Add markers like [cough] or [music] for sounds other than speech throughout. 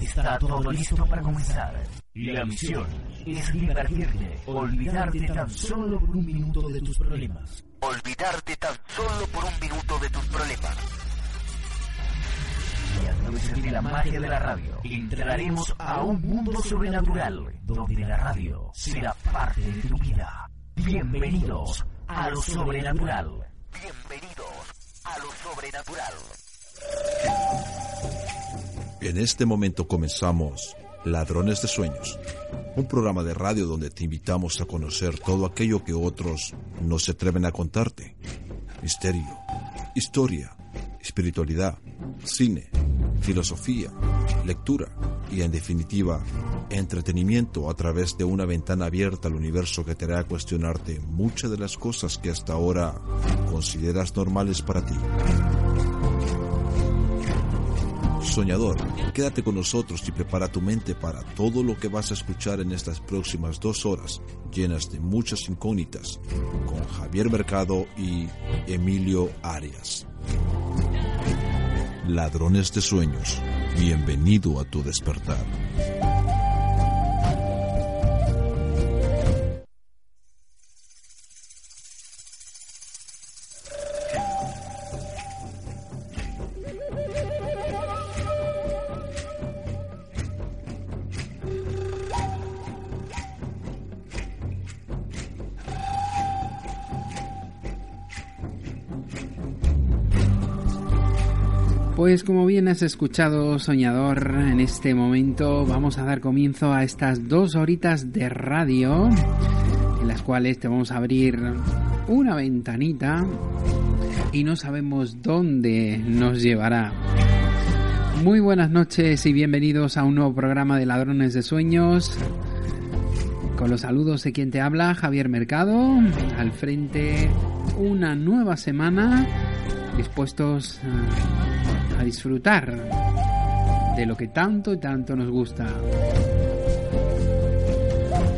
Está todo listo para comenzar. Y la misión es divertirte, olvidarte tan solo por un minuto de tus problemas. Olvidarte tan solo por un minuto de tus problemas. Y a través de la magia de la radio, entraremos a un mundo sobrenatural, donde la radio será parte de tu vida. Bienvenidos a lo sobrenatural. Bienvenidos a lo sobrenatural. En este momento comenzamos Ladrones de Sueños, un programa de radio donde te invitamos a conocer todo aquello que otros no se atreven a contarte. Misterio, historia, espiritualidad, cine, filosofía, lectura y en definitiva, entretenimiento a través de una ventana abierta al universo que te hará cuestionarte muchas de las cosas que hasta ahora consideras normales para ti. Soñador, quédate con nosotros y prepara tu mente para todo lo que vas a escuchar en estas próximas dos horas, llenas de muchas incógnitas, con Javier Mercado y Emilio Arias. Ladrones de sueños, bienvenido a tu despertar. Pues como bien has escuchado, soñador, en este momento vamos a dar comienzo a estas dos horitas de radio, en las cuales te vamos a abrir una ventanita y no sabemos dónde nos llevará. Muy buenas noches y bienvenidos a un nuevo programa de Ladrones de Sueños. Con los saludos de quien te habla, Javier Mercado, al frente una nueva semana, dispuestos a disfrutar de lo que tanto y tanto nos gusta.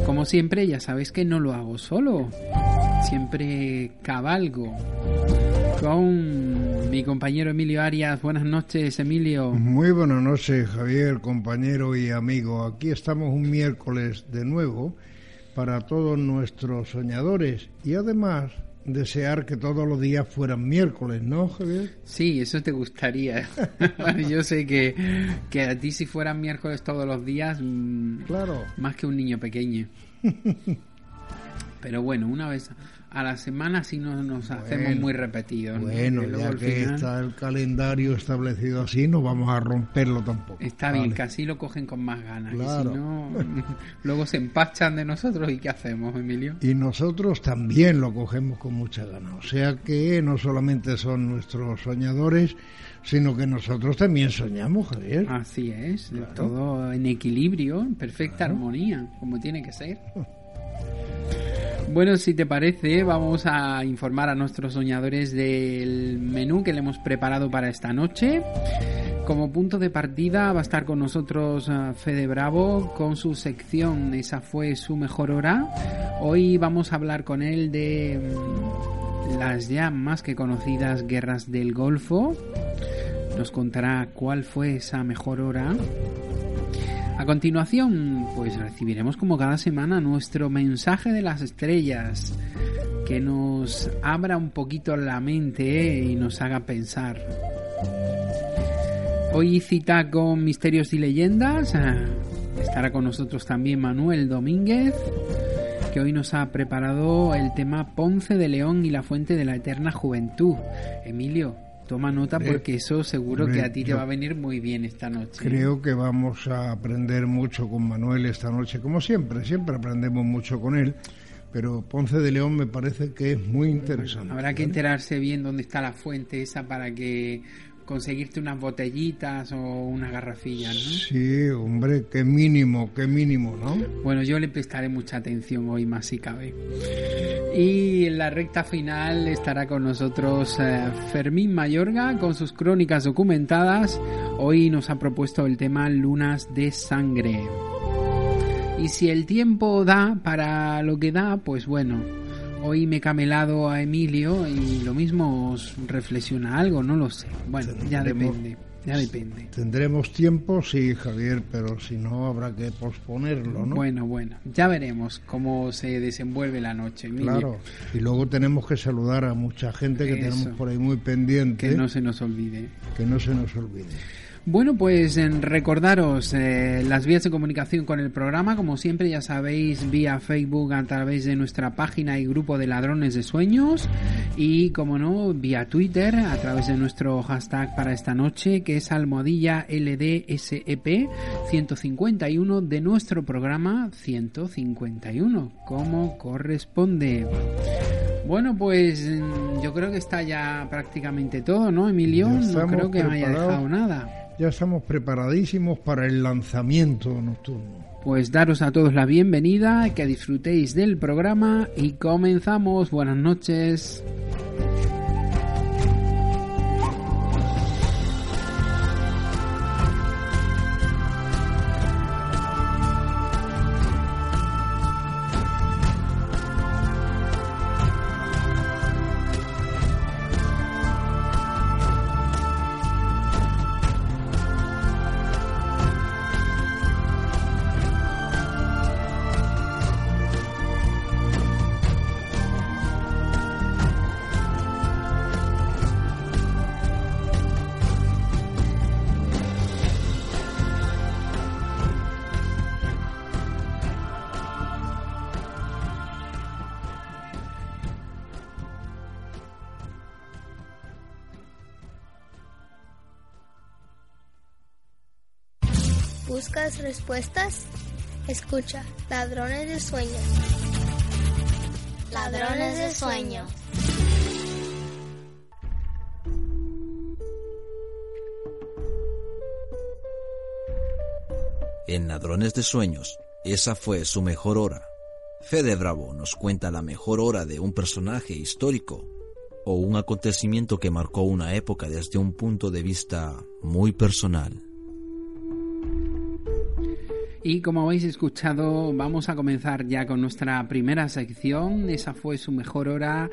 Como siempre, ya sabéis que no lo hago solo, siempre cabalgo con mi compañero Emilio Arias. Buenas noches, Emilio. Muy buenas noches, Javier, compañero y amigo. Aquí estamos un miércoles de nuevo para todos nuestros soñadores y además desear que todos los días fueran miércoles, ¿no, Javier? Sí, eso te gustaría. [laughs] Yo sé que, que a ti si fueran miércoles todos los días, mm, claro. más que un niño pequeño. [laughs] Pero bueno, una vez a la semana sí nos, nos hacemos muy repetidos. Bueno, ya que está el calendario establecido así, no vamos a romperlo tampoco. Está bien, que así lo cogen con más ganas. Claro. Y si no, [laughs] [laughs] luego se empachan de nosotros y ¿qué hacemos, Emilio? Y nosotros también lo cogemos con mucha ganas. O sea que no solamente son nuestros soñadores, sino que nosotros también soñamos, Javier. Así es, todo en equilibrio, en perfecta armonía, como tiene que ser. [laughs] Bueno, si te parece, vamos a informar a nuestros soñadores del menú que le hemos preparado para esta noche. Como punto de partida va a estar con nosotros uh, Fede Bravo con su sección Esa fue su mejor hora. Hoy vamos a hablar con él de um, las ya más que conocidas guerras del Golfo. Nos contará cuál fue esa mejor hora. A continuación, pues recibiremos como cada semana nuestro mensaje de las estrellas, que nos abra un poquito la mente y nos haga pensar. Hoy cita con Misterios y Leyendas. Estará con nosotros también Manuel Domínguez, que hoy nos ha preparado el tema Ponce de León y la Fuente de la Eterna Juventud. Emilio, Toma nota porque eso seguro que a ti te va a venir muy bien esta noche. Creo que vamos a aprender mucho con Manuel esta noche, como siempre, siempre aprendemos mucho con él. Pero Ponce de León me parece que es muy interesante. Habrá que enterarse bien dónde está la fuente esa para que conseguirte unas botellitas o unas garrafillas, ¿no? Sí, hombre, qué mínimo, qué mínimo, ¿no? Bueno, yo le prestaré mucha atención hoy más si cabe. Y en la recta final estará con nosotros eh, Fermín Mayorga con sus crónicas documentadas. Hoy nos ha propuesto el tema Lunas de Sangre. Y si el tiempo da para lo que da, pues bueno, Hoy me he camelado a Emilio y lo mismo os reflexiona algo, no lo sé. Bueno, ya depende. Ya depende. Tendremos tiempo, sí, Javier, pero si no habrá que posponerlo, ¿no? Bueno, bueno, ya veremos cómo se desenvuelve la noche. Miguel. Claro, y luego tenemos que saludar a mucha gente que Eso. tenemos por ahí muy pendiente, Que no se nos olvide. que no se nos olvide. Bueno, pues recordaros eh, las vías de comunicación con el programa, como siempre ya sabéis, vía Facebook a través de nuestra página y grupo de ladrones de sueños y, como no, vía Twitter a través de nuestro hashtag para esta noche, que es almohadilla LDSEP 151 de nuestro programa 151, como corresponde. Bueno, pues mm, yo creo que está ya prácticamente todo, ¿no, Emilio? No creo que me haya dejado nada. Ya estamos preparadísimos para el lanzamiento nocturno. Pues daros a todos la bienvenida, que disfrutéis del programa y comenzamos. Buenas noches. Respuestas? Escucha, Ladrones de Sueño. Ladrones de Sueño. En Ladrones de Sueños, esa fue su mejor hora. Fede Bravo nos cuenta la mejor hora de un personaje histórico o un acontecimiento que marcó una época desde un punto de vista muy personal. Y como habéis escuchado, vamos a comenzar ya con nuestra primera sección. Esa fue su mejor hora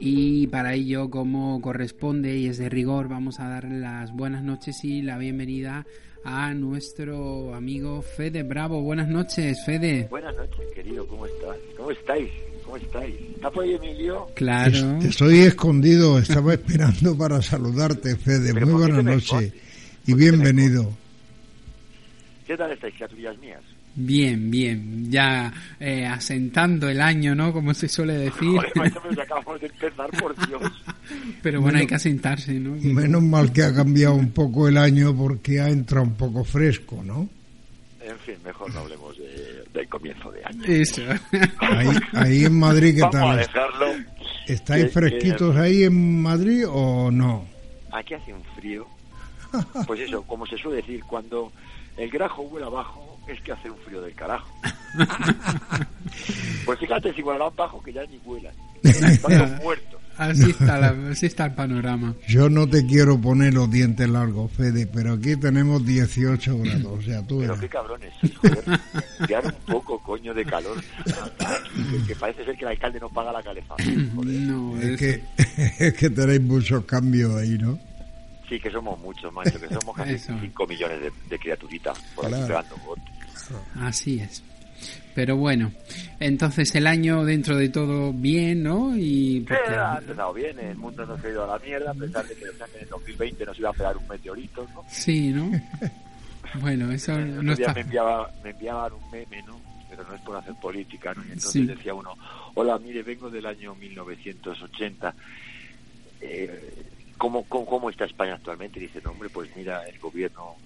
y para ello, como corresponde y es de rigor, vamos a dar las buenas noches y la bienvenida a nuestro amigo Fede Bravo. Buenas noches, Fede. Buenas noches, querido, ¿cómo estás? ¿Cómo estáis? ¿Cómo estáis? ¿Está por ahí Emilio? Claro. Es- Estoy escondido, estaba [laughs] esperando para saludarte, Fede. Pero Muy ¿por qué buenas noches y ¿Por qué te me bienvenido. ¿Qué tal estáis, criaturillas mías? Bien, bien. Ya eh, asentando el año, ¿no? Como se suele decir. Joder, [laughs] acabamos de empezar, por Dios. Pero bueno, hay que asentarse, ¿no? Menos mal que ha cambiado un poco el año porque ha entrado un poco fresco, ¿no? En fin, mejor no hablemos de- del comienzo de año. Eso. Ahí, ahí en Madrid, ¿qué Vamos a tal? dejarlo. ¿Estáis que- fresquitos ahí en Madrid o no? Aquí hace un frío. Pues eso, como se suele decir, cuando el grajo vuela abajo, es que hace un frío del carajo. [laughs] Pues fíjate, si volarán bajo, que ya ni vuelan. [laughs] Están muertos. Así está, la- así está el panorama. Yo no te quiero poner los dientes largos, Fede, pero aquí tenemos 18 grados, o sea, tú Pero qué cabrones, joder. Quedar un poco, coño, de calor. Que, parece ser que el alcalde no paga la calefacción. Joder. No, Es es- que, [laughs] es que tenéis muchos cambios ahí, ¿no? Sí, que somos muchos, macho, que somos casi [laughs] Eso. 5 millones de, de criaturitas por aquí Claro. pegando botes. así es. Pero bueno, entonces el año dentro de todo bien, ¿no? Y Sí, ha empezado bien, el mundo no se ha ido a la mierda, a pesar de que en el 2020 nos iba a pegar un meteorito, ¿no? sí, ¿no? [laughs] Bueno, eso El no está. me, enviaba, me enviaban un meme, ¿no? Pero no es por hacer política, ¿no? Y entonces Sí. decía uno, hola, mire, vengo del año 1980. Eh, ¿cómo, cómo, cómo está España actualmente? Y dice, no, hombre, pues mira, el gobierno,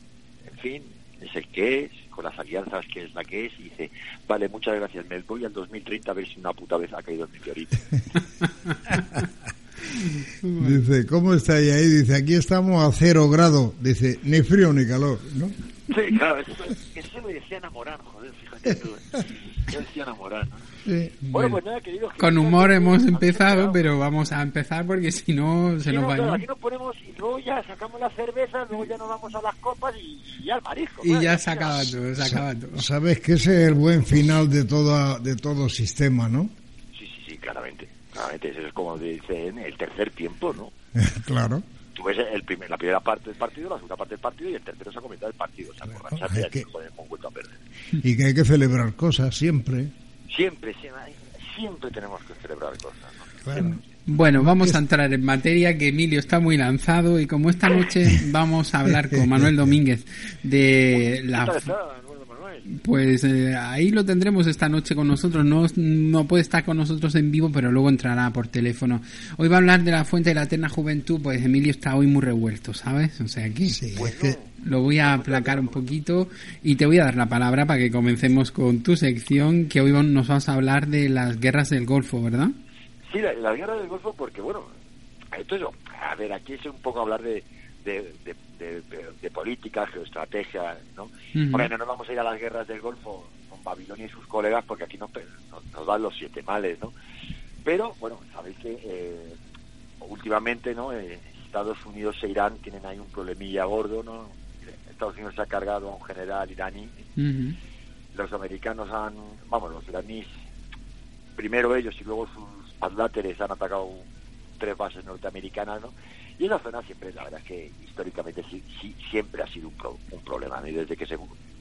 en fin, es el que es, con las alianzas que es la que es. Y dice, vale, muchas gracias, me voy al 2030 a ver si una puta vez ha caído el meteorito. [laughs] Dice, ¿cómo estáis ahí? Dice, aquí estamos a cero grado. Dice, ni frío ni calor, ¿no? Sí, claro, eso, eso lo decía Morán, joder, fíjate tú. Yo decía Morán, ¿no? Sí. Bueno, pues nada, queridos. Con humor hemos empezado, pero vamos a empezar porque si no se Sí, nos no, va claro, ¿no? aquí nos ponemos y luego ya sacamos la cerveza, luego ya nos vamos a las copas y, y al marisco. Y ya se acaba todo, se acaba todo. Sabes que ese es el buen final de toda, de todo sistema, ¿no? Sí, sí, sí, claramente. Claramente, eso es como dicen el tercer tiempo, ¿no? [laughs] claro. tú ves el primer, la primera parte del partido, la segunda parte del partido y el tercero se ha comentado el partido. O sea, y que- joder, a perder. Y que hay que celebrar cosas siempre. Siempre, siempre, siempre tenemos que celebrar cosas. ¿no? Claro. Bueno, vamos a entrar en materia que Emilio está muy lanzado y como esta noche vamos a hablar con [laughs] Manuel Domínguez de ¿Qué la Pues eh, ahí lo tendremos esta noche con nosotros. No, no puede estar con nosotros en vivo, pero luego entrará por teléfono. Hoy va a hablar de la fuente de la eterna juventud. Pues Emilio está hoy muy revuelto, ¿sabes? O sea que Sí, es Bueno, que lo voy a aplacar un poquito y te voy a dar la palabra para que comencemos con tu sección, que hoy nos vas a hablar de las guerras del Golfo, ¿verdad? Sí, la, la guerra del Golfo, porque bueno, esto es, a ver, aquí es un poco hablar de, de, de, de- política, geoestrategia, ¿no? Porque no nos vamos a ir a las guerras del Golfo con Babilonia y sus colegas, porque aquí nos, nos, nos dan los siete males, ¿no? Pero, bueno, sabéis que eh, últimamente, ¿no? Eh, Estados Unidos e Irán tienen ahí un problemilla gordo, ¿no? Estados Unidos se ha cargado a un general iraní los americanos han, vamos, los iraníes, primero ellos y luego sus adláteres han atacado tres bases norteamericanas, ¿no? Y esa zona siempre, la verdad es que históricamente sí, sí, siempre ha sido un, pro- un problema, ¿no? Y desde que se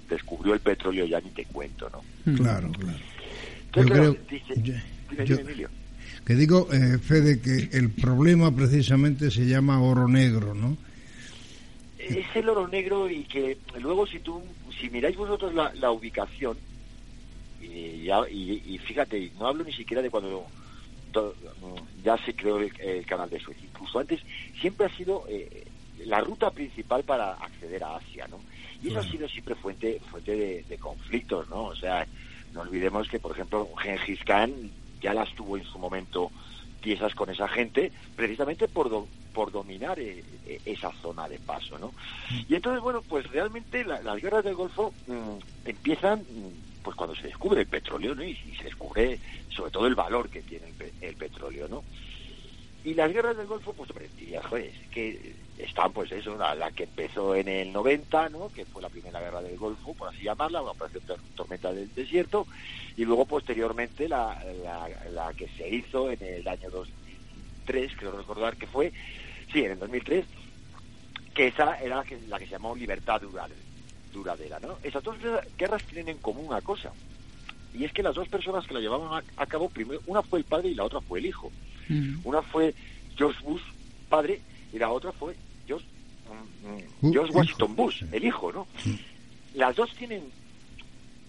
descubrió el petróleo ya ni te cuento, ¿no? Ujú. claro, claro. Yo Yo creo, dice, yo- dime, yo- dime, Emilio. Que digo, eh, Fede, que el problema precisamente se llama oro negro, ¿no? es el oro negro y que luego si tú si miráis vosotros la, la ubicación y, ya- y, y fíjate no hablo ni siquiera de cuando to- ya se creó el, el canal de Suez. Incluso antes siempre ha sido eh, la ruta principal para acceder a Asia no y eso ha sido siempre fuente fuente de, de conflictos no o sea no olvidemos que por ejemplo Gengis Khan ya las tuvo en su momento piezas con esa gente precisamente por do- por dominar eh, eh, esa zona de paso, ¿no? Y entonces, bueno, pues realmente la- las guerras del Golfo mm, empiezan mm, pues cuando se descubre el petróleo, ¿no? Y, se descubre sobre todo el valor que tiene el, el petróleo, ¿no? Y las guerras del Golfo, pues hombre, dirías, joder, que están pues eso, la, la que empezó en el 90, ¿no? Que fue la primera guerra del Golfo, por así llamarla, una operación tor- tormenta del desierto, y luego posteriormente la, la, la que se hizo en el año 2003, creo recordar que fue, sí, en el 2003, que esa era la que, la que se llamó libertad dural- duradera, ¿no? Esas dos guerras tienen en común una cosa, y es que las dos personas que la llevaban a, a cabo, primero, una fue el padre y la otra fue el hijo. Ujú. Una fue George Bush, padre, y la otra fue George, mm, mm, George Washington Bush, el hijo, ¿no? Las dos tienen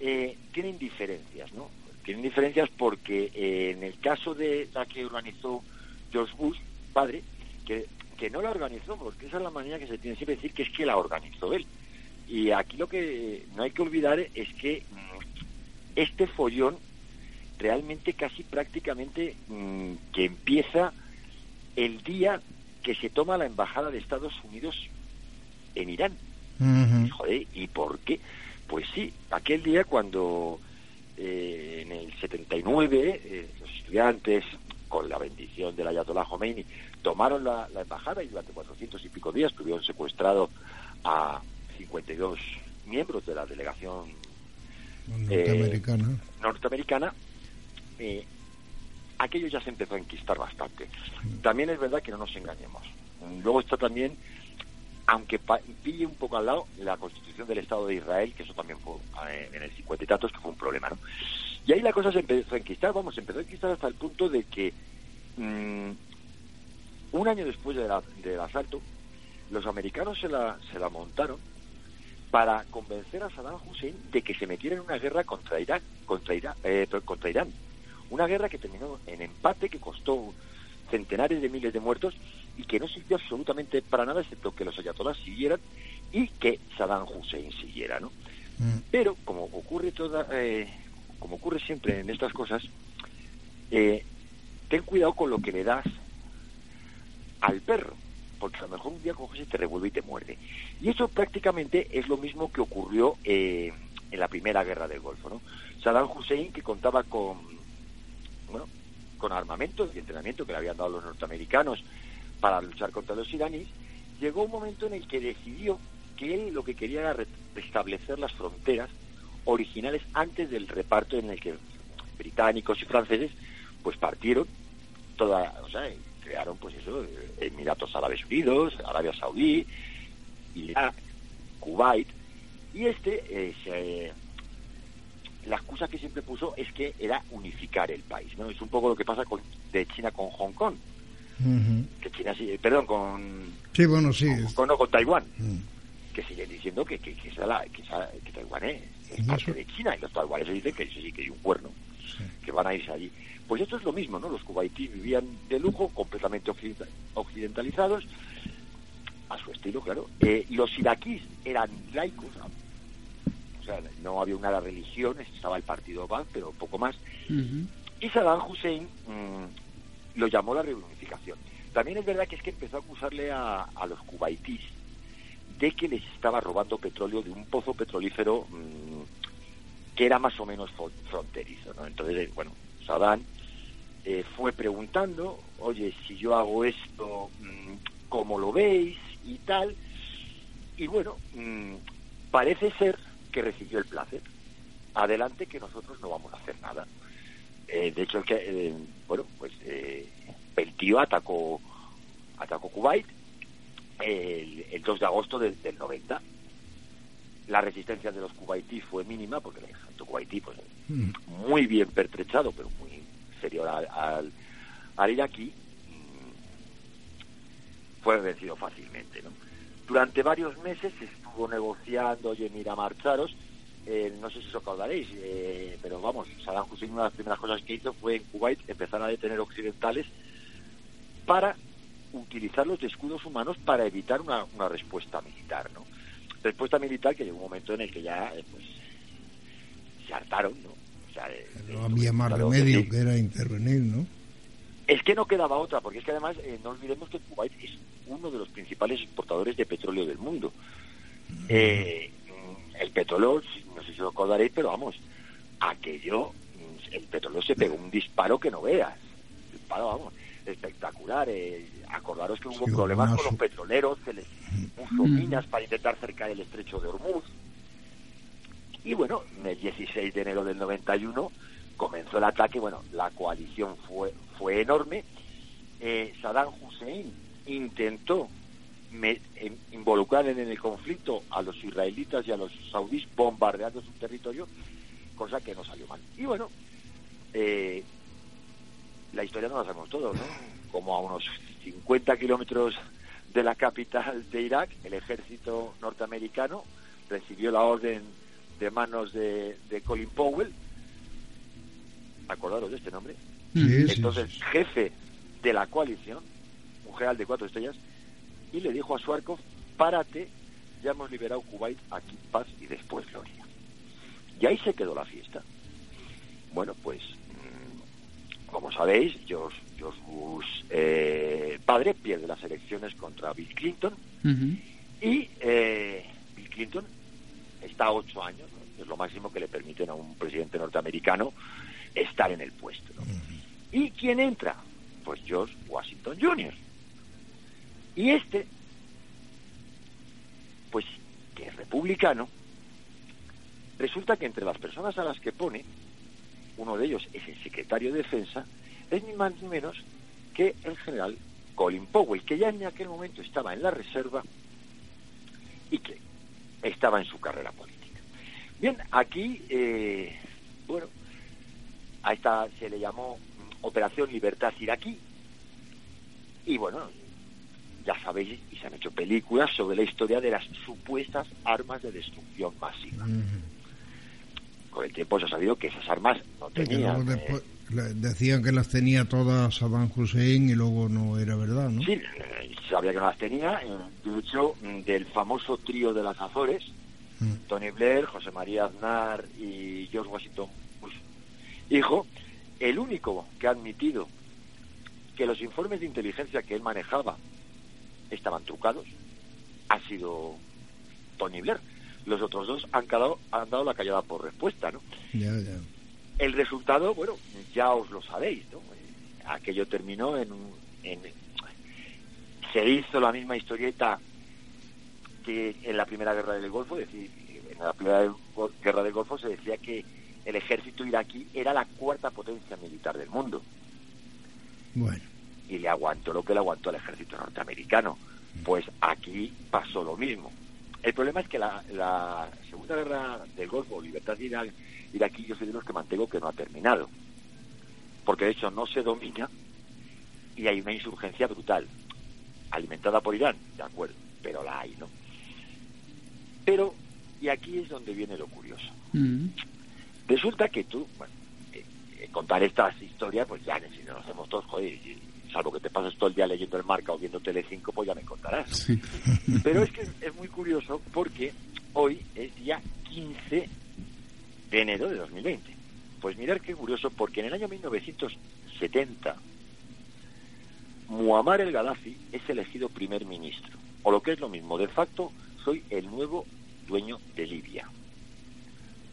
eh, tienen diferencias, ¿no? Tienen diferencias porque eh, en el caso de la que organizó George Bush, padre, que, que no la organizó, porque esa es la manera que se tiene siempre de decir que es que la organizó él. Y aquí lo que no hay que olvidar es que este follón realmente casi prácticamente mm, que empieza el día que se toma la embajada de Estados Unidos en Irán. Ujú. Joder, ¿y por qué? Pues sí, aquel día cuando eh, en el 79 eh, los estudiantes, con la bendición del Ayatollah Khomeini, tomaron la, la embajada y durante 400 y pico días tuvieron secuestrado a 52 miembros de la delegación Norteamericana. norteamericana, eh, aquello ya se empezó a enquistar bastante. También es verdad que no nos engañemos. Luego está también, aunque pille un poco al lado, la constitución del Estado de Israel, que eso también fue eh, en el 50 y tantos, que fue un problema, ¿no? Y ahí la cosa se empezó a enquistar, vamos, se empezó a enquistar hasta el punto de que mm, un año después de la- del asalto, los americanos se la, se la montaron para convencer a Saddam Hussein de que se metiera en una guerra contra Irak, contra Irán, eh, contra Irán. Una guerra que terminó en empate, que costó centenares de miles de muertos y que no sirvió absolutamente para nada, excepto que los ayatolás siguieran y que Saddam Hussein siguiera, ¿no? Mm. Pero como ocurre toda, eh, como ocurre siempre en estas cosas, eh, ten cuidado con lo que le das al perro, porque a lo mejor un día coges y te revuelve y te muerde. Y eso prácticamente es lo mismo que ocurrió eh, en la primera guerra del Golfo, ¿no? Saddam Hussein, que contaba con, bueno, con armamento y entrenamiento que le habían dado los norteamericanos para luchar contra los iraníes, llegó un momento en el que decidió que él lo que quería era re- restablecer las fronteras originales antes del reparto en el que británicos y franceses pues partieron toda, o sea, crearon, pues eso, Emiratos Árabes Unidos, Arabia Saudí, Irak, Kuwait, y este eh, se, la excusa que siempre puso es que era unificar el país, ¿no? Es un poco lo que pasa con, de China con Hong Kong. Que China sí, perdón, con. Sí, bueno, sí. Con, con, Taiwán. Mm. Que siguen diciendo que, que, que, la, que, que Taiwán es, parte de China y los taiwaneses dicen que sí, que hay un cuerno, que van a irse allí. Pues esto es lo mismo, ¿no? Los cubaitíes vivían de lujo, completamente occidentalizados, a su estilo, claro. Eh, los iraquíes eran laicos, o sea, no había una religión, estaba el partido Baath, pero poco más. Y Saddam Hussein mm, lo llamó la reunificación. También es verdad que es que empezó a acusarle a, a los cubaitíes de que les estaba robando petróleo de un pozo petrolífero mm, que era más o menos fronterizo, ¿no? Entonces, bueno, Saddam eh, fue preguntando, oye, si yo hago esto, mm, ¿cómo lo veis? Y tal. Y bueno, parece ser que recibió el placer. Adelante que nosotros no vamos a hacer nada. Eh, de hecho, el que, eh, bueno, pues eh, el tío atacó, atacó Kuwait el, 2 de agosto del, 90. La resistencia de los kuwaitíes fue mínima, porque el ejército kuwaití, pues, mm. muy bien pertrechado, pero muy inferior al, al, al iraquí, mm, fue vencido fácilmente, ¿no? Durante varios meses estuvo negociando, oye, mira, marcharos. Eh, no sé si os acordaréis, eh, pero vamos, Saddam Hussein una de las primeras cosas que hizo fue en Kuwait empezar a detener occidentales para utilizarlos de escudos humanos para evitar una, una respuesta militar, ¿no? Respuesta militar que llegó un momento en el que ya, eh, pues, se hartaron, ¿no? Sea, no había más remedio que era intervenir, ¿no? Es que no quedaba otra, porque es que además no olvidemos que Kuwait es uno de los principales exportadores de petróleo del mundo. Eh, el petróleo, no sé si os acordaréis, pero vamos, aquello, el petróleo se pegó un disparo que no veas. Disparo, vamos, espectacular. Eh, acordaros que hubo problemas con los petroleros, que les puso minas para intentar cercar el estrecho de Hormuz. Y bueno, el 16 de enero del 91 comenzó el ataque. Bueno, la coalición fue, fue enorme. Eh, Saddam Hussein intentó involucrar en el conflicto a los israelitas y a los saudíes bombardeando su territorio, cosa que no salió mal. Y bueno, eh, la historia no la sabemos todos, ¿no? Como a unos 50 kilómetros de la capital de Irak, el ejército norteamericano recibió la orden de manos de, Colin Powell, acordaros de este nombre, entonces jefe de la coalición, general de cuatro estrellas, y le dijo a Suarkov, párate, ya hemos liberado Kuwait, aquí paz y después gloria. Y ahí se quedó la fiesta. Bueno, pues, mm, como sabéis, George, George Bush eh, padre pierde las elecciones contra Bill Clinton. Y eh, Bill Clinton está a ocho años, es lo máximo que le permiten a un presidente norteamericano estar en el puesto. ¿Y quién entra? Pues George Washington Jr. Y este, pues que es republicano, resulta que entre las personas a las que pone, uno de ellos es el secretario de defensa, es ni más ni menos que el general Colin Powell, que ya en aquel momento estaba en la reserva y que estaba en su carrera política. Bien, aquí, eh, bueno, a esta se le llamó Operación Libertad Iraquí, y bueno, ya sabéis, y se han hecho películas sobre la historia de las supuestas armas de destrucción masiva. Con el tiempo se ha sabido que esas armas no tenían. Eh, decían que las tenía todas Saddam Hussein y luego no era verdad, ¿no? Sí, sabía que no las tenía. Eh, de hecho, mm, del famoso trío de las Azores, mm. Tony Blair, José María Aznar y George Washington hijo, el único que ha admitido que los informes de inteligencia que él manejaba estaban trucados, ha sido Tony Blair. Los otros dos han, quedado, han dado la callada por respuesta, ¿no? El resultado, bueno, ya os lo sabéis, ¿no? Aquello terminó en, en se hizo la misma historieta que en la primera guerra del Golfo, es decir, en la primera guerra del Golfo se decía que el ejército iraquí era la cuarta potencia militar del mundo. Bueno. y le aguantó lo que le aguantó al ejército norteamericano. Pues aquí pasó lo mismo. El problema es que la, la Segunda Guerra del Golfo, Libertad iraquí, yo soy de los que mantengo que no ha terminado. Porque de hecho no se domina y hay una insurgencia brutal, alimentada por Irán, de acuerdo, pero la hay, ¿no? Pero, y aquí es donde viene lo curioso. Mm. Resulta que tú, bueno, eh, eh, contar estas historias, pues ya, si nos hacemos todos, joder, y- salvo que te pases todo el día leyendo el marca o viendo Telecinco, pues ya me contarás. Sí. Pero es que es, es muy curioso porque hoy es día 15 de enero de 2020. Pues mirar qué curioso, porque en el año 1970 Muammar el Gaddafi es elegido primer ministro. O lo que es lo mismo, de facto soy el nuevo dueño de Libia.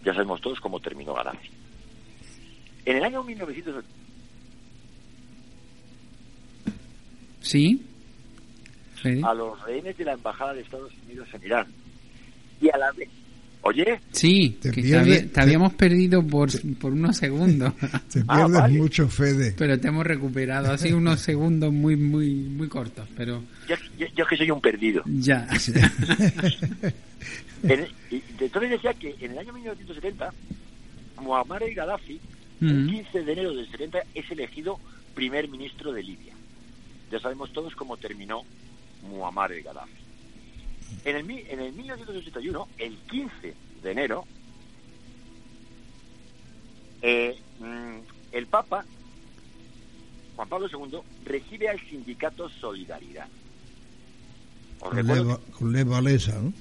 Ya sabemos todos cómo terminó Gaddafi. En el año 1970 ¿Sí? A los rehenes de la embajada de Estados Unidos en Irán. Y a la vez... Oye, Sí, Te que pierde- te habíamos perdido por, por unos segundos, [laughs] Te Ah, pierdes vale. mucho, Fede. pero te hemos recuperado. Ha sido unos segundos muy, muy, muy cortos, pero yo, yo- yo que soy un perdido. ya. En- y entonces decía que en el año 1970, Muammar el Gaddafi, el Mm. 15 de enero del 70, es elegido primer ministro de Libia. Ya sabemos todos cómo terminó Muammar el Gaddafi. En el, mi- en el 1981, el 15 de enero, eh, mm, el Papa, Juan Pablo II, recibe al sindicato Solidaridad. Con recuerdo Leva, con Leva Lesa, ¿no?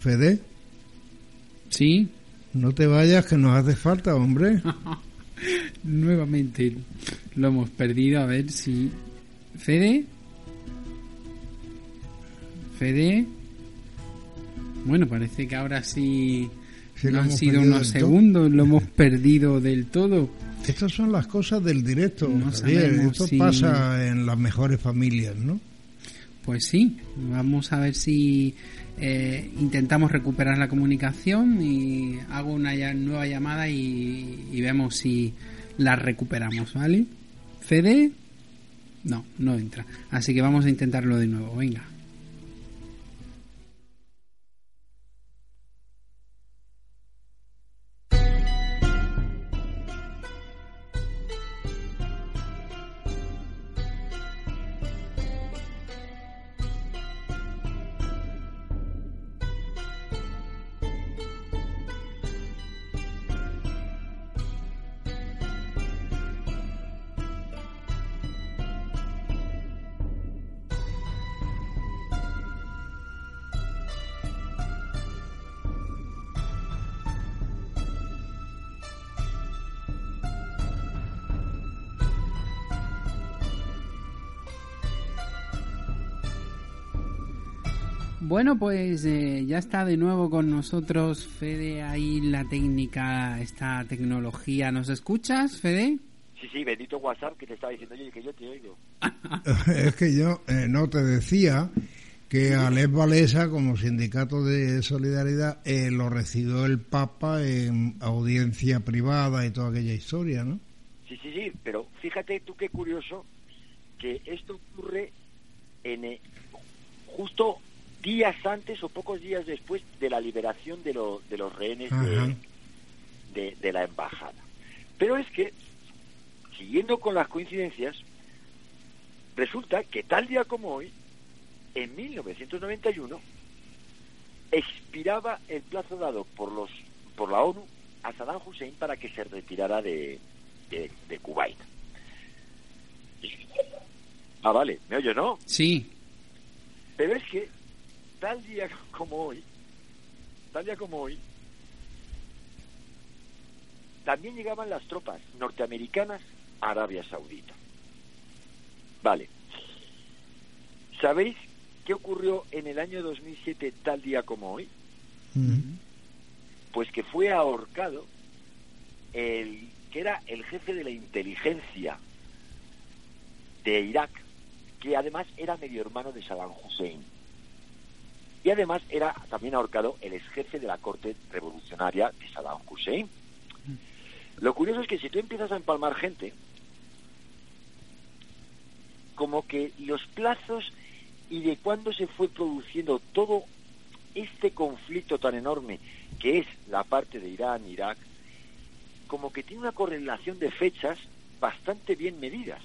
Fede, Sí, no te vayas que nos hace falta, hombre. [laughs] nuevamente lo hemos perdido. A ver si. Fede. Fede. Bueno, parece que ahora sí. No han sido unos segundos, lo hemos perdido del todo. Estas son las cosas del directo, No sabemos Esto pasa en las mejores familias, ¿no? Pues sí, vamos a ver si eh, intentamos recuperar la comunicación y hago una ya- nueva llamada y, y vemos si la recuperamos, ¿vale? ¿Fede? No, no entra. Así que vamos a intentarlo de nuevo, venga. Bueno, pues eh, ya está de nuevo con nosotros Fede ahí la técnica, esta tecnología. ¿Nos escuchas, Fede? Sí, sí, bendito WhatsApp que te estaba diciendo, oye, que yo te oigo. [laughs] es que yo eh, no te decía que Alex Valesa, como sindicato de solidaridad, eh, lo recibió el Papa en audiencia privada y toda aquella historia, ¿no? Sí, sí, sí, pero fíjate tú qué curioso que esto ocurre en eh, justo días antes o pocos días después de la liberación de, lo- de los rehenes de, de- de la embajada. Pero es que, siguiendo con las coincidencias, resulta que tal día como hoy, en 1991, expiraba el plazo dado por los por la ONU a Saddam Hussein para que se retirara de, de, de Kuwait. Ah, vale, me oye, ¿no? Sí. Pero es que tal día [laughs] como hoy, tal día como hoy, también llegaban las tropas norteamericanas a Arabia Saudita. Vale. ¿Sabéis qué ocurrió en el año 2007 tal día como hoy? Mm. Pues que fue ahorcado el que era el jefe de la inteligencia de Irak, que además era medio hermano de Saddam Hussein. Y además era también ahorcado el ex jefe de la corte revolucionaria de Saddam Hussein. Lo curioso es que si tú empiezas a empalmar gente, como que los plazos y de cuándo se fue produciendo todo este conflicto tan enorme que es la parte de Irán, Irak, como que tiene una correlación de fechas bastante bien medidas.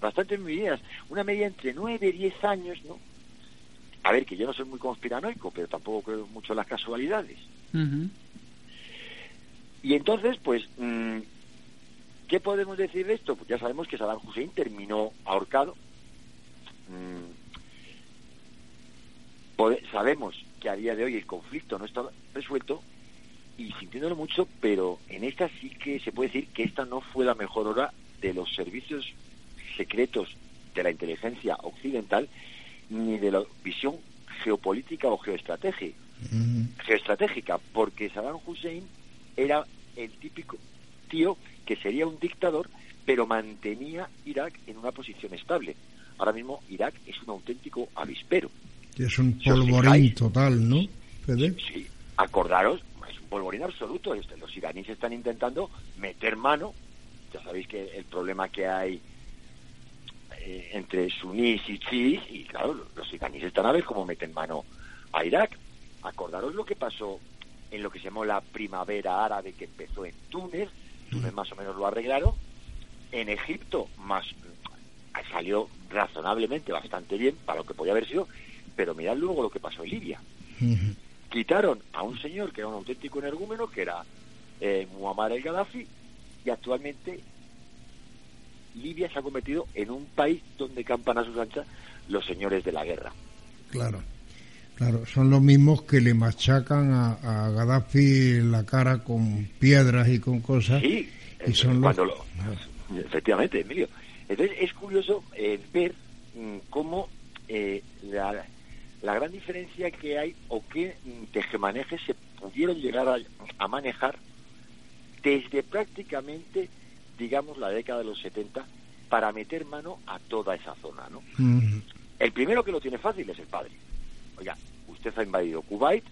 Bastante bien medidas. Una media entre 9 y 10 años, ¿no? A ver, que yo no soy muy conspiranoico, pero tampoco creo mucho en las casualidades. Y entonces, pues, mm, ¿qué podemos decir de esto? Pues ya sabemos que Saddam Hussein terminó ahorcado. Mm, sabemos que a día de hoy el conflicto no está resuelto y sintiéndolo mucho, pero en esta sí que se puede decir que esta no fue la mejor hora de los servicios secretos de la inteligencia occidental ni de la visión geopolítica o geoestratégica, geoestratégica porque Saddam Hussein era el típico tío que sería un dictador, pero mantenía Irak en una posición estable. Ahora mismo Irak es un auténtico avispero. Es un polvorín total, ¿no, Sí, acordaros, es un polvorín absoluto. Este, los iraníes están intentando meter mano. Ya sabéis que el problema que hay eh, entre sunís y chiís, y claro, los iraníes están a ver cómo meten mano a Irak. Acordaros lo que pasó en lo que se llamó la primavera árabe que empezó en Túnez, Túnez más o menos lo arreglaron, en Egipto más salió razonablemente bastante bien para lo que podía haber sido, pero mirad luego lo que pasó en Libia. Quitaron a un señor que era un auténtico energúmeno, que era eh, Muammar el Gaddafi, y actualmente Libia se ha convertido en un país donde campan a sus anchas los señores de la guerra. Claro. Claro, son los mismos que le machacan a, Gaddafi la cara con piedras y con cosas. Sí, y son cuando lo, efectivamente, Emilio. Entonces es curioso eh, ver mm, cómo eh, la, la, gran diferencia que hay o qué mm, tejemanejes se pudieron llegar a, manejar desde prácticamente, digamos, la década de los 70 para meter mano a toda esa zona, ¿no? El primero que lo tiene fácil es el padre Oiga, usted ha invadido Kuwait,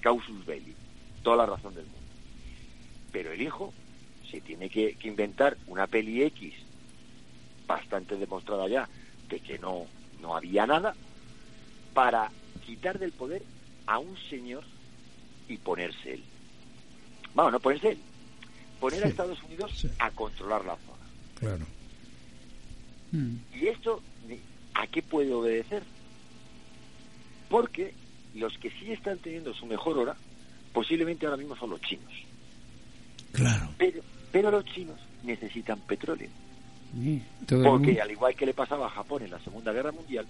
causus belli, toda la razón del mundo. Pero el hijo se tiene que, inventar una peli X bastante demostrada ya de que no, no había nada para quitar del poder a un señor y ponerse él. Vamos, no ponerse él, poner a Estados Unidos a controlar la zona. Claro. ¿Y esto a qué puede obedecer? porque los que sí están teniendo su mejor hora, posiblemente ahora mismo son los chinos. Claro. Pero, pero los chinos necesitan petróleo. porque al igual que le pasaba a Japón en la Segunda Guerra Mundial,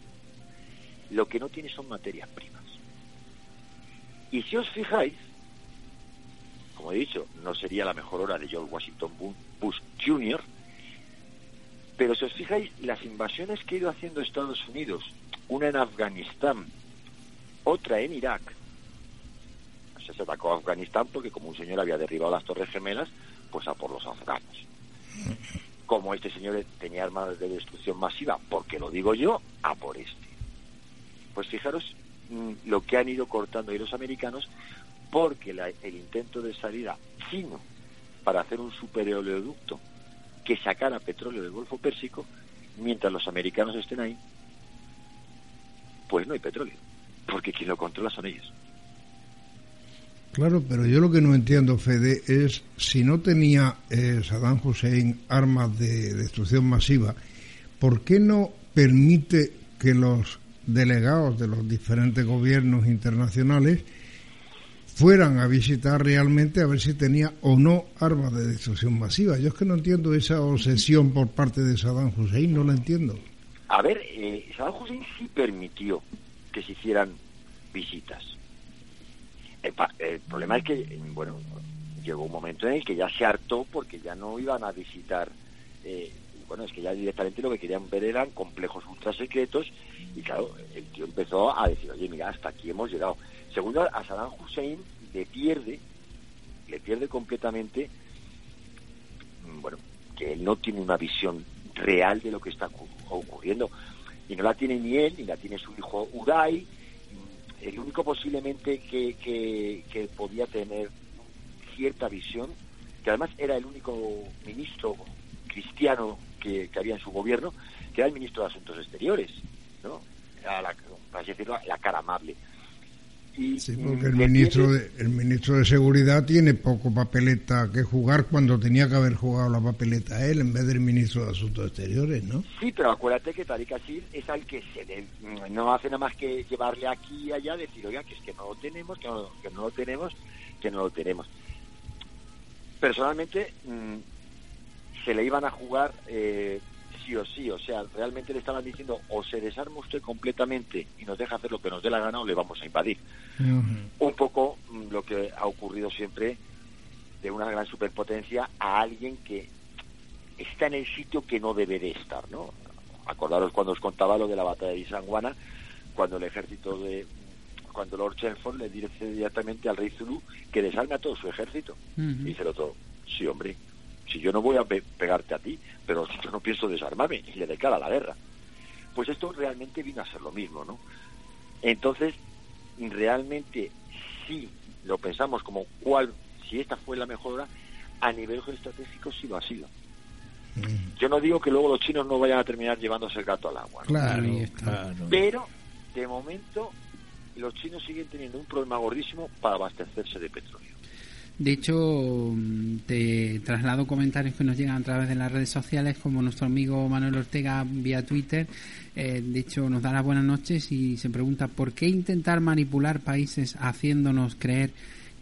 lo que no tiene son materias primas. Y si os fijáis, como he dicho, no sería la mejor hora de George Washington Bush Jr., pero si os fijáis, las invasiones que ha ido haciendo Estados Unidos, una en Afganistán otra en Irak. se atacó a Afganistán porque como un señor había derribado las Torres Gemelas, pues a por los afganos. Como este señor tenía armas de destrucción masiva, porque lo digo yo, a por este. Pues fijaros mm, lo que han ido cortando ahí los americanos, porque el intento de salida chino para hacer un superoleoducto que sacara petróleo del Golfo Pérsico, mientras los americanos estén ahí, pues no hay petróleo porque quien lo controla son ellos. Claro, pero yo lo que no entiendo, Fede, es si no tenía eh, Saddam Hussein armas de destrucción masiva, ¿por qué no permite que los delegados de los diferentes gobiernos internacionales fueran a visitar realmente a ver si tenía o no armas de destrucción masiva? Yo es que no entiendo esa obsesión por parte de Saddam Hussein, no la entiendo. A ver, eh, Saddam Hussein sí permitió que se hicieran visitas. El, problema es que, bueno, llegó un momento en el que ya se hartó porque ya no iban a visitar, eh, bueno, es que ya directamente lo que querían ver eran complejos ultra secretos y claro, el tío empezó a decir, oye, mira, hasta aquí hemos llegado. Segundo, a Saddam Hussein le pierde, le pierde completamente, mm, bueno, que él no tiene una visión real de lo que está ocurriendo y no la tiene ni él, ni la tiene su hijo Uday, el único posiblemente que, que, podía tener cierta visión, que además era el único ministro cristiano que, había en su gobierno, que era el ministro de Asuntos Exteriores, ¿no? Era la, por así decirlo, la cara amable. Y, Sí, porque el ministro, de, el ministro de Seguridad tiene poco papeleta que jugar cuando tenía que haber jugado la papeleta él en vez del ministro de Asuntos Exteriores, ¿no? Sí, pero acuérdate que Tariq Asil es al que se le- no hace nada más que llevarle aquí y allá, decir, oiga, que es que no lo tenemos, que no, que no lo tenemos, que no lo tenemos. Personalmente, mm, se le iban a jugar eh, sí o sí, o sea, realmente le estaban diciendo o se desarma usted completamente y nos deja hacer lo que nos dé la gana o le vamos a invadir. Un poco mm, lo que ha ocurrido siempre de una gran superpotencia a alguien que está en el sitio que no debe de estar, ¿no? Acordaros cuando os contaba lo de la batalla de Isanguana, cuando el ejército de cuando Lord Chelmsford le dice directamente al rey Zulu que desarme a todo su ejército. Ujú. Y dice el otro, sí, hombre, si yo no voy a pe- pegarte a ti, pero yo no pienso desarmarme y le declara la guerra. Pues esto realmente vino a ser lo mismo, ¿no? Entonces, realmente, si lo pensamos como cuál, si esta fue la mejor hora, a nivel geoestratégico sí lo ha sido. Yo no digo que luego los chinos no vayan a terminar llevándose el gato al agua, ¿no? Claro, claro. pero de momento los chinos siguen teniendo un problema gordísimo para abastecerse de petróleo. De hecho, mm, te traslado comentarios que nos llegan a través de las redes sociales, como nuestro amigo Manuel Ortega vía Twitter. Eh, de hecho, nos da las buenas noches y se pregunta por qué intentar manipular países haciéndonos creer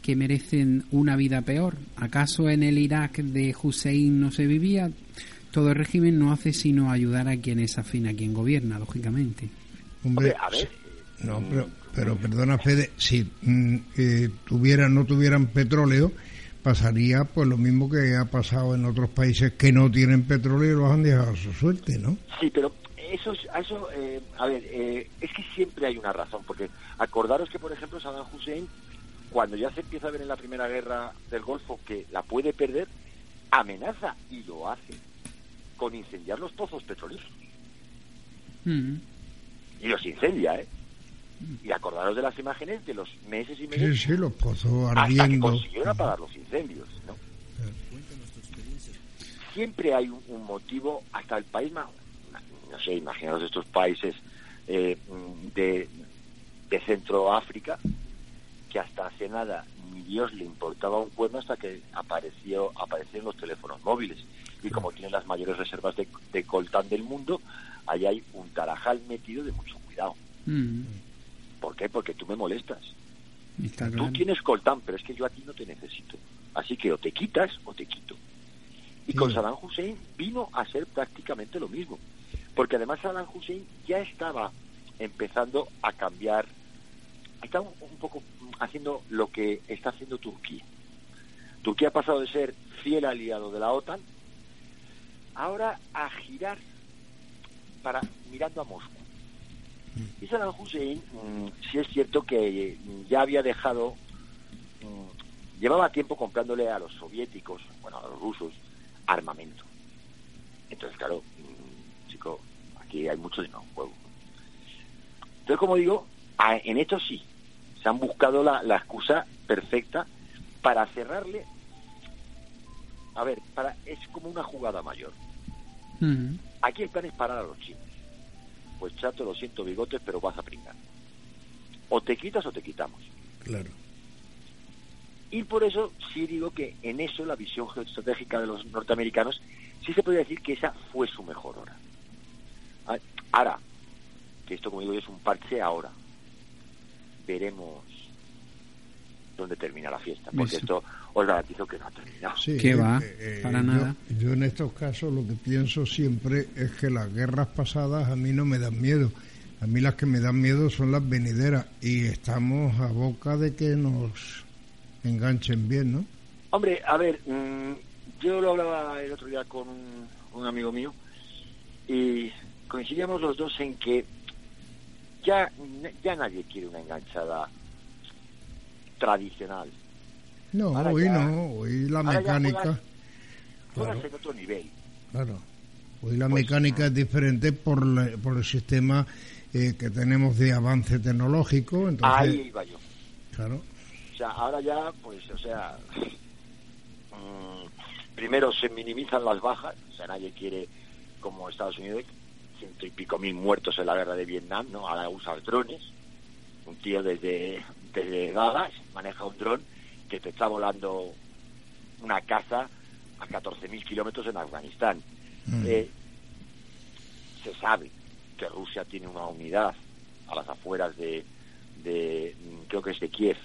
que merecen una vida peor. ¿Acaso en el Irak de Hussein no se vivía? Todo el régimen no hace sino ayudar a quien es afín a quien gobierna, lógicamente. Hombre, Hombre, a ver, No, pero, pero perdona, Fede, si mm, eh, tuvieran, no tuvieran petróleo, pasaría pues lo mismo que ha pasado en otros países que no tienen petróleo y los han dejado a su suerte, ¿no? Sí, pero eso, es- a eso, eh, a ver, eh, es que siempre hay una razón, porque acordaros que, por ejemplo, Saddam Hussein, cuando ya se empieza a ver en la primera guerra del Golfo que la puede perder, amenaza y lo hace con incendiar los pozos petroleros. Mm. Y los incendia, ¿eh? Y acordaros de las imágenes de los meses y meses sí, los pozos hasta que consiguieron apagar los incendios, ¿no? Siempre hay un, un motivo, hasta el país más, no sé, imaginaros estos países eh, de, de Centroáfrica, que hasta hace nada ni Dios le importaba un cuerno hasta que apareció aparecieron los teléfonos móviles. Y como tienen las mayores reservas de, de coltán del mundo, ahí hay un tarajal metido de mucho cuidado. Mm. ¿Por qué? Porque tú me molestas. Está Tú claro. tienes coltán, pero es que yo a ti no te necesito. Así que o te quitas o te quito. Y con Sí. Saddam Hussein vino a ser prácticamente lo mismo. Porque además Saddam Hussein ya estaba empezando a cambiar, estaba un poco haciendo lo que está haciendo Turquía. Turquía ha pasado de ser fiel aliado de la OTAN ahora a girar para mirando a Moscú. Y Saddam Hussein, mm, sí es cierto que mm, ya había dejado, mm, llevaba tiempo comprándole a los soviéticos, bueno, a los rusos, armamento. Entonces, claro, chico, aquí hay mucho dinero en juego. Entonces, como digo, en esto sí, se han buscado la, la excusa perfecta para cerrarle. A ver, para es como una jugada mayor. Aquí el plan es parar a los chinos. Pues chato, lo siento bigotes, pero vas a pringar. O te quitas o te quitamos. Claro. Y por eso sí digo que en eso la visión geoestratégica de los norteamericanos sí se podría decir que esa fue su mejor hora. Ah, Ahora, que esto como digo yo es un parche ahora, veremos dónde termina la fiesta, porque Eso. esto os garantizo que no ha terminado. Sí, ¿Qué eh, va? eh, Para yo- nada. Yo en estos casos lo que pienso siempre es que las guerras pasadas a mí no me dan miedo. A mí las que me dan miedo son las venideras y estamos a boca de que nos enganchen bien, ¿no? Hombre, a ver, mm, yo lo hablaba el otro día con un, un amigo mío y coincidíamos los dos en que ya, ya nadie quiere una enganchada tradicional. No, Ahora hoy ya- no, hoy la mecánica, juegas- Claro. en otro nivel. claro, hoy la Pues, mecánica es diferente por, la- por el sistema eh, que tenemos de avance tecnológico, entonces, Ahí iba yo. claro, O sea, ahora ya, pues, o sea, [laughs] mm, primero se minimizan las bajas, o sea, nadie quiere como Estados Unidos, ciento y pico mil muertos en la guerra de Vietnam, ¿no? Ahora usa drones. Un tío desde, desde Dallas maneja un dron que te está volando una casa a 14.000 kilómetros en Afganistán. Mm. Eh, se sabe que Rusia tiene una unidad a las afueras de, de mm, creo que es de Kiev,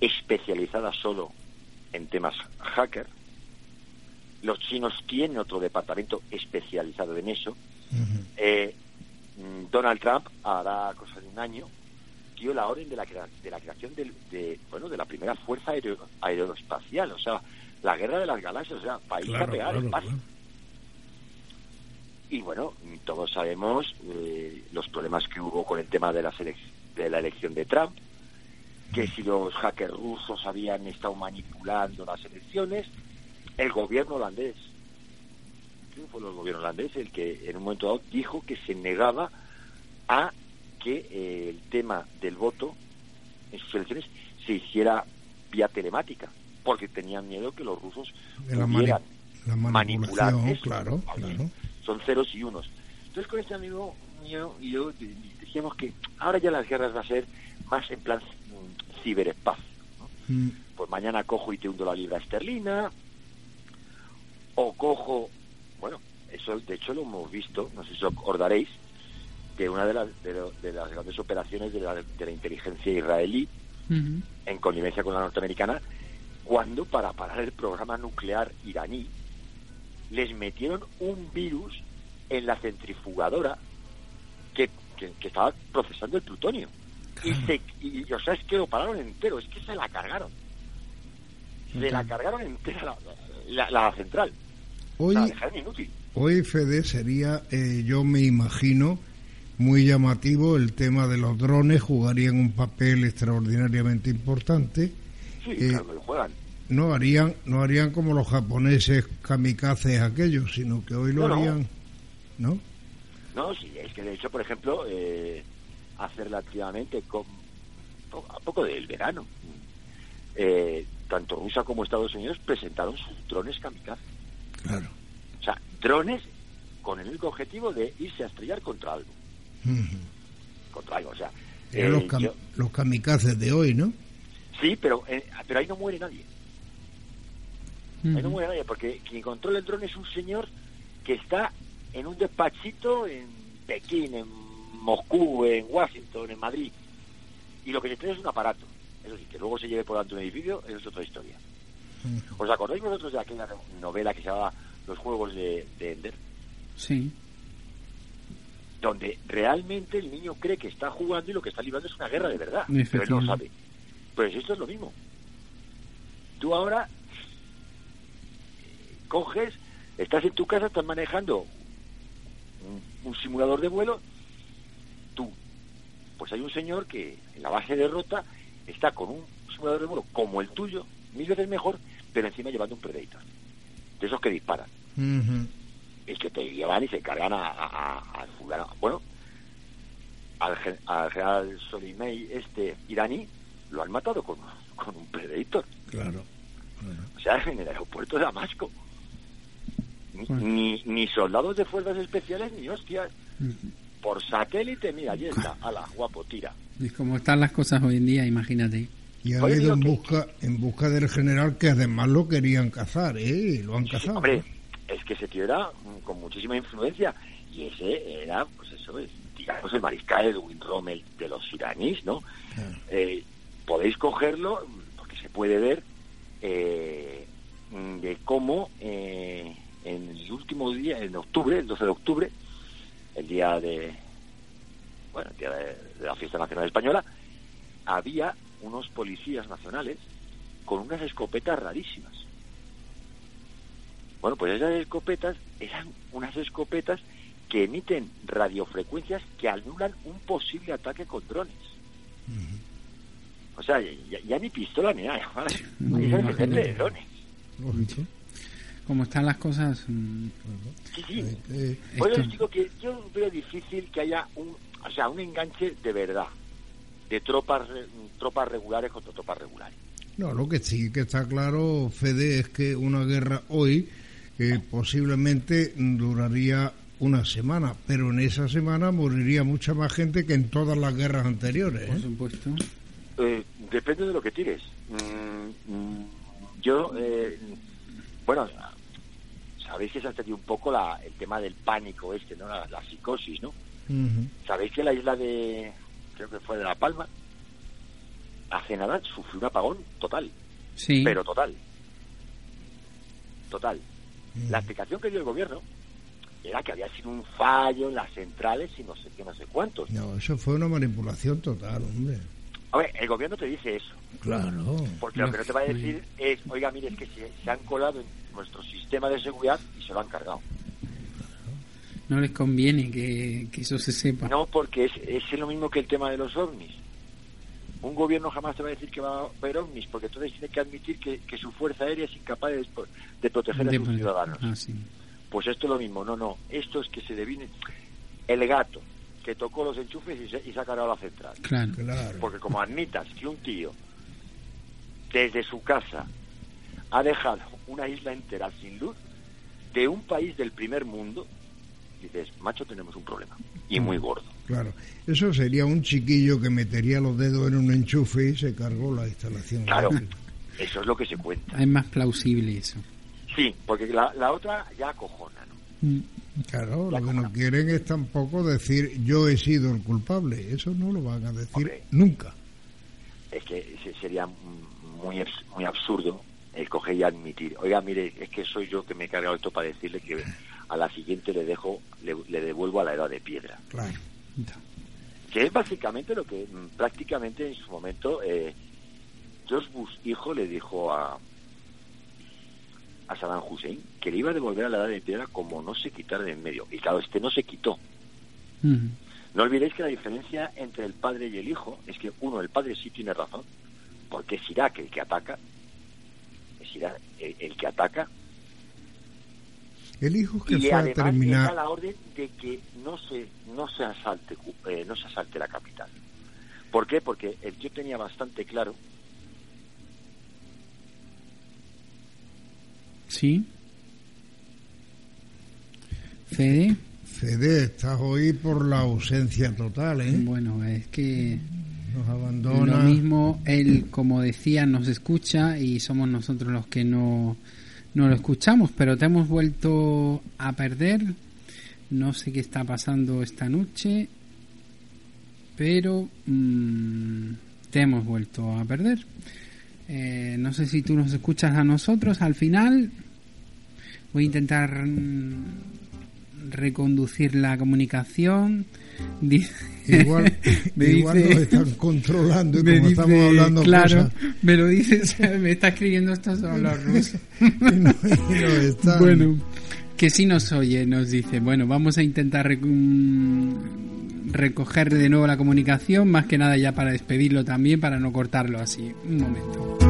especializada solo en temas hacker. Los chinos tienen otro departamento especializado en eso. Eh, mm, Donald Trump hará cosa de un año dio la orden de la, crea- de la creación del- de, bueno de la primera fuerza aero- aeroespacial, o sea, la guerra de las galaxias, o sea, país a pegar claro, claro. Y bueno, todos sabemos eh, los problemas que hubo con el tema de la, de la elección de Trump, que si los hackers rusos habían estado manipulando las elecciones, el gobierno holandés, ¿quién fue el gobierno holandés? El que en un momento dado dijo que se negaba a que eh, el tema del voto en sus elecciones se hiciera vía telemática, porque tenían miedo que los rusos la pudieran manipular eso. claro, claro. Son ceros y unos. Entonces con este amigo mío y yo de- decíamos que ahora ya las guerras va a ser más en plan mm, ciberespacio. ¿no? Mm, Pues mañana cojo y te hundo la libra esterlina, o cojo, bueno, eso de hecho lo hemos visto, no sé si os acordaréis, de una de las, de, lo- de las grandes operaciones de la, de la inteligencia israelí en connivencia con la norteamericana, cuando para parar el programa nuclear iraní les metieron un virus en la centrifugadora que, que- que estaba procesando el plutonio. Y, se, y, o sea, es que lo pararon entero, es que se la cargaron. Se la cargaron entera la, la- la central. Hoy, La dejaron inútil. hoy Fede, sería, eh, yo me imagino, muy llamativo el tema de los drones, jugarían un papel extraordinariamente importante. Sí, Eh, claro que lo juegan. No harían, no harían como los japoneses kamikazes aquellos, sino que hoy lo No, harían, ¿no? No, sí, es que de hecho, por ejemplo, eh, hace relativamente con a poco del verano, eh, tanto Rusia como Estados Unidos presentaron sus drones kamikaze. Claro. O sea, drones con el único objetivo de irse a estrellar contra algo. Contra algo, o sea. Eh, los, kam- yo- los kamikazes de hoy, ¿no? sí, pero, eh, pero ahí no muere nadie. Ahí no muere nadie, porque quien controla el dron es un señor que está en un despachito en Pekín, en Moscú, en Washington, en Madrid. Y lo que se trae es un aparato. Eso sí, que luego se lleve por delante un edificio, eso es otra historia. ¿Os acordáis vosotros de aquella novela que se llamaba Los Juegos de, de Ender? Sí. Donde realmente el niño cree que está jugando y lo que está librando es una guerra de verdad. Pero él no sabe. Pues esto es lo mismo. Tú ahora eh, coges, estás en tu casa, estás manejando un, un simulador de vuelo, tú, pues hay un señor que en la base de rota está con un simulador de vuelo como el tuyo, mil veces mejor, pero encima llevando un Predator. De esos que disparan. Es que te llevan y se cargan a, a-. Bueno, al, al general Soleimani, este iraní, lo han matado con, con un Predator. Claro. O sea, en el aeropuerto de Damasco. Ni, Bueno. ni, ni soldados de fuerzas especiales ni hostias. Por satélite, mira, allí está. Ala, guapo, tira. Y como están las cosas hoy en día, imagínate. Y Oye, ido en que- busca, en busca del general que además lo querían cazar, ¿eh? Lo han Sí, cazado. hombre, es que ese tío era mm, con muchísima influencia y ese era, pues eso es, digamos, el mariscal Edwin Rommel de los iraníes, ¿no? Claro. Eh, podéis cogerlo, mm, porque se puede ver, eh, de cómo eh, en el último día, en octubre, el 12 de octubre, el día de, bueno, el día de, de la fiesta nacional española, había unos policías nacionales con unas escopetas rarísimas. Bueno, pues esas escopetas eran unas escopetas que emiten radiofrecuencias que anulan un posible ataque con drones. O sea, ya, ya ni pistola ni nada. ¿vale? De drones. Como están las cosas, mm, Sí, sí. Eh, esto- os digo que yo veo difícil que haya un, o sea, un enganche de verdad de tropas re- tropas regulares contra tropas regulares. No, lo que sí que está claro, Fede, es que una guerra hoy eh, posiblemente duraría una semana, pero en esa semana moriría mucha más gente que en todas las guerras anteriores. Por ¿eh? supuesto. Eh, depende de lo que tires. Mm, mm, yo, eh, bueno, sabéis que se ha tenido un poco la, el tema del pánico este, ¿no? La, la psicosis, ¿no? Sabéis que la isla de, creo que fue de La Palma, hace nada sufrió un apagón total, Sí. pero total. Total. La explicación que dio el gobierno era que había sido un fallo en las centrales y no sé qué, no sé cuántos. No, eso fue una manipulación total, hombre. A ver, el gobierno te dice eso. Claro. Porque lo que no te va a decir es, oiga, mire, es que se, se han colado en nuestro sistema de seguridad y se lo han cargado. No les conviene que, que eso se sepa. No, porque es, es lo mismo que el tema de los ovnis. Un gobierno jamás te va a decir que va a ver ovnis, porque entonces tiene que admitir que, que su fuerza aérea es incapaz de, de proteger a De sus ciudadanos. Ah, sí. Pues esto es lo mismo. No, no. Esto es que se devine el gato que tocó los enchufes y se, y se ha cargado la central. Claro. Claro. Porque como admitas que un tío desde su casa ha dejado una isla entera sin luz de un país del primer mundo, dices, macho, tenemos un problema. Y muy gordo. Claro. Eso sería un chiquillo que metería los dedos en un enchufe y se cargó la instalación. Claro, eso es lo que se cuenta. Es más plausible eso. Sí, porque la, la otra ya acojona, ¿no? Mm. Claro, La lo que no quieren es tampoco decir yo he sido el culpable. Eso no lo van a decir Hombre. nunca. Es que se- sería mm, muy, muy absurdo el coger y admitir, oiga, mire, es que soy yo que me he cargado esto para decirle que a la siguiente le dejo, le, le devuelvo a la edad de piedra. Claro. Que es básicamente lo que mm, prácticamente en su momento eh, George Bush hijo le dijo a a Saddam Hussein que le iba a devolver a la edad de piedra como no se quitara de en medio. Y claro este no se quitó. No olvidéis que la diferencia entre el padre y el hijo es que uno el padre sí tiene razón porque es Irak el que ataca es Irak el, el que ataca El hijo que y fue a además da terminar. la orden de que no se no se asalte Cu- eh, no se asalte la capital ¿por qué? porque el tío tenía bastante claro Sí. Fede. Fede, estás hoy por la ausencia total, ¿eh? Bueno, es que Nos lo abandona. mismo, él, como decía, nos escucha y somos nosotros los que no, no lo escuchamos, pero te hemos vuelto a perder. No sé qué está pasando esta noche, pero mm, te hemos vuelto a perder. Eh, no sé si tú nos escuchas a nosotros al final. Voy a intentar mm, reconducir la comunicación. Igual, [laughs] dice- nos están controlando y como dice, estamos hablando claro, cosas me lo dices, me está escribiendo esto son los [laughs] rusos. y no, y no están. Bueno, que sí nos oye, nos dice. Bueno, vamos a intentar rec- mm, recoger de nuevo la comunicación, más que nada ya para despedirlo también, para no cortarlo así. Un momento.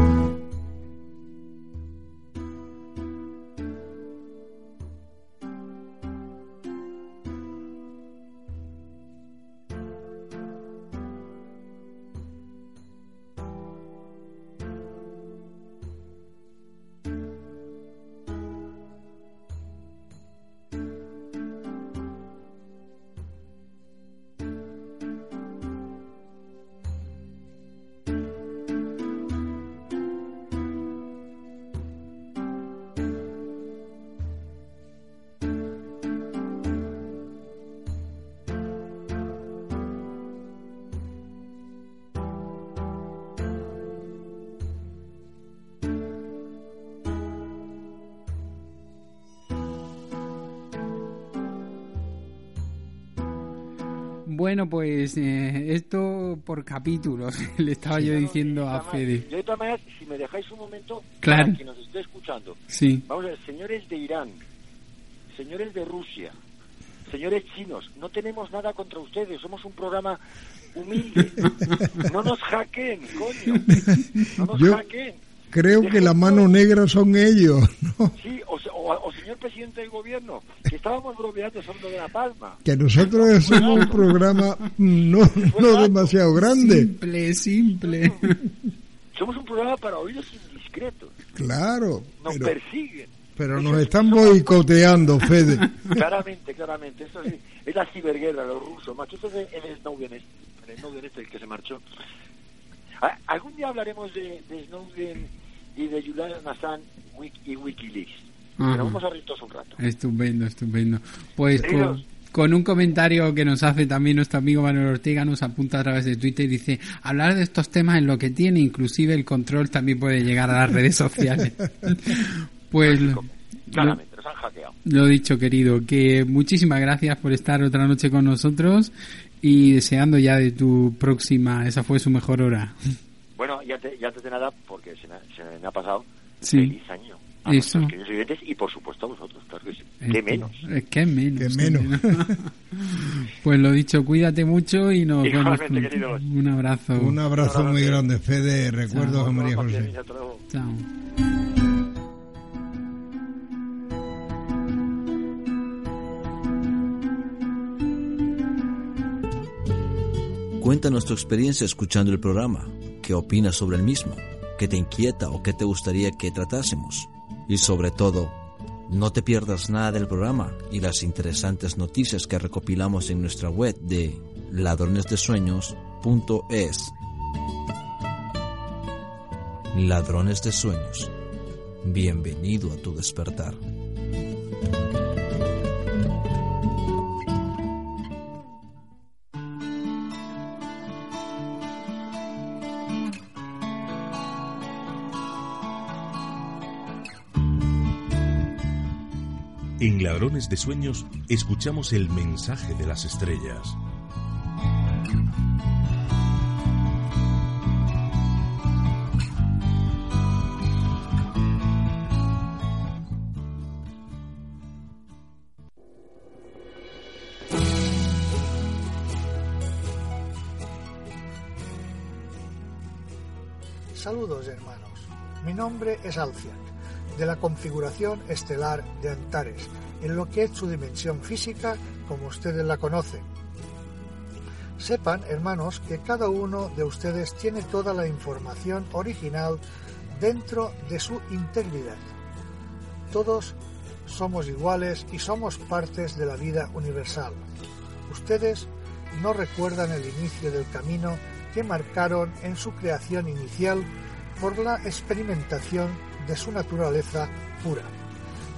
Bueno, pues eh, esto por capítulos, [laughs] le estaba yo diciendo a Fede. yo de todas maneras, si me dejáis un momento, Claro. para quien nos esté escuchando, Sí, vamos a ver, señores de Irán, señores de Rusia, señores chinos, no tenemos nada contra ustedes, somos un programa humilde. [laughs] No nos hackeen, coño. [laughs] No nos Yo- hackeen. Creo que la mano negra son ellos, [laughs] ¿no? Sí, o, o- o señor presidente del gobierno, que estábamos bromeando sobre de La Palma. Que nosotros somos un programa no, no demasiado grande. simple, simple. [laughs] Somos un programa para oídos indiscretos. Claro, Nos pero, persiguen. Pero nos están boicoteando, Fede. [laughs] Claramente, claramente. Esto es, es la ciberguerra, los rusos, macho. Esto es el Snowden, este, el Snowden este, el que se marchó. A- Algún día hablaremos de, de Snowden y de Julian Assange y Wikileaks. Ajá. Pero vamos a reír todos un rato. Estupendo, estupendo. Pues con, un comentario que nos hace también nuestro amigo Manuel Ortega, nos apunta a través de Twitter y dice, hablar de estos temas en lo que tiene, inclusive el control también puede llegar a las redes sociales. [laughs] pues lo, Claramente, nos han hackeado. lo dicho, querido, que muchísimas gracias por estar otra noche con nosotros y deseando ya de tu próxima, esa fue su mejor hora. Y antes, y antes de nada, porque se me, ha- se me ha pasado, Sí. feliz año. A Eso. nuestros queridos oyentes y por supuesto a vosotros, claro que sí. ¿Qué menos? eh, ¿Qué menos? Qué menos. [laughs] pues lo dicho, cuídate mucho y nos vemos queridos. Un abrazo. Un abrazo muy grande, Fede. Recuerdos a María José. Chao. Cuéntanos tu experiencia escuchando el programa. ¿Qué opinas sobre el mismo? ¿Qué te inquieta o qué te gustaría que tratásemos? Y sobre todo, no te pierdas nada del programa y las interesantes noticias que recopilamos en nuestra web de ladronesdesueños.es. Ladrones de Sueños. Bienvenido a tu despertar. En Ladrones de Sueños escuchamos el mensaje de las estrellas. Saludos hermanos, mi nombre es Alciac, de la configuración estelar de Antares, en lo que es su dimensión física como ustedes la conocen. Sepan, hermanos, que cada uno de ustedes tiene toda la información original dentro de su integridad. Todos somos iguales y somos partes de la vida universal. Ustedes no recuerdan el inicio del camino que marcaron en su creación inicial por la experimentación de su naturaleza pura.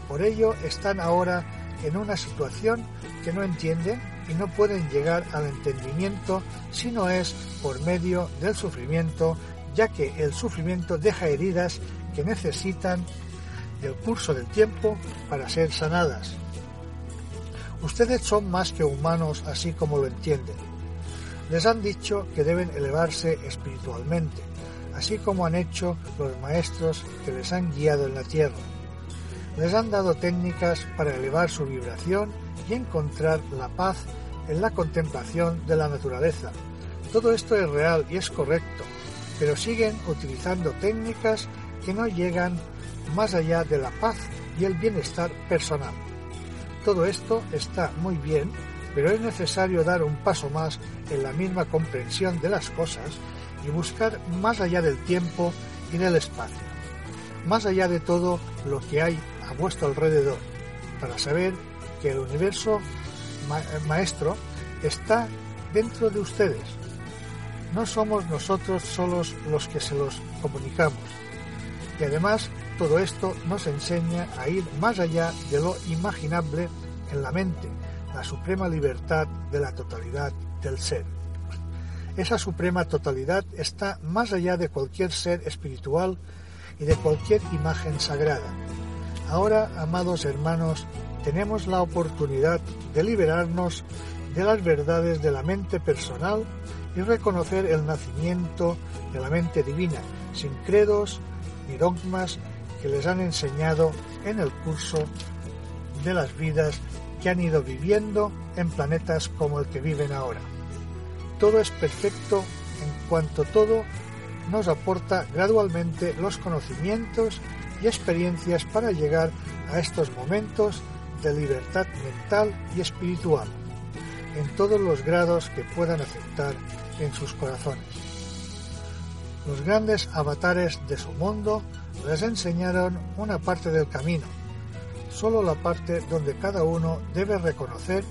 Por ello están ahora en una situación que no entienden y no pueden llegar al entendimiento si no es por medio del sufrimiento, ya que el sufrimiento deja heridas que necesitan del curso del tiempo para ser sanadas. Ustedes son más que humanos así como lo entienden. Les han dicho que deben elevarse espiritualmente, así como han hecho los maestros que les han guiado en la tierra. Les han dado técnicas para elevar su vibración y encontrar la paz en la contemplación de la naturaleza. Todo esto es real y es correcto, pero siguen utilizando técnicas que no llegan más allá de la paz y el bienestar personal. Todo esto está muy bien, pero es necesario dar un paso más en la misma comprensión de las cosas y buscar más allá del tiempo y del espacio, más allá de todo lo que hay a vuestro alrededor, para saber que el universo ma- maestro está dentro de ustedes. No somos nosotros solos los que se los comunicamos. Y además todo esto nos enseña a ir más allá de lo imaginable en la mente, la suprema libertad de la totalidad del ser. Esa suprema totalidad está más allá de cualquier ser espiritual y de cualquier imagen sagrada. Ahora, amados hermanos, tenemos la oportunidad de liberarnos de las verdades de la mente personal y reconocer el nacimiento de la mente divina, sin credos ni dogmas que les han enseñado en el curso de las vidas que han ido viviendo en planetas como el que viven ahora. Todo es perfecto en cuanto todo nos aporta gradualmente los conocimientos y experiencias para llegar a estos momentos de libertad mental y espiritual, en todos los grados que puedan aceptar en sus corazones. Los grandes avatares de su mundo les enseñaron una parte del camino, solo la parte donde cada uno debe reconocer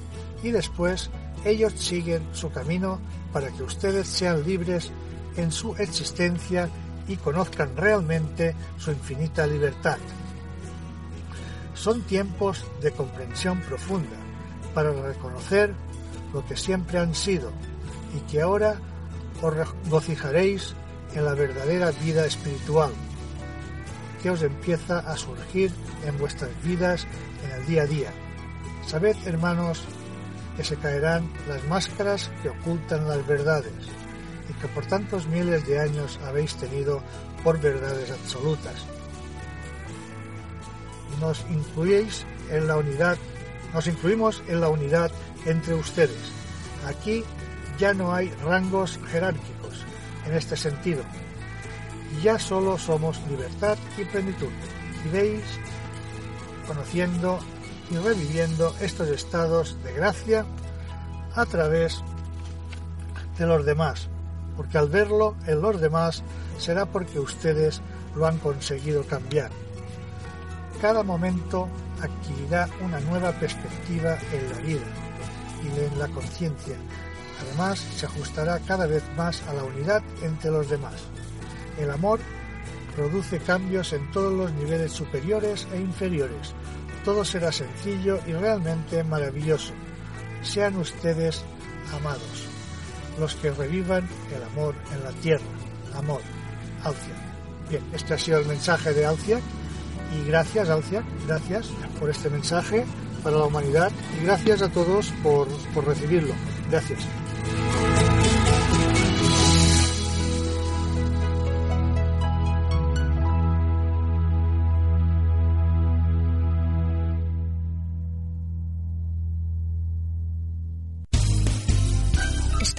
y después ellos siguen su camino para que ustedes sean libres en su existencia y conozcan realmente su infinita libertad. Son tiempos de comprensión profunda para reconocer lo que siempre han sido y que ahora os regocijaréis en la verdadera vida espiritual que os empieza a surgir en vuestras vidas en el día a día. Sabed, hermanos, que se caerán las máscaras que ocultan las verdades y que por tantos miles de años habéis tenido por verdades absolutas. Nos incluís en la unidad, nos incluimos en la unidad entre ustedes. Aquí ya no hay rangos jerárquicos en este sentido. Ya solo somos libertad y plenitud. Iréis conociendo y reviviendo estos estados de gracia a través de los demás, porque al verlo en los demás será porque ustedes lo han conseguido cambiar. Cada momento adquirirá una nueva perspectiva en la vida y en la conciencia. Además, se ajustará cada vez más a la unidad entre los demás. El amor produce cambios en todos los niveles superiores e inferiores. Todo será sencillo y realmente maravilloso. Sean ustedes amados, los que revivan el amor en la tierra. Amor, Alcia. Bien, este ha sido el mensaje de Alcia y gracias Alcia, gracias por este mensaje para la humanidad y gracias a todos por, por recibirlo. Gracias.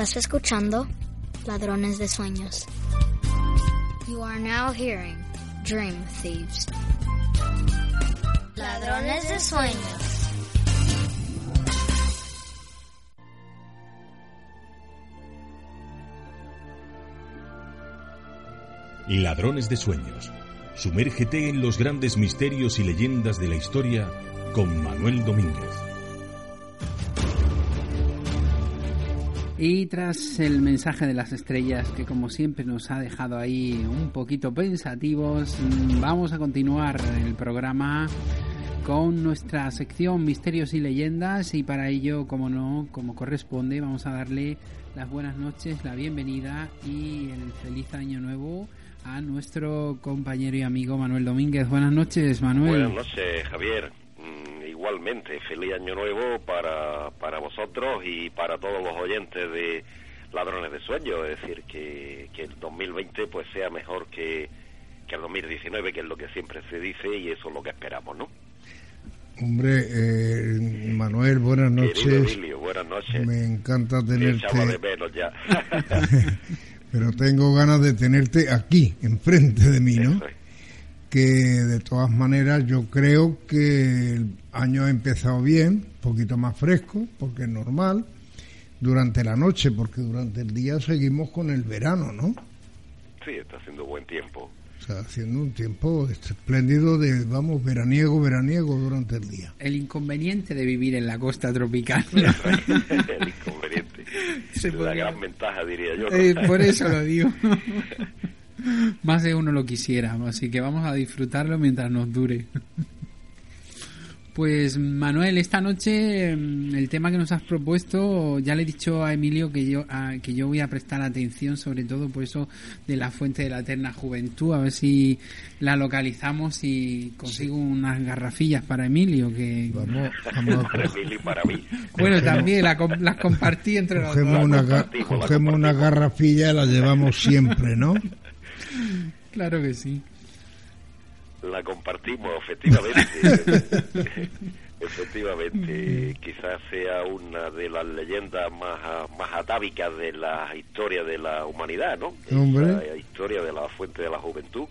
Estás escuchando Ladrones de Sueños. You are now hearing Dream Thieves. Ladrones de Sueños. Ladrones de Sueños. Sumérgete en los grandes misterios y leyendas de la historia con Manuel Domínguez. Y tras el mensaje de las estrellas que como siempre nos ha dejado ahí un poquito pensativos, mm, vamos a continuar el programa con nuestra sección Misterios y Leyendas y para ello, como no, como corresponde, vamos a darle las buenas noches, la bienvenida y el feliz año nuevo a nuestro compañero y amigo Manuel Domínguez. Buenas noches, Manuel. Buenas noches, Javier. Igualmente, feliz año nuevo para, para vosotros y para todos los oyentes de Ladrones de Sueños. Es decir, que, que el 2020 pues sea mejor que, que el 2019, que es lo que siempre se dice y eso es lo que esperamos, ¿no? Hombre, eh, Manuel, buenas noches. Emilio, buenas noches. Me encanta Te echaba de tenerte, menos ya. [laughs] pero tengo ganas de tenerte aquí, enfrente de mí, ¿no? Eso es. Que de todas maneras yo creo que el año ha empezado bien, un poquito más fresco, porque es normal, durante la noche, porque durante el día seguimos con el verano, ¿no? Sí, está haciendo buen tiempo. Sea, haciendo un tiempo espléndido de, vamos, veraniego, veraniego durante el día. El inconveniente de vivir en la costa tropical. [laughs] el inconveniente. Se La podría- gran ventaja, diría yo. ¿no? Eh, por eso lo digo. [laughs] [laughs] Más de uno lo quisiera, así que vamos a disfrutarlo mientras nos dure. Pues Manuel, esta noche mm, el tema que nos has propuesto, ya le he dicho a Emilio que yo a- que yo voy a prestar atención sobre todo por eso de la fuente de la eterna juventud, a ver si la localizamos y consigo unas garrafillas para Emilio que Vamos, vamos Para a Emilio y para mí. bueno también la las compartí entre los cogemos dos. una, cogemos una garrafilla y la llevamos siempre, ¿no? Claro que sí. La compartimos, efectivamente. [laughs] efectivamente, quizás sea una de las leyendas más, más atávicas de la historia de la humanidad, ¿no? Hombre. La historia de la fuente de la juventud.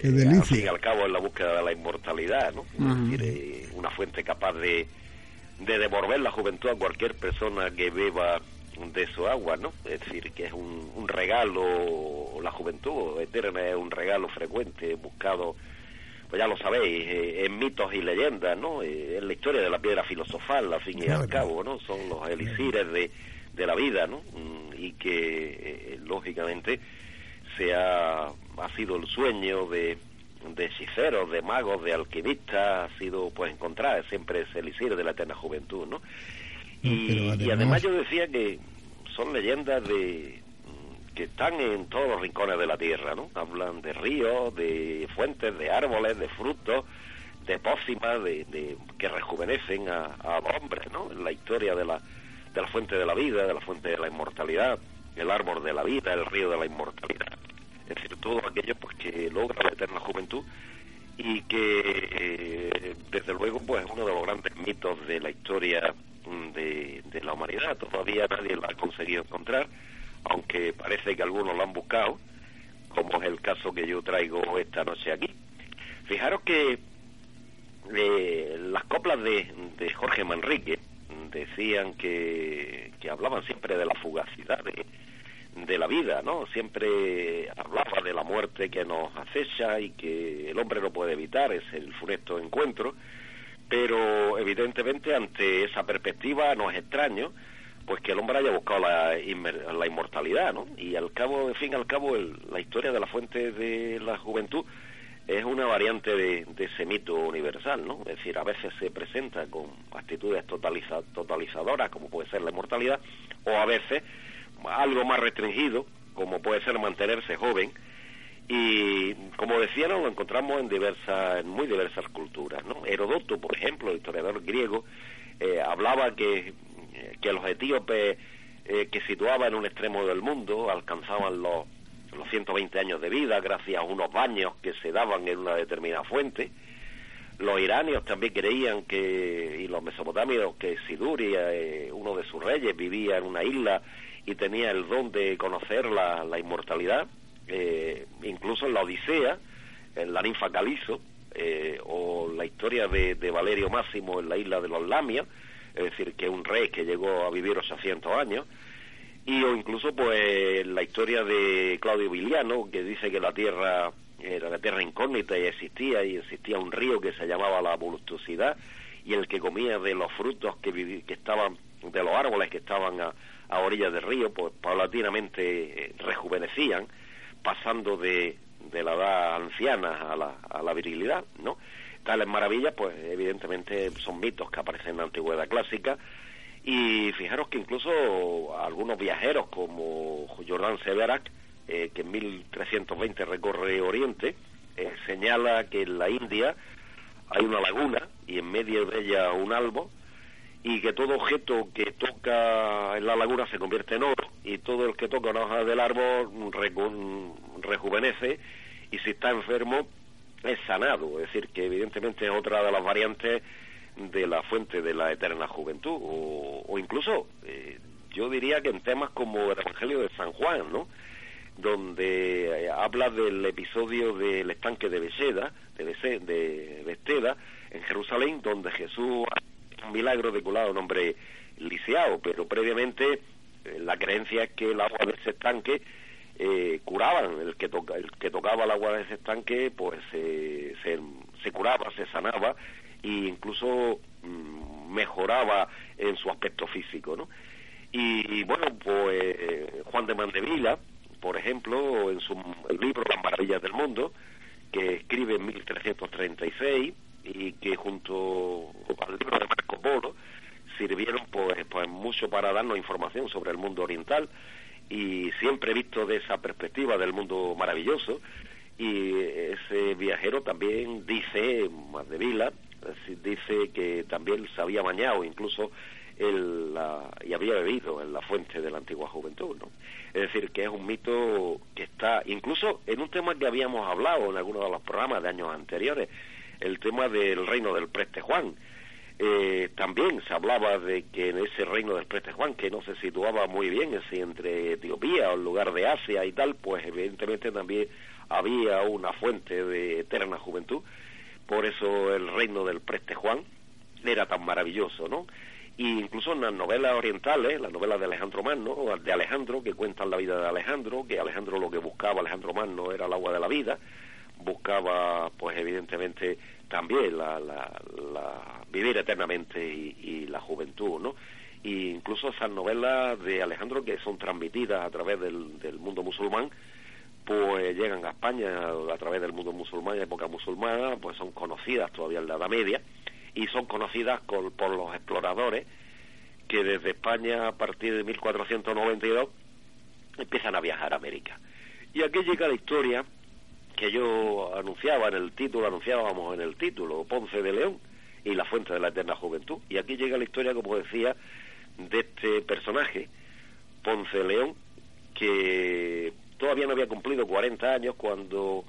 Qué Eh, delicia. al fin y al cabo es la búsqueda de la inmortalidad, ¿no? Ajá. Es decir, eh, una fuente capaz de, de devolver la juventud a cualquier persona que beba de su agua, ¿no? Es decir, que es un, un regalo, la juventud eterna es un regalo frecuente, buscado pues ya lo sabéis, eh, en mitos y leyendas, ¿no? Eh, en la historia de la piedra filosofal, al fin y al cabo, ¿no? Son los elixires de, de la vida, ¿no? Mm, y que, eh, lógicamente, se ha, ha sido el sueño de, de hechiceros, de magos, de alquimistas, ha sido, pues, encontrar siempre ese elixir de la eterna juventud, ¿no? Y, y además yo decía que son leyendas de que están en todos los rincones de la tierra, ¿no? Hablan de ríos, de fuentes, de árboles, de frutos, de pócimas, de, que rejuvenecen a, a, los hombres, ¿no? En la historia de la, de la fuente de la vida, de la fuente de la inmortalidad, el árbol de la vida, el río de la inmortalidad. Es decir, todo aquello pues que logra la eterna juventud y que eh, desde luego pues es uno de los grandes mitos de la historia mm, de, de la humanidad. Todavía nadie lo ha conseguido encontrar aunque parece que algunos lo han buscado, como es el caso que yo traigo esta noche aquí. Fijaros que eh, las coplas de, de, Jorge Manrique decían que, que hablaban siempre de la fugacidad de, de la vida, ¿no? Siempre hablaba de la muerte que nos acecha y que el hombre no puede evitar, es el funesto encuentro, pero evidentemente ante esa perspectiva no es extraño pues que el hombre haya buscado la, la inmortalidad, ¿no? Y al cabo, en fin, al cabo, la historia de la fuente de la juventud es una variante de, ese mito universal, ¿no? Es decir, a veces se presenta con actitudes totaliza, totalizadoras, como puede ser la inmortalidad, o a veces algo más restringido, como puede ser mantenerse joven, y como decía, lo encontramos en diversas, en muy diversas culturas, ¿no? Herodoto, por ejemplo, el historiador griego, eh, hablaba que que los etíopes eh, que situaban en un extremo del mundo alcanzaban los, los 120 años de vida gracias a unos baños que se daban en una determinada fuente. Los iranios también creían que, y los mesopotamios, que Siduria, eh, uno de sus reyes, vivía en una isla y tenía el don de conocer la, la inmortalidad. Eh, incluso en la Odisea, en la ninfa Calizo, o la historia de, de, Valerio Máximo en la isla de los Lamios, es decir, que un rey que llegó a vivir 800 años, y o incluso pues la historia de Claudio Viliano, que dice que la tierra era la tierra incógnita y existía, y existía un río que se llamaba la voluptuosidad, y el que comía de los frutos que, que estaban, de los árboles que estaban a, a orillas del río, pues paulatinamente eh, rejuvenecían, pasando de, de la edad anciana a la, a la virilidad, ¿no? tales maravillas, pues evidentemente son mitos que aparecen en la antigüedad clásica. Y fijaros que incluso algunos viajeros como Jordán Severac, eh, que en 1320 recorre Oriente, eh, señala que en la India hay una laguna y en medio de ella un albo y que todo objeto que toca en la laguna se convierte en oro y todo el que toca una hoja del árbol rejuvenece y si está enfermo es sanado, es decir, que evidentemente es otra de las variantes de la fuente de la eterna juventud, o, incluso eh, yo diría que en temas como el Evangelio de San Juan, ¿no? donde eh, habla del episodio del estanque de Beseda, de, Besteda, en Jerusalén, donde Jesús un milagro de a un hombre lisiado, pero previamente eh, la creencia es que el agua de ese estanque eh, curaban, el que, toca, el que tocaba el agua de ese estanque pues se, se curaba, se sanaba e incluso mm, mejoraba en su aspecto físico, ¿no? Y, bueno, pues Juan de Mandevila, por ejemplo, en su libro Las maravillas del mundo, que escribe en 1336 y que junto al libro de Marco Polo sirvieron pues, pues mucho para darnos información sobre el mundo oriental y siempre visto de esa perspectiva del mundo maravilloso y ese viajero también dice, más de Vila, dice que también se había bañado incluso el, la, y había bebido en la fuente de la antigua juventud, ¿no? Es decir, que es un mito que está, incluso en un tema que habíamos hablado en algunos de los programas de años anteriores, el tema del reino del preste Juan, eh, también se hablaba de que en ese reino del Preste Juan, que no se situaba muy bien si entre Etiopía o el lugar de Asia y tal, pues evidentemente también había una fuente de eterna juventud. Por eso el reino del Preste Juan era tan maravilloso, ¿no? Y incluso en las novelas orientales, las novelas de Alejandro Magno, de Alejandro, que cuentan la vida de Alejandro, que Alejandro lo que buscaba, Alejandro Magno, era el agua de la vida, buscaba, pues evidentemente, también la, la, vivir eternamente y, la juventud, ¿no? E incluso esas novelas de Alejandro que son transmitidas a través del, del mundo musulmán, pues llegan a España a través del mundo musulmán, época musulmana, pues son conocidas todavía en la Edad Media y son conocidas por los exploradores que desde España a partir de 1492 empiezan a viajar a América. Y aquí llega la historia que yo anunciaba en el título, anunciábamos en el título, Ponce de León y la fuente de la eterna juventud. Y aquí llega la historia, como decía, de este personaje, Ponce de León, que todavía no había cumplido 40 años cuando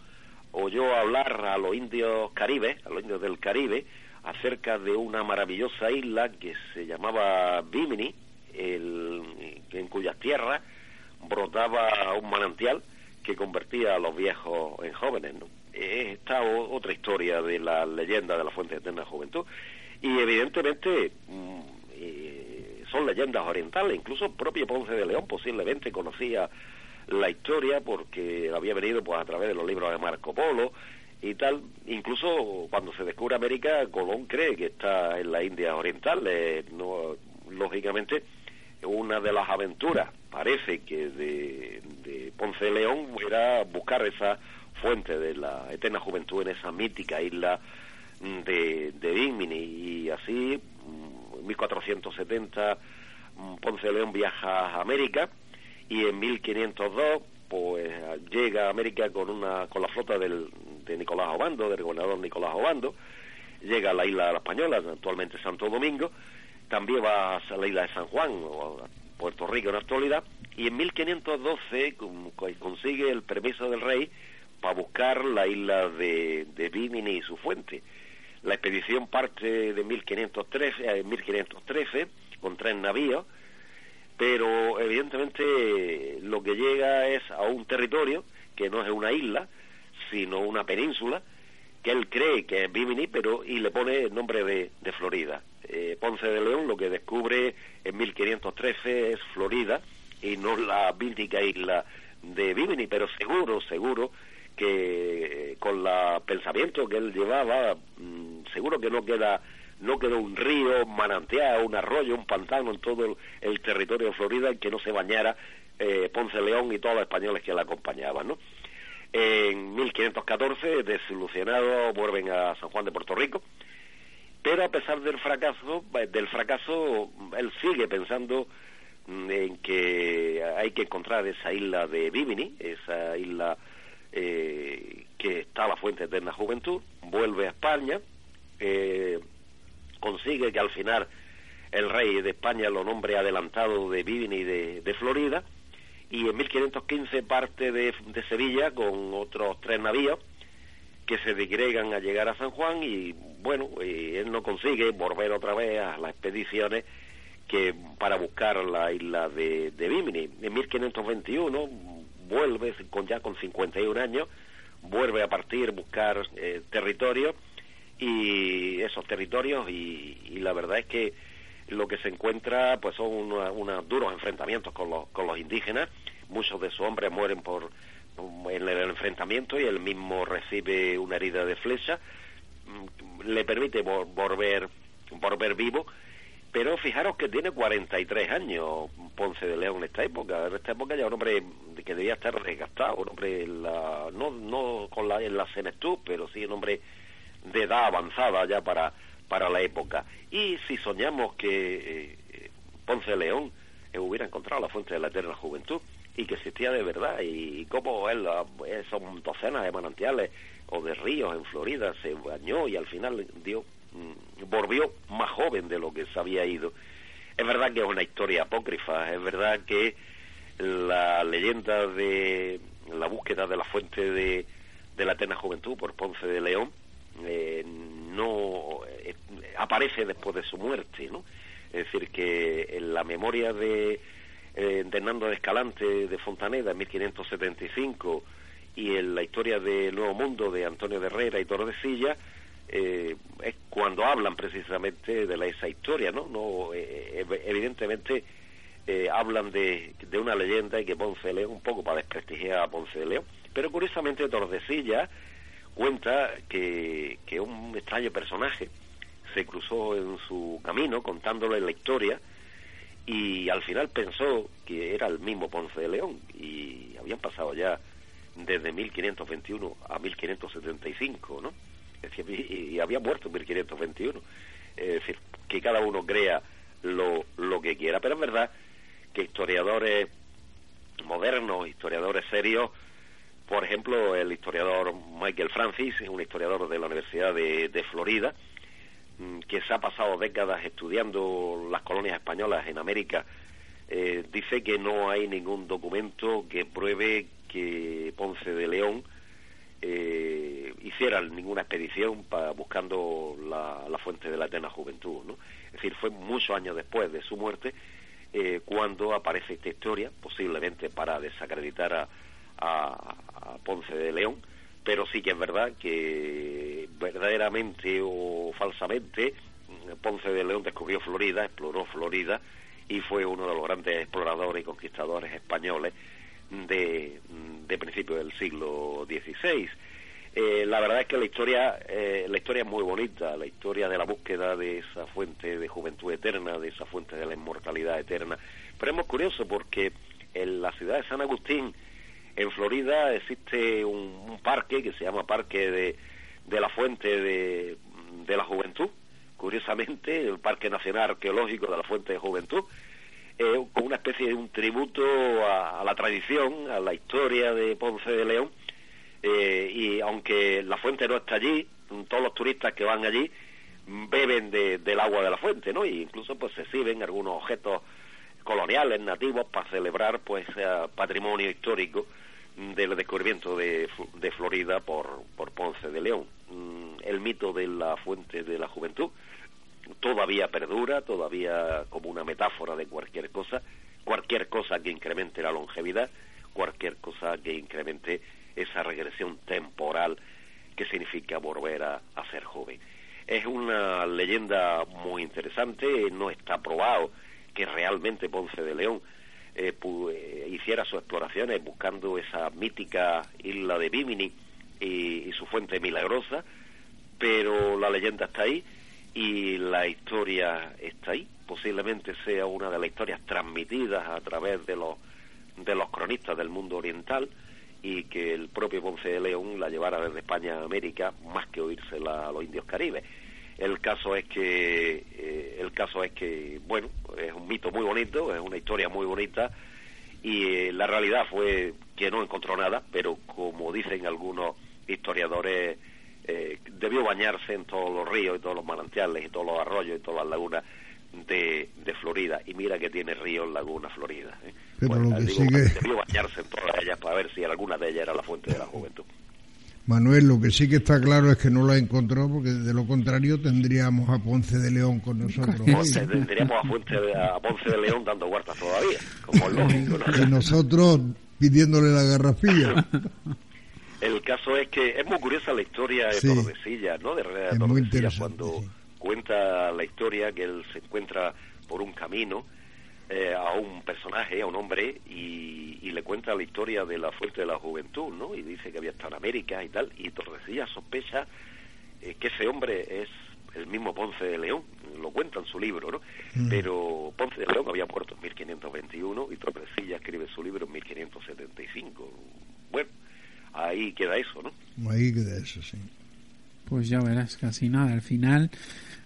oyó hablar a los indios caribes, a los indios del Caribe, acerca de una maravillosa isla que se llamaba Bimini, en cuyas tierras brotaba un manantial que convertía a los viejos en jóvenes. ¿no? Esta otra historia de la leyenda de la Fuente de Eterna Juventud. Y evidentemente mm, eh, son leyendas orientales, incluso propio Ponce de León posiblemente conocía la historia porque había venido pues a través de los libros de Marco Polo y tal. Incluso cuando se descubre América, Colón cree que está en la India Oriental. no, lógicamente, una de las aventuras, parece que de, Ponce de León, era buscar esa fuente de la eterna juventud en esa mítica isla de, de. Y así, en 1470, Ponce de León viaja a América y en 1502 pues llega a América con una con la flota del, de Nicolás Obando, del gobernador Nicolás Obando, llega a la isla de la Española, actualmente Santo Domingo, también va a la isla de San Juan, Puerto Rico en la actualidad, y en 1512 consigue el permiso del rey para buscar la isla de, de Bimini y su fuente. La expedición parte de 1513, en 1513 con tres navíos, pero evidentemente lo que llega es a un territorio que no es una isla, sino una península, que él cree que es Bimini, pero y le pone el nombre de Florida. Eh, Ponce de León lo que descubre en 1513 es Florida y no la mítica isla de Bimini, pero seguro, seguro que con el pensamiento que él llevaba, mm, seguro que no queda no quedó un río, manantial, un arroyo, un pantano en todo el, territorio de Florida en que no se bañara eh, Ponce León y todos los españoles que la acompañaban, ¿no? En 1514, desilusionados, vuelven a San Juan de Puerto Rico, pero a pesar del fracaso, eh, del fracaso, él sigue pensando mm, en que hay que encontrar esa isla de Bimini, esa isla eh, que está la fuente de eterna juventud, vuelve a España, eh, consigue que al final el rey de España lo nombre adelantado de Bimini de, Florida y en 1515 parte de, Sevilla con otros tres navíos que se digregan a llegar a San Juan y bueno, él no consigue volver otra vez a las expediciones que para buscar la isla de, de Bimini. En 1521 vuelve con ya con 51 años, vuelve a partir buscar eh, territorio y esos territorios y, la verdad es que lo que se encuentra pues son unos duros enfrentamientos con los, con los indígenas muchos de sus hombres mueren por en el enfrentamiento y él mismo recibe una herida de flecha mm, le permite volver volver vivo pero fijaros que tiene 43 años Ponce de León en esta época. En esta época ya un hombre que debía estar desgastado, un hombre la, no, no con la, en la senectud, pero sí un hombre de edad avanzada ya para, para la época. Y si soñamos que eh, Ponce de León eh, hubiera encontrado la fuente de la eterna juventud y que existía de verdad, y, cómo él, son docenas de manantiales o de ríos en Florida, se bañó y al final dio, mm, volvió más joven de lo que se había ido. Es verdad que es una historia apócrifa, es verdad que la leyenda de la búsqueda de la fuente de, de la eterna juventud por Ponce de León eh, no eh, aparece después de su muerte, ¿no? Es decir, que en la memoria de, eh, de Hernando de Escalante de Fontaneda en 1575 y en la historia del Nuevo Mundo de Antonio de Herrera y Tordesillas, eh, es cuando hablan precisamente de la, esa historia, ¿no? no evidentemente hablan de, de, una leyenda y que Ponce de León, un poco para desprestigiar a Ponce de León, pero curiosamente Tordesillas cuenta que, que un extraño personaje se cruzó en su camino contándole la historia y al final pensó que era el mismo Ponce de León y habían pasado ya desde 1521 a 1575, ¿no? Es decir, y había muerto en 1521. Es decir, que cada uno crea lo, lo que quiera, pero es verdad que historiadores modernos, historiadores serios, por ejemplo, el historiador Michael Francis, un historiador de la Universidad de, Florida, que se ha pasado décadas estudiando las colonias españolas en América, eh, dice que no hay ningún documento que pruebe que Ponce de León eh, hiciera ninguna expedición buscando la, fuente de la eterna juventud. ¿no? Es decir, fue muchos años después de su muerte eh, cuando aparece esta historia, posiblemente para desacreditar a, a, Ponce de León, pero sí que es verdad que verdaderamente o falsamente Ponce de León descubrió Florida, exploró Florida y fue uno de los grandes exploradores y conquistadores españoles de, de principios del siglo XVI. Eh, la verdad es que la historia, eh, la historia es muy bonita, la historia de la búsqueda de esa fuente de juventud eterna, de esa fuente de la inmortalidad eterna. Pero es muy curioso porque en la ciudad de San Agustín, en Florida, existe un, parque que se llama Parque de, de la Fuente de, de la Juventud, curiosamente, el Parque Nacional Arqueológico de la Fuente de Juventud, eh, con una especie de un tributo a, la tradición, a la historia de Ponce de León, eh, y aunque la fuente no está allí, todos los turistas que van allí beben del agua de la fuente, ¿no? Y incluso pues se exhiben algunos objetos coloniales nativos para celebrar pues patrimonio histórico del descubrimiento de, Florida por, por Ponce de León. Mm, el mito de la fuente de la juventud todavía perdura, todavía como una metáfora de cualquier cosa, cualquier cosa que incremente la longevidad, cualquier cosa que incremente esa regresión temporal que significa volver a, ser joven. Es una leyenda muy interesante, no está probado que realmente Ponce de León eh, eh, hiciera sus exploraciones buscando esa mítica isla de Bimini y su fuente milagrosa, pero la leyenda está ahí y la historia está ahí. Posiblemente sea una de las historias transmitidas a través de los, de los cronistas del mundo oriental y que el propio Ponce de León la llevara desde España a América más que oírsela a los indios caribes. El caso es que eh, el caso es que bueno es un mito muy bonito, es una historia muy bonita y eh, la realidad fue que no encontró nada, pero como dicen algunos historiadores eh, debió bañarse en todos los ríos y todos los manantiales y todos los arroyos y todas las lagunas de, Florida. Y mira que tiene ríos, lagunas, Florida. Pero lo que sigue... Debió bañarse en todas ellas para ver si alguna de ellas era la fuente de la juventud. Manuel, lo que sí que está claro es que no la encontró, porque de lo contrario tendríamos a Ponce de León con nosotros. tendríamos a, a, Ponce de León dando huertas todavía, como es lógico. Y nosotros pidiéndole la garrafilla. El caso es que es muy curiosa la historia de Tordesillas, ¿no? De Tordesillas, cuando cuenta la historia que él se encuentra por un camino eh, a un personaje, a un hombre, y, le cuenta la historia de la fuente de la juventud, ¿no? Y dice que había estado en América y tal, y Tordesillas sospecha eh, que ese hombre es el mismo Ponce de León, lo cuenta en su libro, ¿no? Mm. Pero Ponce de León había muerto en 1521 y Tordesillas escribe su libro en 1575. Bueno, ahí queda eso, ¿no? Ahí queda eso, sí. Pues ya verás, casi nada. Al final,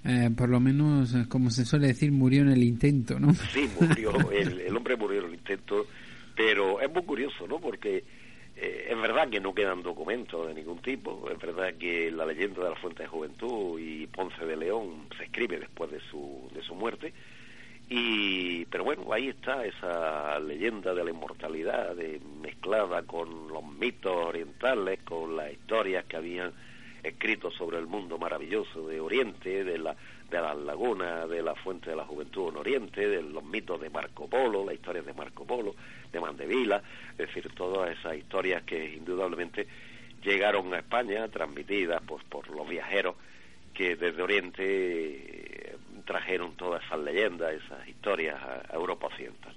eh, por lo menos, eh, como se suele decir, murió en el intento, ¿no? Sí, murió, el, hombre murió en el intento, pero es muy curioso, ¿no? Porque eh, es verdad que no quedan documentos de ningún tipo, es verdad que la leyenda de la Fuente de Juventud y Ponce de León se escribe después de su, de su muerte, y, pero bueno, ahí está esa leyenda de la inmortalidad de, mezclada con los mitos orientales, con las historias que habían escrito sobre el mundo maravilloso de Oriente, de, la, de las lagunas, de la fuente de la juventud en Oriente, de los mitos de Marco Polo, las historias de Marco Polo, de Mandevila, es decir, todas esas historias que indudablemente llegaron a España, transmitidas pues, por los viajeros que desde Oriente trajeron todas esas leyendas, esas historias a, Europa Occidental.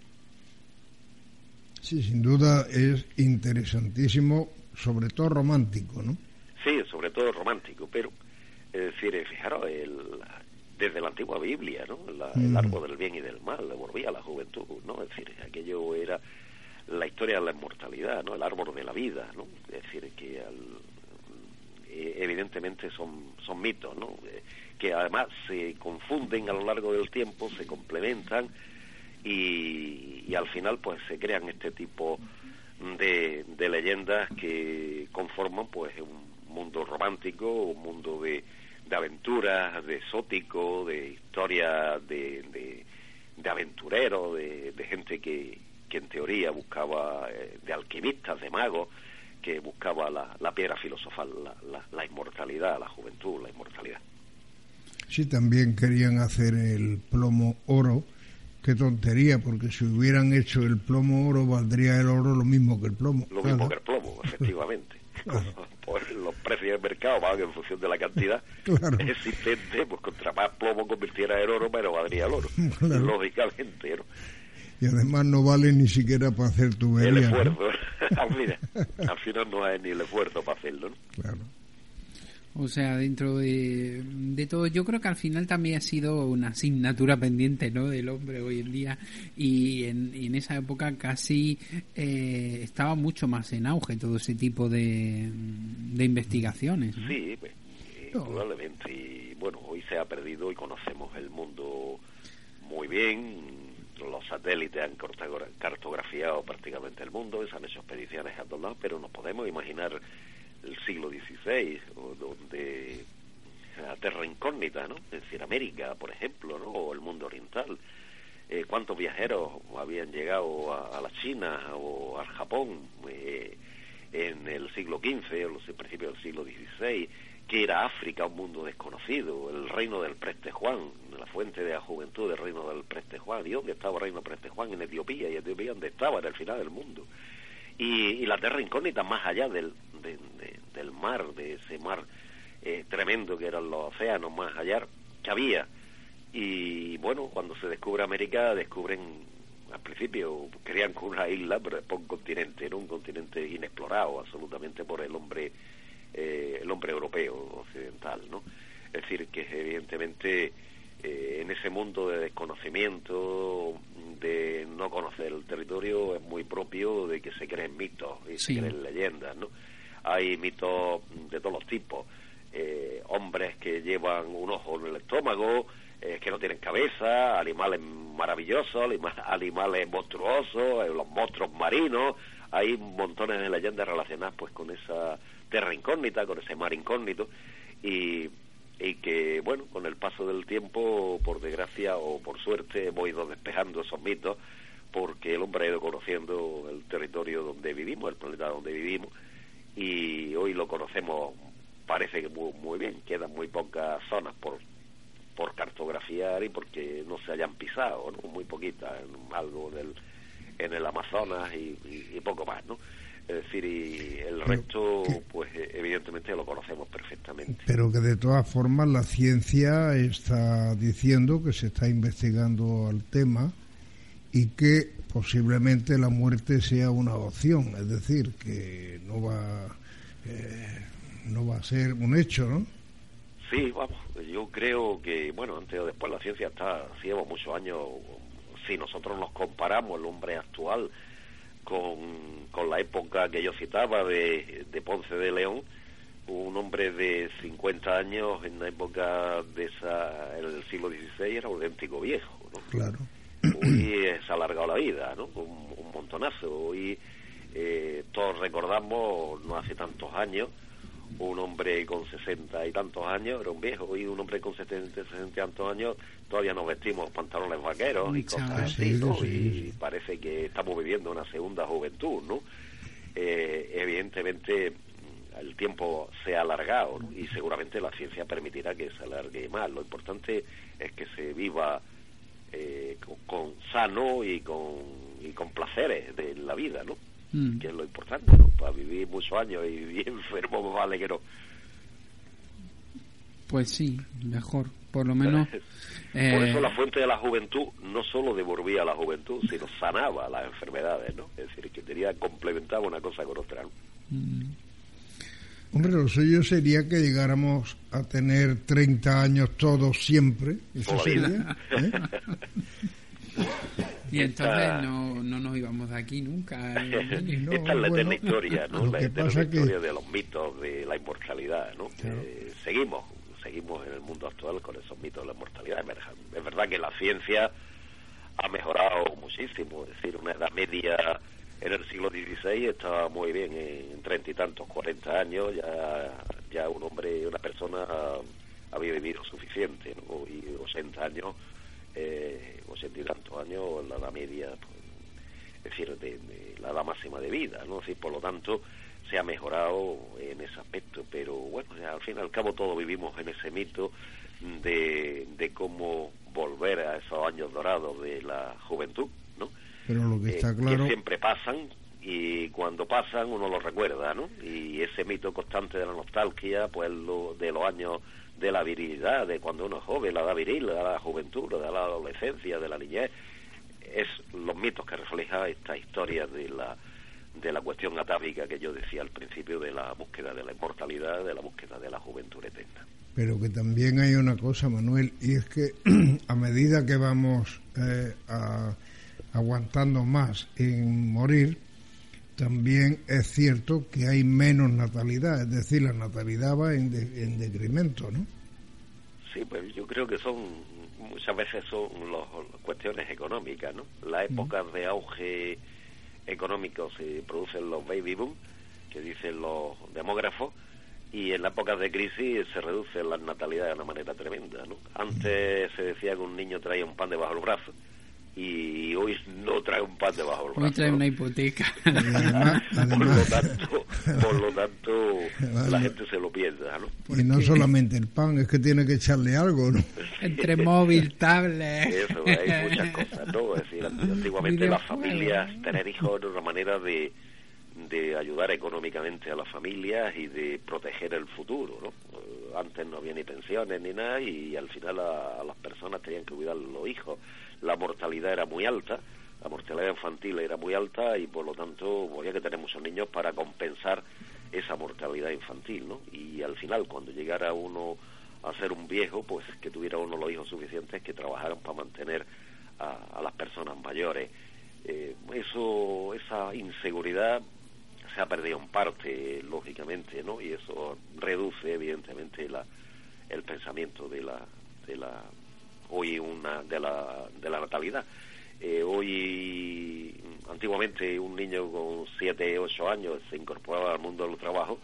Sí, sin duda es interesantísimo, sobre todo romántico, ¿no? Sí, sobre todo romántico, pero, es decir, fijaros, el, desde la antigua Biblia, ¿no? El Mm. árbol del bien y del mal, volvía a la juventud, ¿no? Es decir, aquello era la historia de la inmortalidad, ¿no? El árbol de la vida, ¿no? Es decir, que al- eh, evidentemente son, son mitos, ¿no? Eh, que además se confunden a lo largo del tiempo, se complementan y, y al final pues se crean este tipo de, de leyendas que conforman pues un mundo romántico, un mundo de, de aventuras, de exótico, de historia de, de, de aventurero, de, de gente que, que en teoría buscaba, eh, de alquimistas, de magos, que buscaba la, la piedra filosofal, la, la, la inmortalidad, la juventud, la inmortalidad. Sí, también querían hacer el plomo oro. Qué tontería, porque si hubieran hecho el plomo oro, valdría el oro lo mismo que el plomo. Lo mismo que el plomo, efectivamente. [laughs] [laughs] Pues los precios del mercado van en función de la cantidad [laughs] Claro. existente, pues contra más plomo convirtiera en oro, menos valdría el oro. [laughs] Claro. Lógicamente, ¿no? Y además no vale ni siquiera para hacer El tuberías. ¿no? esfuerzo. Mira, al final no hay ni el esfuerzo para hacerlo, ¿no? Claro. O sea, dentro de, de todo, yo creo que al final también ha sido una asignatura pendiente ¿no? del hombre hoy en día y en, y en esa época casi eh, estaba mucho más en auge todo ese tipo de, de investigaciones. ¿no? Sí, pues, indudablemente. Y bueno, hoy se ha perdido y conocemos el mundo muy bien. Los satélites han cartogra- cartografiado prácticamente el mundo, se han hecho expediciones a todos lados, pero nos podemos imaginar el siglo XVI, donde la Terra Incógnita, ¿no? Es decir, América, por ejemplo, ¿no? O el mundo oriental. Eh, ¿Cuántos viajeros habían llegado a, a la China o al Japón eh, en el siglo XV o los principios del siglo XVI? que era África, un mundo desconocido, el reino del Preste Juan, la fuente de la juventud del reino del Preste Juan. ¿Y dónde estaba el reino del Preste Juan? En Etiopía, y Etiopía donde estaba, en el final del mundo. Y, y la tierra incógnita más allá del, de- de- del mar, de ese mar eh, tremendo que eran los océanos más allá, que había. Y bueno, cuando se descubre América, descubren, al principio creían que una isla, pero después un continente, era un continente inexplorado absolutamente por el hombre eh, el hombre europeo occidental, ¿no? Es decir, que evidentemente eh, en ese mundo de desconocimiento, de no conocer el territorio, es muy propio de que se creen mitos y Sí. se creen leyendas, ¿no? Hay mitos de todos los tipos, eh, hombres que llevan un ojo en el estómago, eh, que no tienen cabeza, animales maravillosos, anima- [laughs] animales monstruosos, eh, los monstruos marinos, hay montones de leyendas relacionadas pues con esa tierra incógnita, con ese mar incógnito. Y, y que bueno, con el paso del tiempo, por desgracia o por suerte, hemos ido despejando esos mitos porque el hombre ha ido conociendo el territorio donde vivimos, el planeta donde vivimos y hoy lo conocemos parece que muy, muy bien, quedan muy pocas zonas por por cartografiar y porque no se hayan pisado, ¿no? muy poquitas, en- algo en el, en el Amazonas y, y- y poco más, ¿no? Es decir, y el resto, pues eh, evidentemente lo conocemos perfectamente. Pero que de todas formas la ciencia está diciendo que se está investigando al tema y que posiblemente la muerte sea una opción, es decir, que no va, eh, no va a ser un hecho, ¿no? Sí, vamos, yo creo que, bueno, antes o después la ciencia está, si lleva muchos años, si nosotros nos comparamos el hombre actual con, con la época que yo citaba de, de Ponce de León, un hombre de 50 años en la época de esa, en el siglo XVI era auténtico viejo, ¿no? Claro. Hoy eh, se ha alargado la vida, ¿no? Un, un montonazo. Hoy eh, todos recordamos, no hace tantos años, un hombre con sesenta y tantos años era un viejo. Hoy un hombre con setenta, sesenta y tantos años todavía nos vestimos pantalones vaqueros y cosas así, Sí, ¿no? sí, y parece que estamos viviendo una segunda juventud, ¿no? Eh, evidentemente el tiempo se ha alargado ¿no? y seguramente la ciencia permitirá que se alargue más. Lo importante es que se viva eh, con, con sano y con, y con placeres de la vida, ¿no? Mm. Que es lo importante, ¿no? Para vivir muchos años y vivir [laughs] enfermo, más vale que no. Pues sí, mejor. Por lo menos. [laughs] Por eh, eso la fuente de la juventud no solo devolvía la juventud, sino sanaba las enfermedades, ¿no? Es decir, que tenía complementaba una cosa con otra. ¿no? mm. Hombre, lo suyo sería que llegáramos a tener 30 años todos siempre. Eso sería. ¿eh? [laughs] Y entonces no, no nos íbamos de aquí nunca. [laughs] No, Esta es la eterna historia, ¿no? La eterna historia de los mitos de la inmortalidad, ¿no? Eh, seguimos, seguimos en el mundo actual con esos mitos de la inmortalidad. Es verdad que la ciencia ha mejorado muchísimo, es decir, una edad media en el siglo XVI estaba muy bien, en treinta y tantos, cuarenta años, ya, ya un hombre, una persona había vivido suficiente, ¿no? y 80 años, eh, ochenta y tantos años, la edad media, pues, es decir, de, la edad máxima de vida, ¿no? Decir, por lo tanto, se ha mejorado en ese aspecto, pero bueno, al fin y al cabo todos vivimos en ese mito de, de cómo volver a esos años dorados de la juventud. Pero lo que está claro... Que siempre pasan y cuando pasan uno lo recuerda, ¿no? Y ese mito constante de la nostalgia, pues lo, de los años de la virilidad, de cuando uno es joven, la edad viril, la edad juventud, la la adolescencia, de la niñez, es los mitos que refleja esta historia de la de la cuestión atávica que yo decía al principio de la búsqueda de la inmortalidad, de la búsqueda de la juventud eterna. Pero que también hay una cosa, Manuel, y es que a medida que vamos eh, aguantando más en morir, también es cierto que hay menos natalidad, es decir, la natalidad va en, decremento, ¿no? Sí, pues yo creo que son, muchas veces son las cuestiones económicas, ¿no? Las épocas de auge económico se producen los baby boom, que dicen los demógrafos, y en las épocas de crisis se reduce la natalidad de una manera tremenda, ¿no? Antes se decía que un niño traía un pan debajo del brazo, y hoy no trae un pan debajo del brazo. Hoy trae una hipoteca. [laughs] por lo tanto, por lo tanto la gente se lo piensa, ¿no? Y no solamente el pan, es que tiene que echarle algo, ¿no? Entre móvil, tablet. Eso, hay muchas cosas, ¿no? Es decir, antiguamente las familias, tener hijos era una manera de de ayudar económicamente a las familias y de proteger el futuro, ¿no? Antes no había ni pensiones ni nada y al final a, a las personas tenían que cuidar los hijos la mortalidad era muy alta, la mortalidad infantil era muy alta y por lo tanto había que tener muchos niños para compensar esa mortalidad infantil, ¿no? Y al final, cuando llegara uno a ser un viejo, pues que tuviera uno los hijos suficientes que trabajaran para mantener a, las personas mayores. Eh, eso, esa inseguridad se ha perdido en parte, lógicamente, ¿no? Y eso reduce, evidentemente, la, el pensamiento de la, de la hoy una de la, de la natalidad. Eh, hoy, antiguamente, un niño con 7, 8 años se incorporaba al mundo del trabajo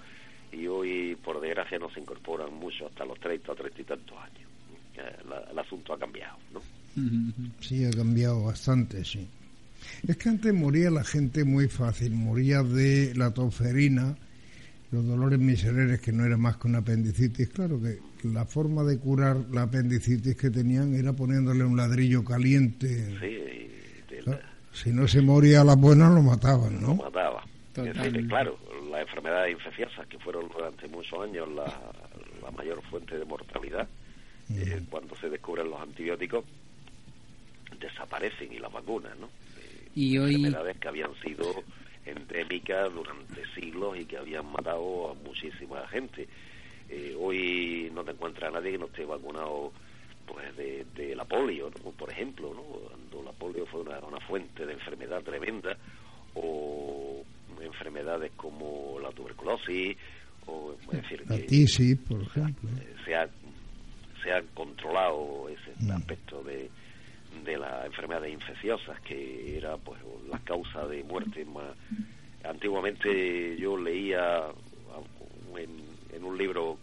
y hoy, por desgracia, no se incorporan mucho hasta los 30 o 30 y tantos años. Eh, el asunto ha cambiado, ¿no? Sí, ha cambiado bastante, sí. Es que antes moría la gente muy fácil, moría de la toferina, los dolores miserables que no era más que una apendicitis. Claro que la forma de curar la apendicitis que tenían era poniéndole un ladrillo caliente. Sí, si no se moría a las buenas lo mataban, ¿no? Lo mataba. claro, las enfermedades infecciosas que fueron durante muchos años la, la mayor fuente de mortalidad, eh, cuando se descubren los antibióticos, desaparecen y las vacunas, ¿no? Eh, y hoy... Enfermedades que habían sido endémica durante siglos y que habían matado a muchísima gente. Eh, hoy no te encuentras a nadie que no esté vacunado pues de, la polio, por ejemplo, ¿no? cuando la polio fue una, fuente de enfermedad tremenda, o enfermedades como la tuberculosis, o decir, la tisis, por ejemplo. Se ha, se ha controlado ese mm. aspecto de, de las enfermedades infecciosas, que era pues la causa de muerte más... Antiguamente yo leía en, en un libro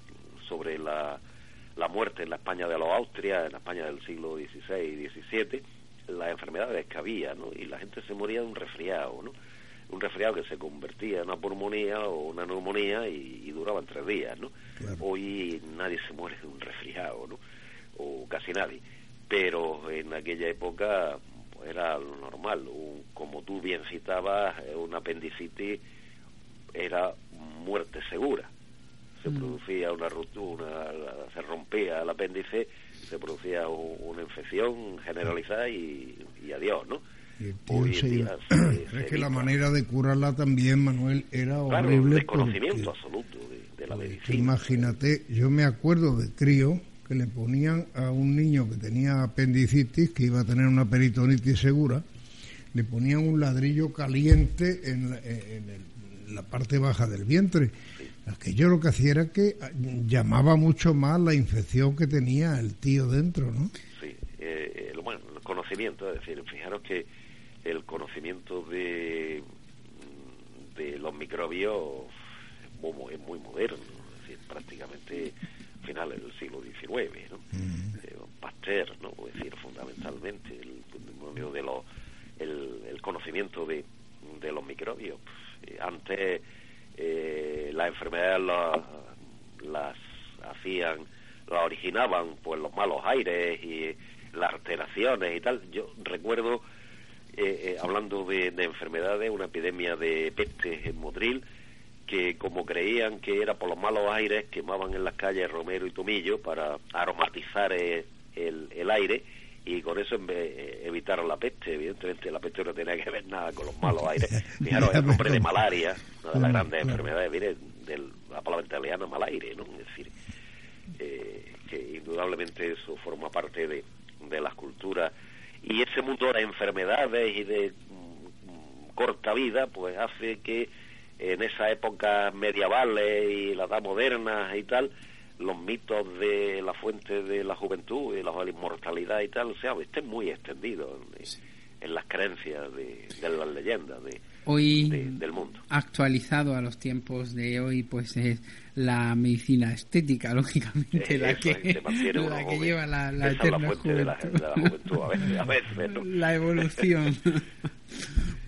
sobre la, la muerte en la España de los Austria, en la España del siglo XVI y XVII, las enfermedades que había, ¿no? Y la gente se moría de un resfriado, ¿no? Un resfriado que se convertía en una pulmonía o una neumonía y, duraba tres días, ¿no? Hoy nadie se muere de un resfriado, ¿no? O casi nadie pero en aquella época pues, era lo normal. como tú bien citabas, eh, un apendicitis era muerte segura. Se mm. producía una ruptura, se rompía el apéndice, se producía una infección generalizada y, adiós, ¿no? Hoy [clears throat] es que la manera de curarla también, Manuel, era claro, horrible. desconocimiento absoluto de, la medicina. Imagínate, yo me acuerdo de crío que le ponían a un niño que tenía apendicitis, que iba a tener una peritonitis segura, le ponían un ladrillo caliente en la, en el- la parte baja del vientre. Aquello lo que hacía era que ah, llamaba mucho más la infección que tenía el tío dentro, ¿no? Sí, eh, el, bueno, el conocimiento, es decir, fijaros que el conocimiento de, los microbios es muy, muy moderno, es decir, prácticamente final del siglo XIX, ¿no? Eh, Pasteur, ¿no? Es decir, fundamentalmente el, testimonio de los, el, el conocimiento de, de los microbios. Eh, antes eh, las enfermedades las, las hacían, las originaban pues los malos aires y las alteraciones y tal. Yo recuerdo, eh, eh, hablando de, de enfermedades, una epidemia de peste en Motril, que como creían que era por los malos aires, quemaban en las calles romero y tomillo para aromatizar eh, el, el aire y con eso eh, evitaron la peste. Evidentemente la peste no tenía que ver nada con los malos aires. [laughs] Fijaros, el nombre de malaria, una de las grandes enfermedades, viene de la palabra italiana malaire, ¿no? Es decir, eh, que indudablemente eso forma parte de, de las culturas y ese mundo de las enfermedades y de mm, corta vida pues hace que en esa época medievales y la edad moderna y tal los mitos de la fuente de la juventud y la, inmortalidad y tal o sea estén muy extendidos en, en las creencias de, de las leyendas de, Hoy de- del mundo actualizado a los tiempos de hoy, pues es la medicina estética, [laughs] lógicamente, Eh, la eso que, la lleva la, la de la, juventud. de la juventud a veces, a veces, ¿no? [laughs] la evolución. [laughs]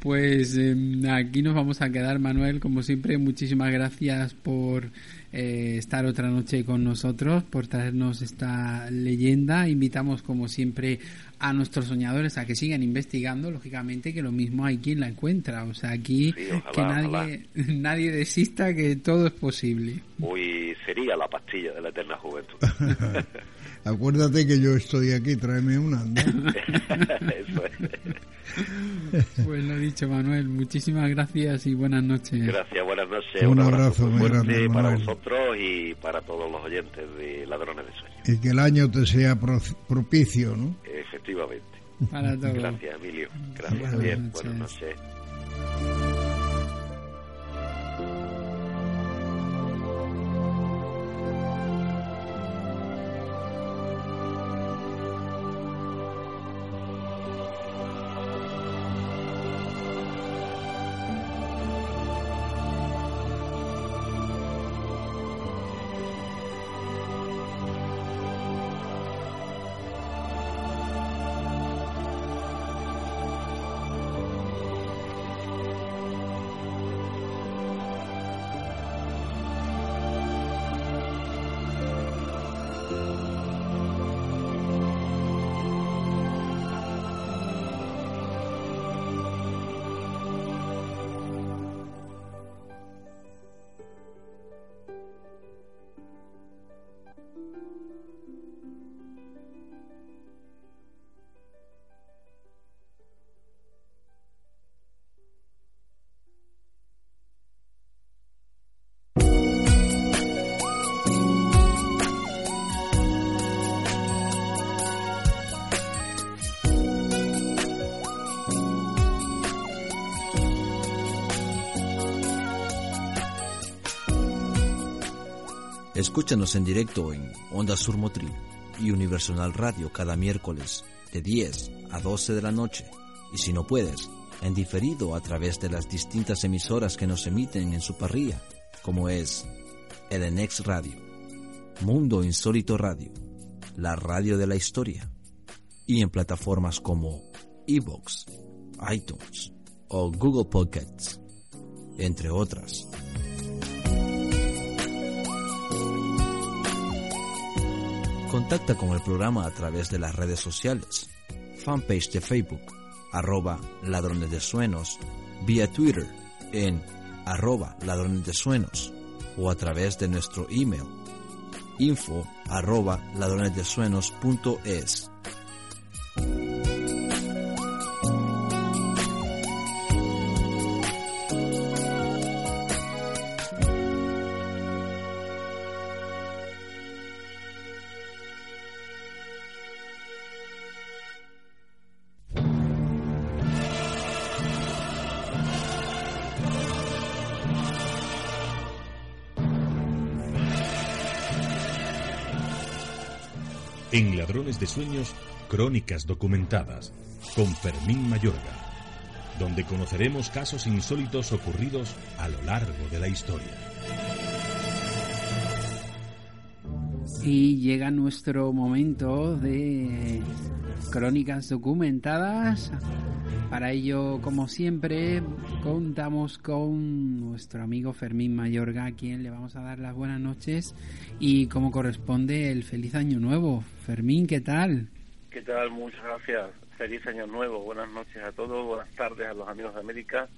Pues eh, aquí nos vamos a quedar, Manuel. Como siempre, muchísimas gracias por eh, estar otra noche con nosotros, por traernos esta leyenda. Invitamos, como siempre, a nuestros soñadores a que sigan investigando. Lógicamente, que lo mismo hay quien la encuentra. O sea, aquí Sí, ojalá, que nadie, [laughs] nadie desista, que todo es posible. Hoy sería la pastilla de la eterna juventud. [laughs] Acuérdate que yo estoy aquí, tráeme una. ¿no? [laughs] Eso es. [laughs] Pues lo dicho, Manuel. Muchísimas gracias y buenas noches. Gracias, buenas noches. Un Un, abrazo, abrazo muy grande, para Manuel. vosotros y para todos los oyentes de Ladrones de Sueños. Y que el año te sea pro- propicio, ¿no? Efectivamente. Para todos. Gracias, Emilio. Gracias, Buenas Javier. noches. Buenas noches. Escúchanos en directo en Onda Sur Motril y Universal Radio cada miércoles de 10 a 12 de la noche. Y si no puedes, en diferido a través de las distintas emisoras que nos emiten en su parrilla, como es Edenex Radio, Mundo Insólito Radio, la radio de la historia, y en plataformas como Evox, iTunes o Google Podcasts, entre otras. Contacta con el programa a través de las redes sociales, fanpage de Facebook, arroba ladrones de suenos, vía Twitter en arroba ladrones de suenos o a través de nuestro email info arroba ladronesdesuenos.es. En Ladrones de Sueños, Crónicas Documentadas, con Fermín Mayorga, donde conoceremos casos insólitos ocurridos a lo largo de la historia. Y llega nuestro momento de crónicas documentadas. Para ello, como siempre, contamos con nuestro amigo Fermín Mayorga, a quien le vamos a dar las buenas noches y como corresponde el feliz año nuevo. Fermín, ¿qué tal? ¿Qué tal? Muchas gracias. Feliz año nuevo. Buenas noches a todos. Buenas tardes a los amigos de América.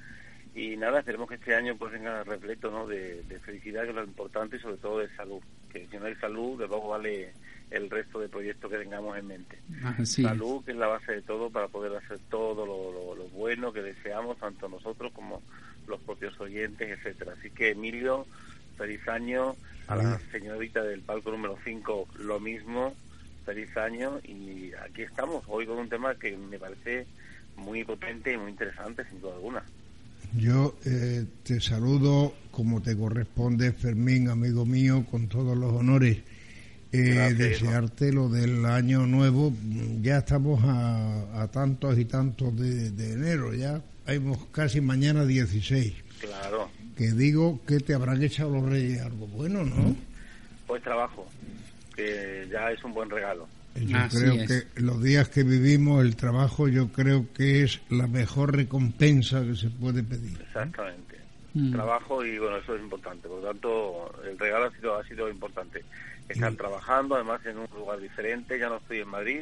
Y nada, esperemos que este año pues venga repleto ¿no? de, felicidad, que es lo importante, y sobre todo de salud. Que si no hay salud, de luego vale el resto de proyectos que tengamos en mente. salud, que es la base de todo para poder hacer todo lo, lo, bueno que deseamos, tanto nosotros como los propios oyentes, etcétera. Así que Emilio, feliz año. A la señorita del palco número 5, lo mismo. Feliz año. Y aquí estamos, hoy con un tema que me parece muy potente y muy interesante, sin duda alguna. Yo eh, te saludo como te corresponde, Fermín, amigo mío, con todos los honores. Eh, desearte lo del año nuevo. Ya estamos a, tantos y tantos de, enero, ya hay casi mañana 16. Claro. Que digo que te habrán echado los reyes algo bueno, ¿no? Pues trabajo, que ya es un buen regalo. Yo creo que los días que vivimos, el trabajo, yo creo que es la mejor recompensa que se puede pedir. Exactamente. Mm. Trabajo y bueno, eso es importante. Por lo tanto, el regalo ha sido, ha sido importante. Están trabajando, además, en un lugar diferente. Ya no estoy en Madrid,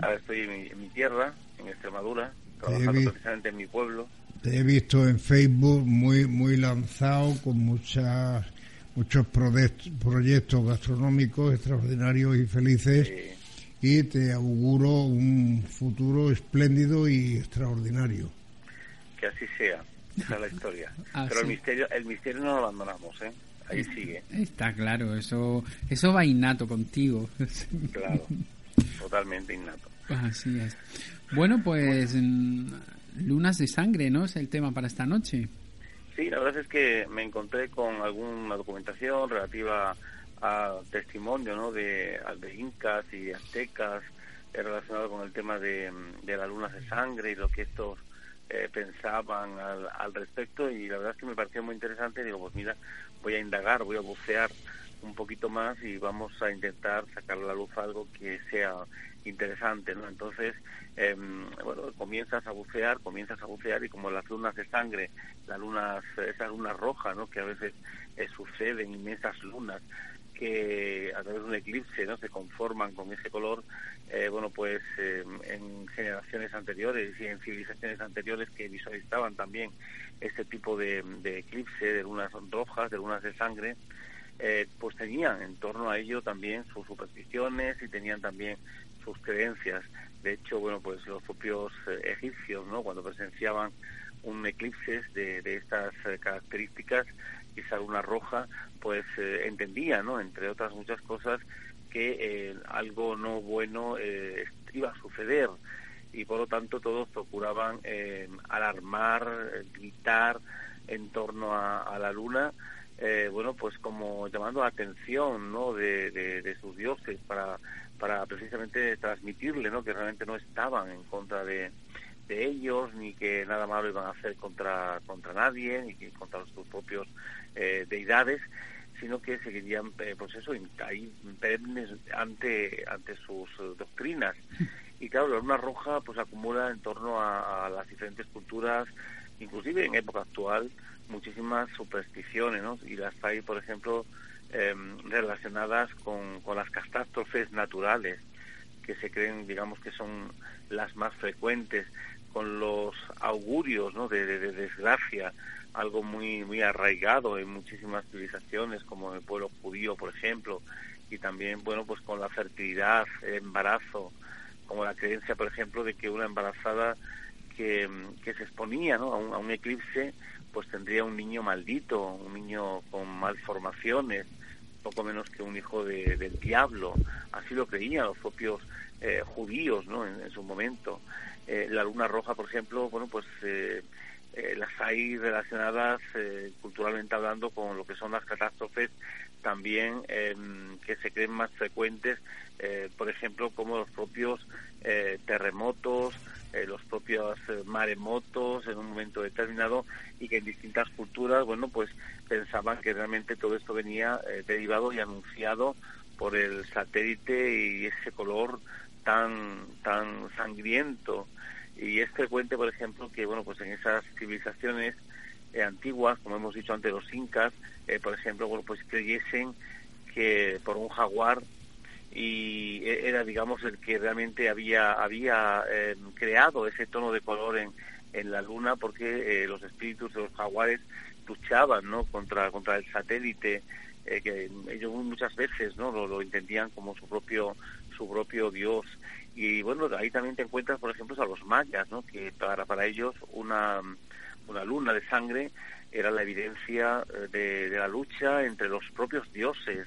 ahora estoy en mi, tierra, en Extremadura, trabajando precisamente en mi pueblo. Te he visto en Facebook muy, muy lanzado, con muchas muchos proyectos gastronómicos extraordinarios y felices y te auguro un futuro espléndido y extraordinario. Que así sea, esa es la [laughs] historia. Pero el misterio, el misterio no lo abandonamos, ¿eh? Ahí sigue. Está claro, eso, eso va innato contigo. Claro, totalmente innato. Así es. Bueno, pues lunas de sangre, ¿no? Es el tema para esta noche. Sí, la verdad es que me encontré con alguna documentación relativa a testimonio ¿no? de, de incas y aztecas eh, relacionado con el tema de, de las lunas de sangre y lo que estos eh, pensaban al, al, respecto y la verdad es que me pareció muy interesante digo pues mira voy a indagar voy a bucear un poquito más y vamos a intentar sacar a la luz algo que sea interesante no entonces em, bueno comienzas a bucear comienzas a bucear y como las lunas de sangre las lunas esa luna roja no que a veces eh, suceden inmensas lunas que a través de un eclipse no se conforman con ese color eh, bueno pues eh, en generaciones anteriores y en civilizaciones anteriores que visualizaban también este tipo de, eclipse de lunas rojas de lunas de sangre eh, pues tenían en torno a ello también sus supersticiones y tenían también sus creencias. De hecho bueno pues los propios egipcios no cuando presenciaban un eclipse de, de estas características esa luna roja, pues eh, entendía, ¿no? Entre otras muchas cosas, que eh, algo no bueno eh, iba a suceder y por lo tanto todos procuraban alarmar, gritar en torno a, la luna, bueno, pues como llamando la atención, ¿no? De, de, sus dioses para, para precisamente transmitirle, ¿no? Que realmente no estaban en contra de, de ellos, ni que nada malo iban a hacer contra, contra nadie, ni que contra sus propios eh, deidades, sino que seguirían, eh, pues eso, ahí perennes ante, ante sus eh, doctrinas. Y claro, la luna roja pues acumula en torno a, las diferentes culturas, inclusive en época actual, muchísimas supersticiones, ¿no? Y las hay, por ejemplo, em, relacionadas con, con las catástrofes naturales, que se creen, digamos, que son las más frecuentes, con los augurios, ¿no? de, de desgracia, algo muy muy arraigado en muchísimas civilizaciones como el pueblo judío por ejemplo y también bueno pues con la fertilidad el embarazo como la creencia por ejemplo de que una embarazada que, que se exponía ¿no? a, un, eclipse pues tendría un niño maldito un niño con malformaciones poco menos que un hijo de, del diablo. Así lo creían los propios eh, judíos no en, su momento. Eh, la luna roja por ejemplo bueno pues eh, eh, las hay relacionadas eh, culturalmente hablando con lo que son las catástrofes también em, que se creen más frecuentes, eh, por ejemplo, como los propios terremotos, los propios maremotos en un momento determinado y que en distintas culturas, bueno, pues pensaban que realmente todo esto venía derivado y anunciado por el satélite y ese color tan tan sangriento y es frecuente, por ejemplo, que bueno, pues en esas civilizaciones eh, antiguas, como hemos dicho antes, los incas, eh, por ejemplo, pues creyesen que por un jaguar y e, era, digamos, el que realmente había había creado ese tono de color en, en la luna, porque eh, los espíritus de los jaguares luchaban, ¿no? Contra contra el satélite que ellos muchas veces, ¿no? Lo, lo entendían como su propio su propio dios y bueno, ahí también te encuentras, por ejemplo, a los mayas, ¿no? que para, para ellos una, una luna de sangre era la evidencia eh, de, la lucha entre los propios dioses.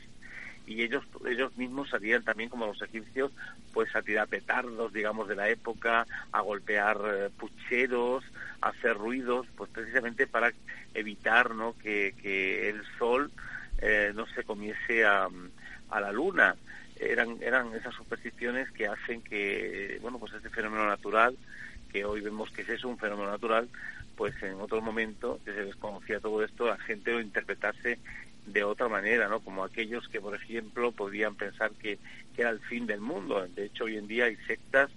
Y ellos ellos mismos salían también como los egipcios pues a tirar petardos digamos de la época a golpear eh, pucheros a hacer ruidos pues precisamente para evitar no que, que el sol eh, no se comiese a, a la luna eran, eran esas supersticiones que hacen que, bueno, pues este fenómeno natural, que hoy vemos que es un fenómeno natural, pues en otro momento que se desconocía todo esto, la gente lo interpretase de otra manera, ¿no? Como aquellos que, por ejemplo, podían pensar que, que era el fin del mundo. De hecho, hoy en día hay sectas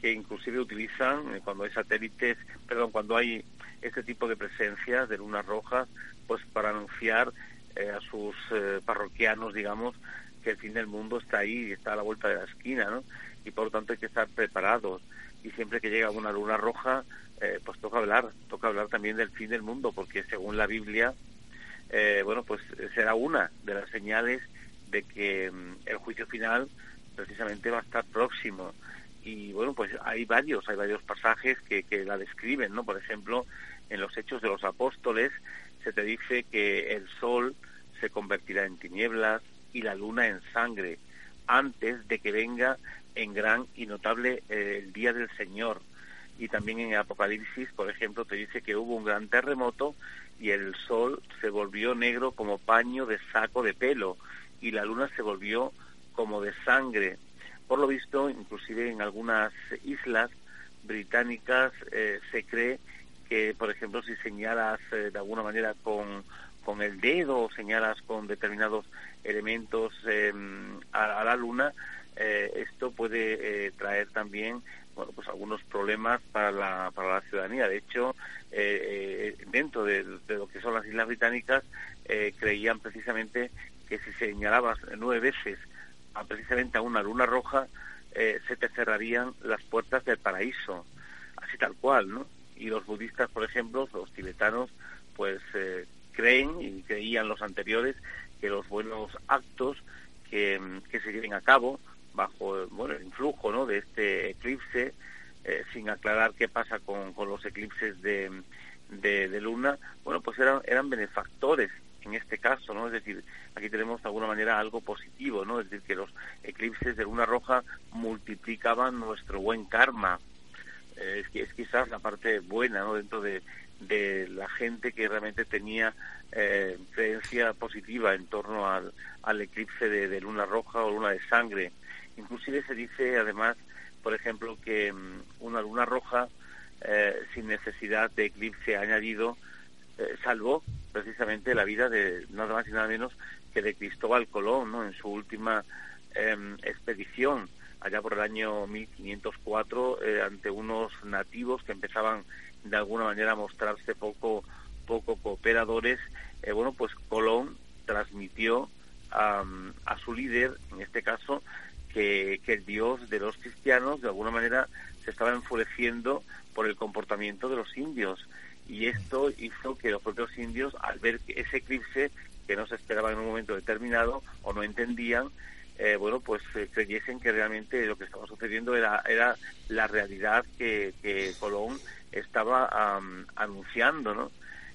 que inclusive utilizan, eh, cuando hay satélites, perdón, cuando hay este tipo de presencias de lunas rojas, pues para anunciar eh, a sus eh, parroquianos, digamos, que el fin del mundo está ahí, está a la vuelta de la esquina, ¿no? Y por lo tanto hay que estar preparados. Y siempre que llega una luna roja, eh, pues toca hablar, toca hablar también del fin del mundo, porque según la Biblia, eh, bueno, pues será una de las señales de que mm, el juicio final precisamente va a estar próximo. Y bueno, pues hay varios, hay varios pasajes que, que la describen, ¿no? Por ejemplo, en los Hechos de los Apóstoles se te dice que el sol se convertirá en tinieblas, y la luna en sangre, antes de que venga en gran y notable eh, el día del Señor. Y también en Apocalipsis, por ejemplo, te dice que hubo un gran terremoto y el sol se volvió negro como paño de saco de pelo y la luna se volvió como de sangre. Por lo visto, inclusive en algunas islas británicas eh, se cree que, por ejemplo, si señalas eh, de alguna manera con, con el dedo o señalas con determinados elementos em, a, la Luna, eh, esto puede eh, traer también bueno, pues algunos problemas para la, para la ciudadanía. De hecho, eh, dentro de, lo que son las Islas Británicas, creían precisamente que si señalabas nueve veces a, precisamente a una luna roja, se te cerrarían las puertas del paraíso, así tal cual, ¿no? Y los budistas, por ejemplo, los tibetanos, pues creen y creían los anteriores que los buenos actos que, se lleven a cabo bajo bueno, el influjo ¿no? de este eclipse, eh, sin aclarar qué pasa con, con los eclipses de, de, luna, bueno, pues eran, eran benefactores en este caso, ¿no? Es decir, aquí tenemos de alguna manera algo positivo, ¿no? Es decir, que los eclipses de luna roja multiplicaban nuestro buen karma. Eh, es, es quizás la parte buena, ¿no? Dentro de, de la gente que realmente tenía eh, creencia positiva en torno al, al eclipse de, luna roja o luna de sangre. Inclusive se dice además, por ejemplo, que mm, una luna roja eh, sin necesidad de eclipse añadido eh, salvó precisamente la vida de nada más y nada menos que de Cristóbal Colón ¿no? en su última em, expedición allá por el año 1504 eh, ante unos nativos que empezaban de alguna manera mostrarse poco, poco cooperadores, eh, bueno, pues Colón transmitió a, su líder, en este caso, que, que el Dios de los cristianos de alguna manera se estaba enfureciendo por el comportamiento de los indios. Y esto hizo que los propios indios, al ver ese eclipse, que no se esperaba en un momento determinado o no entendían, eh, bueno, pues eh, creyesen que realmente lo que estaba sucediendo era, era la realidad que, Colón estaba anunciando, ¿no?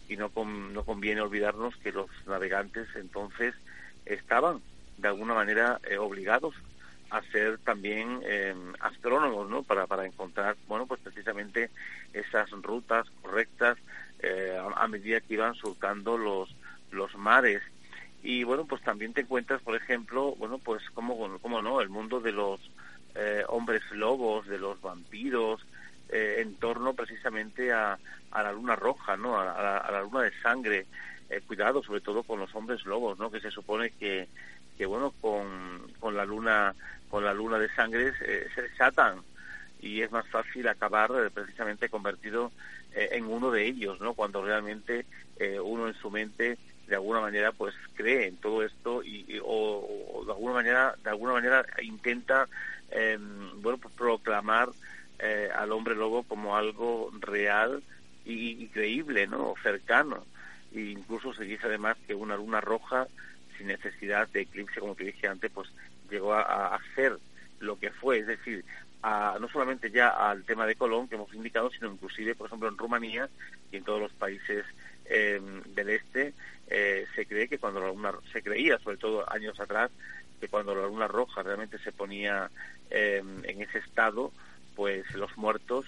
Y no, no conviene olvidarnos que los navegantes entonces estaban de alguna manera eh, obligados a ser también eh, astrónomos, ¿no? Para, para encontrar, bueno, pues precisamente esas rutas correctas eh, a, medida que iban surcando los, los mares. Y bueno, pues también te encuentras, por ejemplo, bueno, pues como, como no, el mundo de los eh, hombres lobos, de los vampiros, eh, en torno precisamente a, a, la luna roja, ¿no? A, la, luna de sangre. cuidado, sobre todo con los hombres lobos, ¿no? Que se supone que, que bueno, con, con la luna con la luna de sangre se desatan y es más fácil acabar precisamente convertido eh, en uno de ellos, ¿no? Cuando realmente eh, uno en su mente de alguna manera pues cree en todo esto y, o, de alguna manera de alguna manera intenta em, bueno pues proclamar eh, al hombre lobo como algo real y, creíble no cercano. E incluso se dice además que una luna roja sin necesidad de eclipse como te dije antes pues llegó a, a ser lo que fue. Es decir no solamente ya al tema de Colón que hemos indicado, sino inclusive, por ejemplo, en Rumanía y en todos los países em, del este, eh, se cree que cuando la luna, se creía, sobre todo años atrás, que cuando la luna roja realmente se ponía em, en ese estado, pues los muertos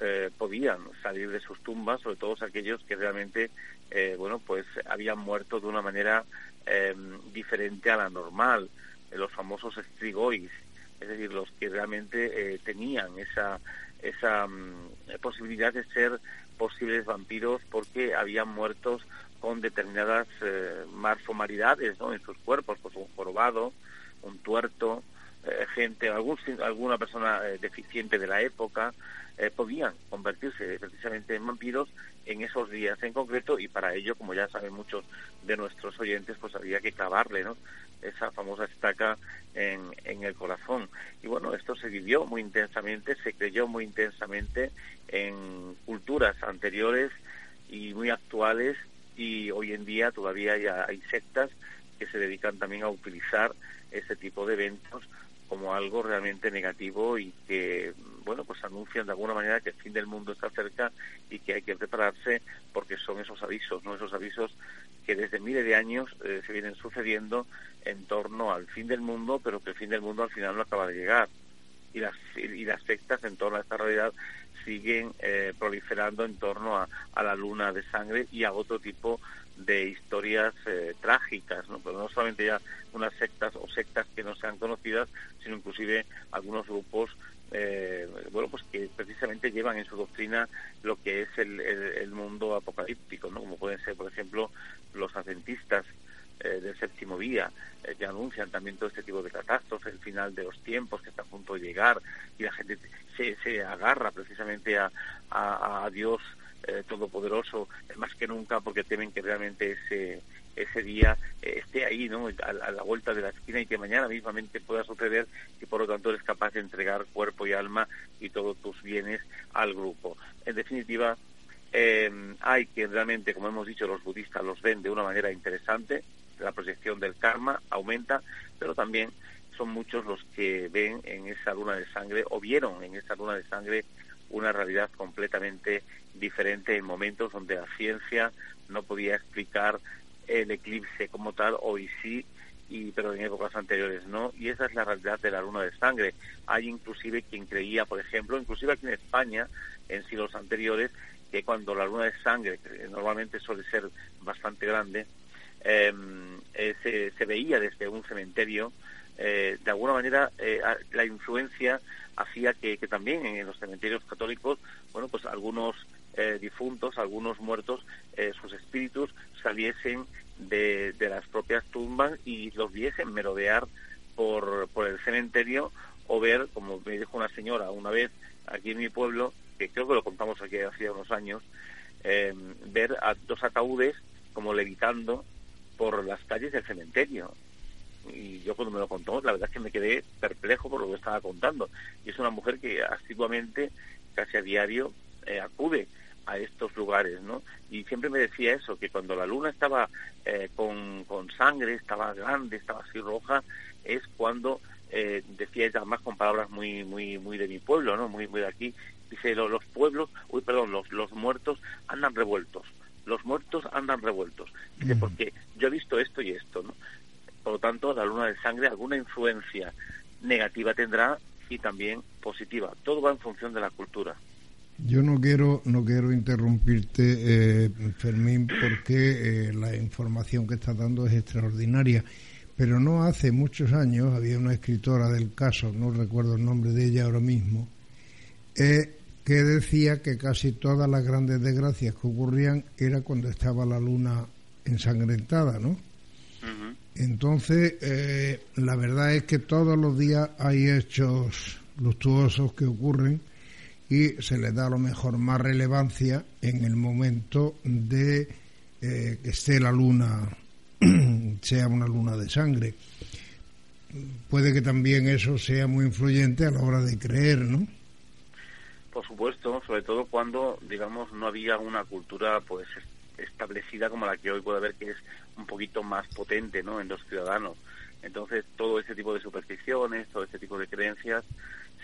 eh, podían salir de sus tumbas, sobre todo aquellos que realmente, eh, bueno, pues habían muerto de una manera em, diferente a la normal, los famosos estrigois, es decir, los que realmente eh, tenían esa, esa mm, posibilidad de ser posibles vampiros porque habían muertos con determinadas eh, ¿no? en sus cuerpos, pues un jorobado, un tuerto, eh, gente, algún, alguna persona deficiente de la época, podían convertirse precisamente en vampiros en esos días en concreto y para ello, como ya saben muchos de nuestros oyentes, pues había que clavarle ¿no? esa famosa estaca en, en el corazón. Y bueno, esto se vivió muy intensamente, se creyó muy intensamente en culturas anteriores y muy actuales y hoy en día todavía hay sectas que se dedican también a utilizar este tipo de eventos como algo realmente negativo y que bueno pues anuncian de alguna manera que el fin del mundo está cerca y que hay que prepararse porque son esos avisos no esos avisos que desde miles de años eh, se vienen sucediendo en torno al fin del mundo, pero que el fin del mundo al final no acaba de llegar. Y las, y las sectas en torno a esta realidad siguen eh, proliferando en torno a, a, la luna de sangre y a otro tipo de historias eh, trágicas, ¿no? pero no solamente ya unas sectas o sectas que no sean conocidas, sino inclusive algunos grupos eh, bueno, pues que precisamente llevan en su doctrina lo que es el, mundo apocalíptico, ¿no? Como pueden ser, por ejemplo, los adventistas eh, del séptimo día, eh, que anuncian también todo este tipo de catástrofes, el final de los tiempos que está a punto de llegar, y la gente se, agarra precisamente a, a, a Dios Todopoderoso más que nunca porque temen que realmente ese ese día eh, esté ahí, ¿no? A, la vuelta de la esquina y que mañana mismamente pueda suceder y por lo tanto eres capaz de entregar cuerpo y alma y todos tus bienes al grupo. En definitiva, eh, hay que realmente, como hemos dicho, los budistas los ven de una manera interesante, la proyección del karma aumenta, pero también son muchos los que ven en esa luna de sangre o vieron en esa luna de sangre una realidad completamente diferente en momentos donde la ciencia no podía explicar el eclipse como tal, hoy sí, y, pero en épocas anteriores no, y esa es la realidad de la luna de sangre. Hay inclusive quien creía, por ejemplo, inclusive aquí en España, en siglos anteriores, que cuando la luna de sangre, que normalmente suele ser bastante grande, em, eh, se, se, veía desde un cementerio, eh, de alguna manera eh, la influencia hacía que, que, también en los cementerios católicos, bueno, pues algunos eh, difuntos, algunos muertos, eh, sus espíritus saliesen de, de, las propias tumbas y los viesen merodear por, por el cementerio o ver, como me dijo una señora una vez aquí en mi pueblo, que creo que lo contamos aquí hace unos años, eh, ver a dos ataúdes como levitando por las calles del cementerio. Y yo cuando me lo contó, la verdad es que me quedé perplejo por lo que estaba contando. Y es una mujer que asiduamente, casi a diario, eh, acude a estos lugares, ¿no? Y siempre me decía eso, que cuando la luna estaba eh, con, con, sangre, estaba grande, estaba así roja, es cuando, eh, decía ella más con palabras muy, muy, muy de mi pueblo, ¿no? Muy, muy de aquí, dice, los, los pueblos, uy, perdón, los, los muertos andan revueltos, los muertos andan revueltos, dice, porque yo he visto esto y esto, ¿no? Por lo tanto, la luna de sangre alguna influencia negativa tendrá y también positiva. Todo va en función de la cultura. Yo no quiero no quiero interrumpirte, eh, Fermín, porque eh, la información que estás dando es extraordinaria. Pero no hace muchos años había una escritora del caso, no recuerdo el nombre de ella ahora mismo, eh, que decía que casi todas las grandes desgracias que ocurrían era cuando estaba la luna ensangrentada, ¿no? Entonces, eh, la verdad es que todos los días hay hechos luctuosos que ocurren y se les da a lo mejor más relevancia en el momento de eh, que esté la luna, [clears throat] sea una luna de sangre. Puede que también eso sea muy influyente a la hora de creer, ¿no? Por supuesto, sobre todo cuando, digamos, no había una cultura pues establecida como la que hoy puede haber, que es un poquito más potente ¿no? en los ciudadanos. Entonces, todo ese tipo de supersticiones, todo ese tipo de creencias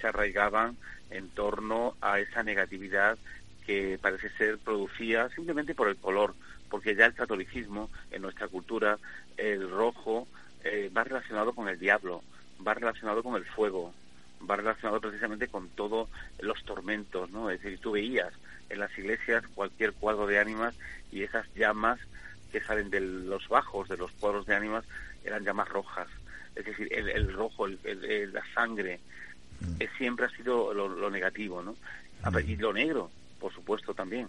se arraigaban en torno a esa negatividad que parece ser producida simplemente por el color, porque ya el catolicismo, en nuestra cultura, el rojo eh, va relacionado con el diablo, va relacionado con el fuego, va relacionado precisamente con todos los tormentos, ¿no? Es decir, tú veías en las iglesias cualquier cuadro de ánimas y esas llamas que salen de los bajos de los cuadros de ánimas eran llamas rojas. Es decir, el, rojo, el, la sangre, mm. siempre ha sido lo, negativo, ¿no? Mm. Y lo negro, por supuesto, también.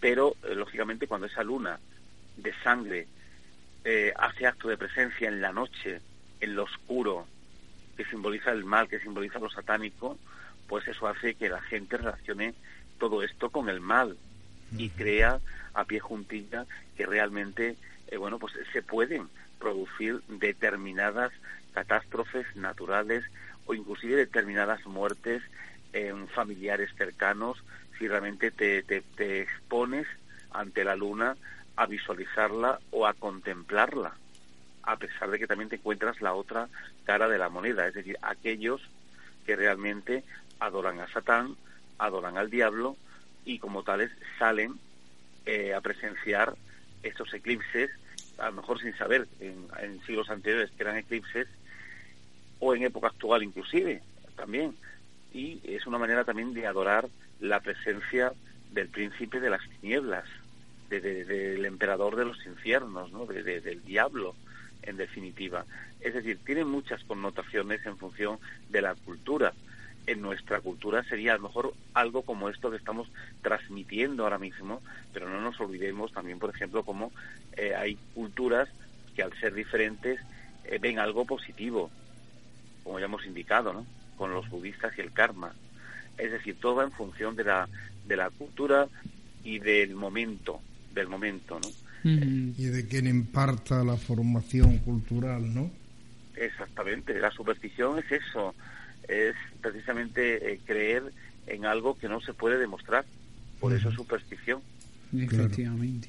Pero, eh, lógicamente, cuando esa luna de sangre eh, hace acto de presencia en la noche, en lo oscuro, que simboliza el mal, que simboliza lo satánico, pues eso hace que la gente relacione todo esto con el mal y crea a pie juntilla que realmente, eh, bueno, pues se pueden producir determinadas catástrofes naturales o inclusive determinadas muertes en familiares cercanos si realmente te, te, expones ante la luna a visualizarla o a contemplarla, a pesar de que también te encuentras la otra cara de la moneda, es decir, aquellos que realmente adoran a Satán, adoran al diablo y como tales salen eh, a presenciar estos eclipses, a lo mejor sin saber en, siglos anteriores que eran eclipses, o en época actual inclusive también. Y es una manera también de adorar la presencia del príncipe de las tinieblas, del emperador de los infiernos, ¿no? del diablo, en definitiva. Es decir, tiene muchas connotaciones en función de la cultura en nuestra cultura sería a lo mejor algo como esto que estamos transmitiendo ahora mismo, pero no nos olvidemos también, por ejemplo, como eh, hay culturas que al ser diferentes eh, ven algo positivo, como ya hemos indicado, ¿no? Con los budistas y el karma. Es decir, todo va en función de la, de la cultura y del momento, del momento, ¿no? Y de quien imparta la formación cultural, ¿no? Exactamente, la superstición es eso, es precisamente eh, creer en algo que no se puede demostrar. Por eso es superstición. Efectivamente.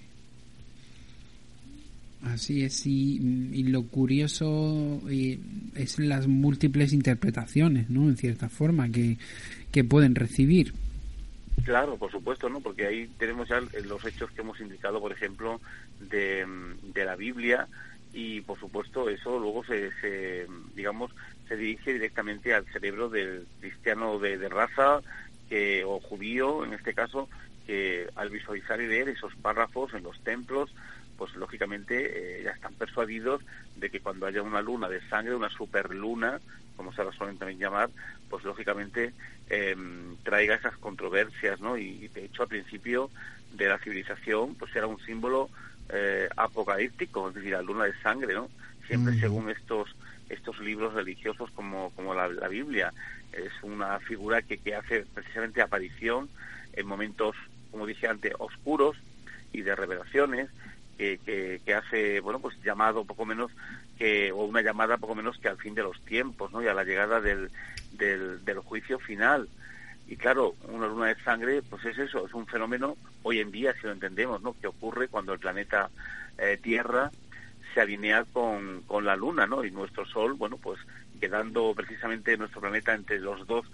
Así es, y, lo curioso eh, es las múltiples interpretaciones, ¿no? En cierta forma, que, que pueden recibir. Claro, por supuesto, ¿no? Porque ahí tenemos ya los hechos que hemos indicado, por ejemplo, de, de la Biblia, y por supuesto eso luego se, se digamos se dirige directamente al cerebro del cristiano de, raza que, o judío, en este caso, que al visualizar y leer esos párrafos en los templos, pues lógicamente eh, ya están persuadidos de que cuando haya una luna de sangre, una superluna, como se la suelen también llamar, pues lógicamente em, traiga esas controversias, ¿no? Y, de hecho al principio de la civilización, pues era un símbolo eh, apocalíptico, es decir, la luna de sangre, ¿no? Siempre mm. según estos estos libros religiosos como, como la, Biblia. Es una figura que, que hace precisamente aparición en momentos, como dije antes, oscuros y de revelaciones, que, que, hace, bueno, pues llamado poco menos que, o una llamada poco menos que al fin de los tiempos, ¿no? Y a la llegada del, del, del juicio final. Y claro, una luna de sangre, pues es eso, es un fenómeno, hoy en día, si lo entendemos, ¿no? Que ocurre cuando el planeta eh, Tierra se alinea con, con la Luna, ¿no? Y nuestro Sol, bueno, pues quedando precisamente nuestro planeta entre los dos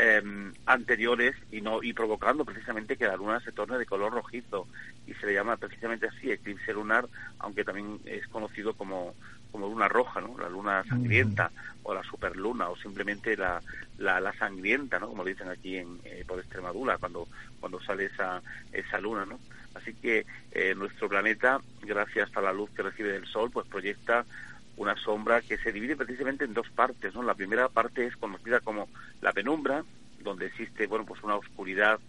em, anteriores y no y provocando precisamente que la luna se torne de color rojizo y se le llama precisamente así eclipse lunar aunque también es conocido como como luna roja, ¿no? La luna sangrienta o la superluna o simplemente la, la, sangrienta, ¿no? Como dicen aquí en, eh, por Extremadura cuando, cuando sale esa, esa luna, ¿no? Así que eh, nuestro planeta, gracias a la luz que recibe del Sol, pues proyecta una sombra que se divide precisamente en dos partes, ¿no? La primera parte es conocida como la penumbra, donde existe, bueno, pues una oscuridad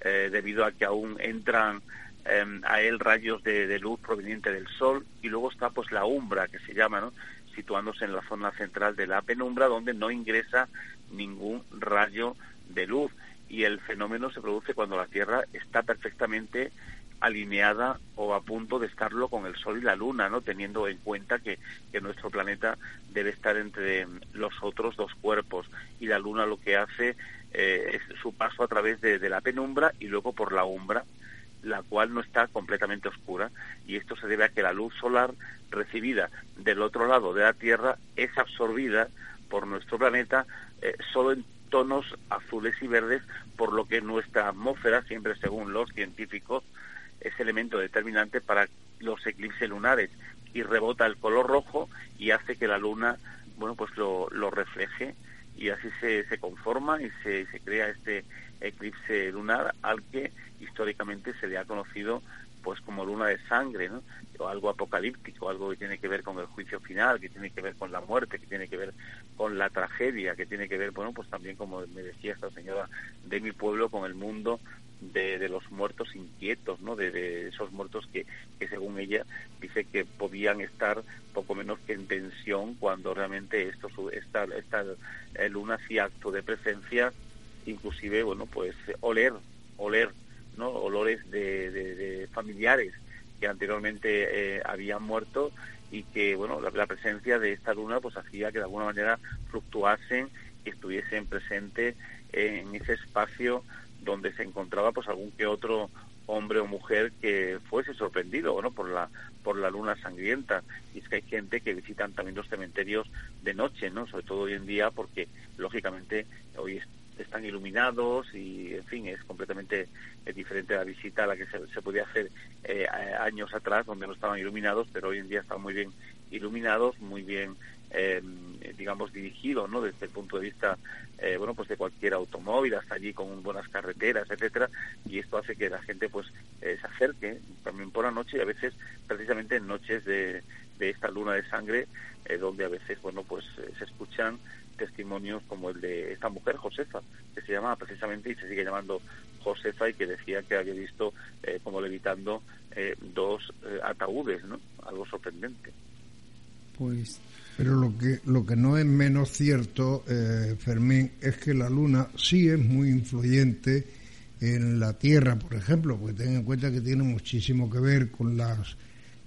eh, debido a que aún entran Em, a él rayos de, luz proveniente del sol y luego está pues la umbra que se llama, ¿no? situándose en la zona central de la penumbra donde no ingresa ningún rayo de luz y el fenómeno se produce cuando la Tierra está perfectamente alineada o a punto de estarlo con el Sol y la Luna, ¿no? Teniendo en cuenta que, que, nuestro planeta debe estar entre los otros dos cuerpos y la Luna lo que hace eh, es su paso a través de, la penumbra y luego por la umbra la cual no está completamente oscura y esto se debe a que la luz solar recibida del otro lado de la Tierra es absorbida por nuestro planeta eh, solo en tonos azules y verdes, por lo que nuestra atmósfera, siempre según los científicos, es elemento determinante para los eclipses lunares y rebota el color rojo y hace que la luna, bueno, pues lo, lo refleje y así se, se conforma y se, se crea este eclipse lunar al que históricamente se le ha conocido pues como luna de sangre, ¿no? o algo apocalíptico, algo que tiene que ver con el juicio final, que tiene que ver con la muerte, que tiene que ver con la tragedia, que tiene que ver, bueno, pues también como me decía esta señora de mi pueblo, con el mundo de, de los muertos inquietos, ¿no? De, esos muertos que, que según ella dice que podían estar poco menos que en tensión cuando realmente esto esta, esta eh, luna hacía acto de presencia, inclusive, bueno, pues oler, oler ¿no? olores de, familiares que anteriormente eh, habían muerto y que bueno la, presencia de esta luna pues hacía que de alguna manera fluctuasen y estuviesen presentes en ese espacio donde se encontraba pues algún que otro hombre o mujer que fuese sorprendido bueno por la por la luna sangrienta. Y es que hay gente que visitan también los cementerios de noche no sobre todo hoy en día porque lógicamente hoy están iluminados y, en fin, es completamente diferente la visita a la que se, podía hacer eh, años atrás, donde no estaban iluminados, pero hoy en día están muy bien iluminados, muy bien, eh, digamos, dirigidos, ¿no? Desde el punto de vista, eh, bueno, pues de cualquier automóvil, hasta allí con buenas carreteras, etcétera, y esto hace que la gente, pues, se acerque también por la noche y a veces, precisamente en noches de, de esta luna de sangre, donde a veces, bueno, pues se escuchan testimonios como el de esta mujer, Josefa, que se llama precisamente y se sigue llamando Josefa y que decía que había visto eh, como levitando eh, dos eh, ataúdes, ¿no? Algo sorprendente. Pues. Pero lo que, lo que no es menos cierto, Fermín, es que la luna sí es muy influyente en la Tierra, por ejemplo, porque ten en cuenta que tiene muchísimo que ver con las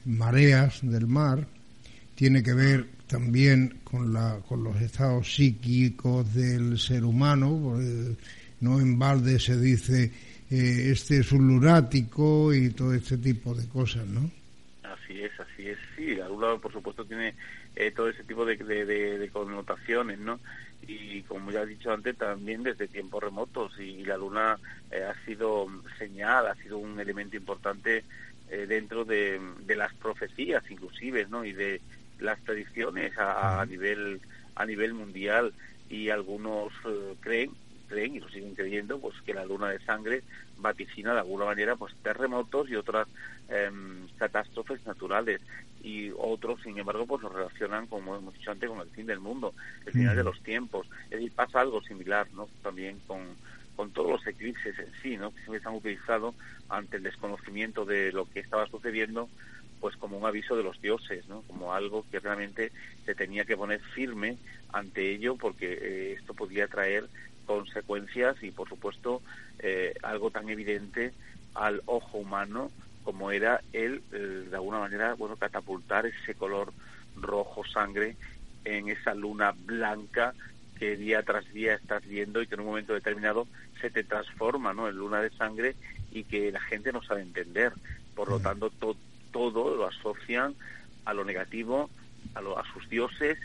mareas del mar, tiene que ver también con, la, con los estados psíquicos del ser humano. No en balde se dice eh, este es un lunático y todo este tipo de cosas, ¿no? Así es, así es. Sí, la luna, por supuesto, tiene eh, todo ese tipo de, de, connotaciones, ¿no? Y como ya he dicho antes, también desde tiempos remotos. Y la luna eh, ha sido señal, ha sido un elemento importante dentro de, de, las profecías, inclusive, ¿no? Y de las tradiciones a, nivel a nivel mundial y algunos eh, creen creen y lo siguen creyendo pues que la luna de sangre vaticina de alguna manera pues terremotos y otras em, catástrofes naturales. Y otros sin embargo pues lo relacionan como hemos dicho antes con el fin del mundo el final de los tiempos. Es decir pasa algo similar no también con con todos los eclipses en sí no que siempre se han utilizado ante el desconocimiento de lo que estaba sucediendo pues como un aviso de los dioses, ¿no? Como algo que realmente se tenía que poner firme ante ello porque eh, esto podía traer consecuencias y por supuesto eh, algo tan evidente al ojo humano como era el, de alguna manera bueno catapultar ese color rojo sangre en esa luna blanca que día tras día estás viendo y que en un momento determinado se te transforma ¿no? en luna de sangre y que la gente no sabe entender. Por lo tanto, todo lo asocian a lo negativo, a, a sus dioses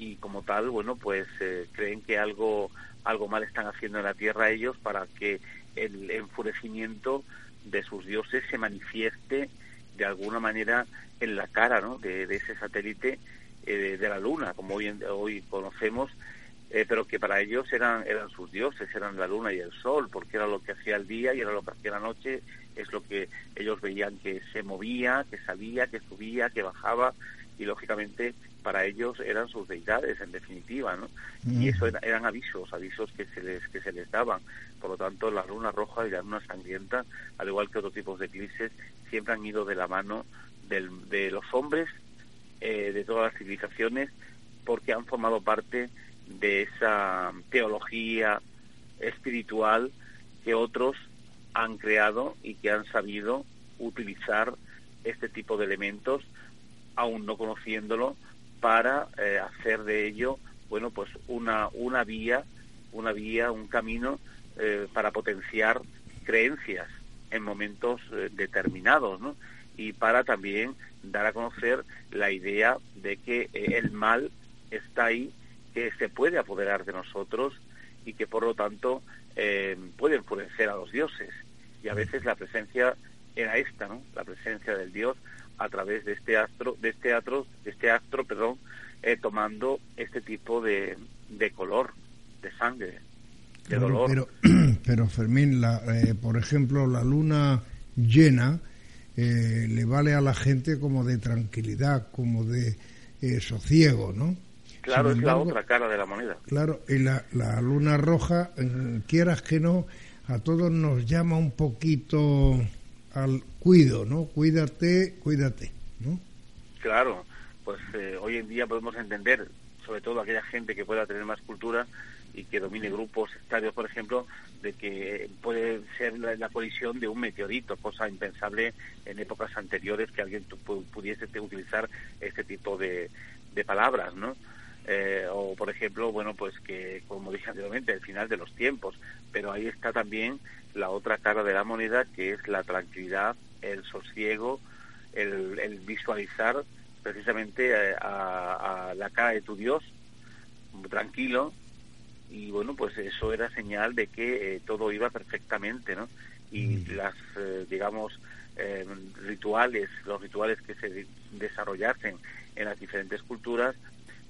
y como tal, bueno, pues eh, creen que algo, algo mal están haciendo en la tierra ellos para que el enfurecimiento de sus dioses se manifieste de alguna manera en la cara ¿no? de, ese satélite eh, de, la Luna, como hoy, hoy conocemos, eh, pero que para ellos eran, eran sus dioses, eran la Luna y el Sol, porque era lo que hacía el día y era lo que hacía la noche, es lo que ellos veían que se movía, que salía, que subía, que bajaba, y lógicamente para ellos eran sus deidades en definitiva no y eso eran avisos avisos que se les que se les daban. Por lo tanto la luna roja y la luna sangrienta al igual que otros tipos de eclipses siempre han ido de la mano de los hombres eh, de todas las civilizaciones porque han formado parte de esa teología espiritual que otros han creado y que han sabido utilizar este tipo de elementos aún no conociéndolo para eh, hacer de ello, bueno, pues una, una vía, una vía, un camino eh, para potenciar creencias en momentos eh, determinados, ¿no? Y para también dar a conocer la idea de que el mal está ahí, que se puede apoderar de nosotros y que por lo tanto puede enfurecer a los dioses. Y a veces la presencia era esta, ¿no? La presencia del dios a través de este astro, de este astro, de este astro, perdón, eh, tomando este tipo de, de color, de sangre, de dolor. Pero, [clears throat] pero Fermín, la, eh, por ejemplo, la luna llena eh, le vale a la gente como de tranquilidad, como de sosiego, ¿no? Claro, es la otra cara de la moneda. Claro, y la, la luna roja, quieras que no, a todos nos llama un poquito al cuido, ¿no? Cuídate, cuídate, ¿no? Claro, pues eh, hoy en día podemos entender, sobre todo aquella gente que pueda tener más cultura y que domine grupos estadios, por ejemplo, de que puede ser la, colisión de un meteorito, cosa impensable en épocas anteriores que alguien pudiese utilizar este tipo de, de palabras, ¿no? Eh, o por ejemplo, bueno, pues que como dije anteriormente, el final de los tiempos, pero ahí está también la otra cara de la moneda que es la tranquilidad, el sosiego, el, visualizar precisamente eh, a, la cara de tu Dios tranquilo. Y bueno pues eso era señal de que eh, todo iba perfectamente no y mm. las digamos rituales los rituales que se desarrollasen en las diferentes culturas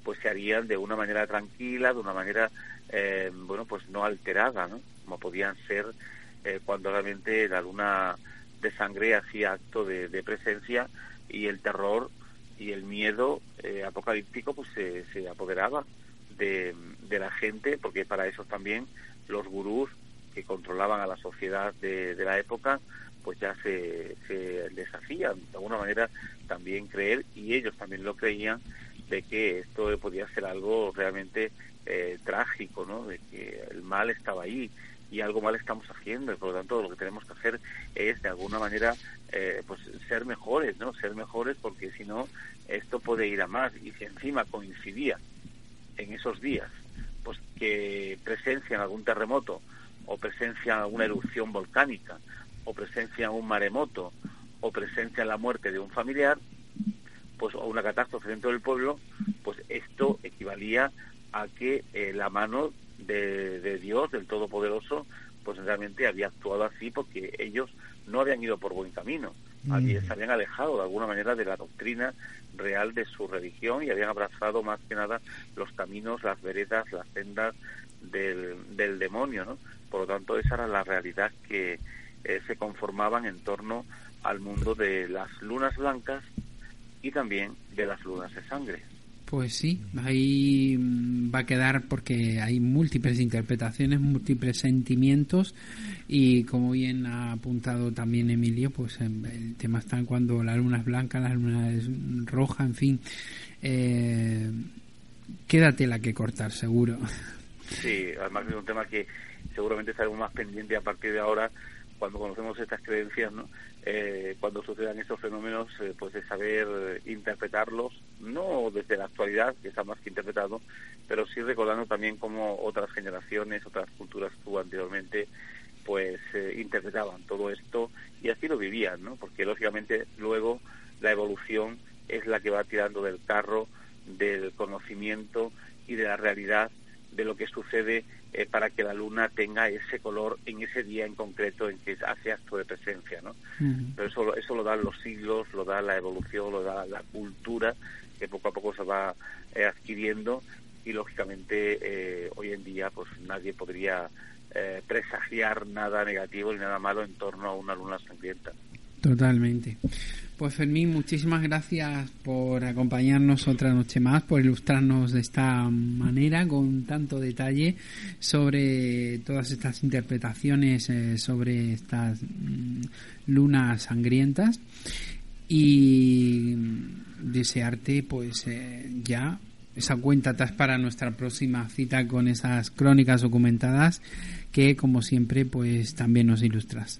pues se harían de una manera tranquila, de una manera, eh, bueno, pues no alterada, ¿no? Como podían ser eh, cuando realmente la luna de sangre hacía acto de, presencia y el terror y el miedo eh, apocalíptico pues se, se apoderaba de, de, la gente, porque para eso también los gurús que controlaban a la sociedad de, de la época pues ya se, se les hacían de alguna manera también creer y ellos también lo creían de que esto podía ser algo realmente eh, trágico, ¿no? De que el mal estaba ahí y algo mal estamos haciendo y por lo tanto lo que tenemos que hacer es de alguna manera eh, pues ser mejores, ¿no? Ser mejores porque si no esto puede ir a más y si encima coincidía en esos días pues que presencia en algún terremoto o presencia en alguna erupción volcánica o presencia en un maremoto o presencia en la muerte de un familiar, pues o una catástrofe dentro del pueblo, pues esto equivalía a que eh, la mano de, Dios, del Todopoderoso, pues realmente había actuado así porque ellos no habían ido por buen camino, mm. se habían alejado de alguna manera de la doctrina real de su religión y habían abrazado más que nada los caminos, las veredas, las sendas del, del demonio, ¿no? Por lo tanto, esa era la realidad que eh, se conformaban en torno al mundo de las lunas blancas y también de las lunas de sangre. Pues sí, ahí mm, va a quedar porque hay múltiples interpretaciones, múltiples sentimientos y como bien ha apuntado también Emilio, pues em, el tema está cuando la luna es blanca, la luna es roja, en fin, eh, quédate la que cortar, seguro. Sí, además es un tema que seguramente estaremos más pendiente a partir de ahora cuando conocemos estas creencias, ¿no? Eh, cuando sucedan estos fenómenos, eh, pues de saber interpretarlos, no desde la actualidad, que está más que interpretado, pero sí recordando también cómo otras generaciones, otras culturas que anteriormente, pues eh, interpretaban todo esto y así lo vivían, ¿no? Porque lógicamente luego la evolución es la que va tirando del carro del conocimiento y de la realidad de lo que sucede eh, para que la luna tenga ese color en ese día en concreto en que hace acto de presencia, ¿no? Pero eso, eso lo dan los siglos, lo da la evolución, lo da la cultura que poco a poco se va eh, adquiriendo y lógicamente eh, hoy en día pues nadie podría presagiar nada negativo ni nada malo en torno a una luna sangrienta. Totalmente. Pues Fermín, muchísimas gracias por acompañarnos otra noche más, por ilustrarnos de esta manera, con tanto detalle, sobre todas estas interpretaciones eh, sobre estas mm, lunas sangrientas. Y desearte, pues eh, ya esa cuenta atrás para nuestra próxima cita con esas crónicas documentadas que, como siempre, pues también nos ilustras.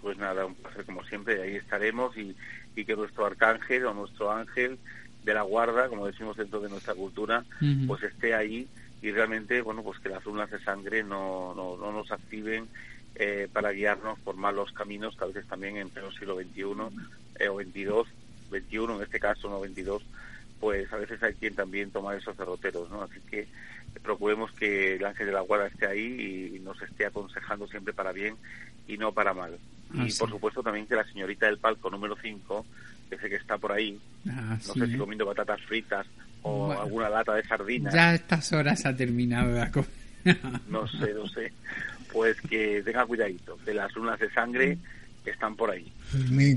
Pues nada, un placer como siempre, ahí estaremos y y que nuestro arcángel o nuestro ángel de la guarda, como decimos dentro de nuestra cultura, pues esté ahí y realmente, bueno, pues que las lunas de sangre no, no, no nos activen eh, para guiarnos por malos caminos, que a veces también en pleno siglo XXI eh, o XXII, 21 en este caso, no 22, pues a veces hay quien también toma esos derroteros, ¿no? Así que procuremos que el ángel de la guarda esté ahí y nos esté aconsejando siempre para bien y no para mal. Ah, y por supuesto también que la señorita del palco número 5, que sé que está por ahí, ah, no sé si comiendo patatas fritas o alguna lata de sardinas. Ya a estas horas ha terminado la [laughs] no sé, no sé. Pues que tenga cuidadito, que las lunas de sangre están por ahí.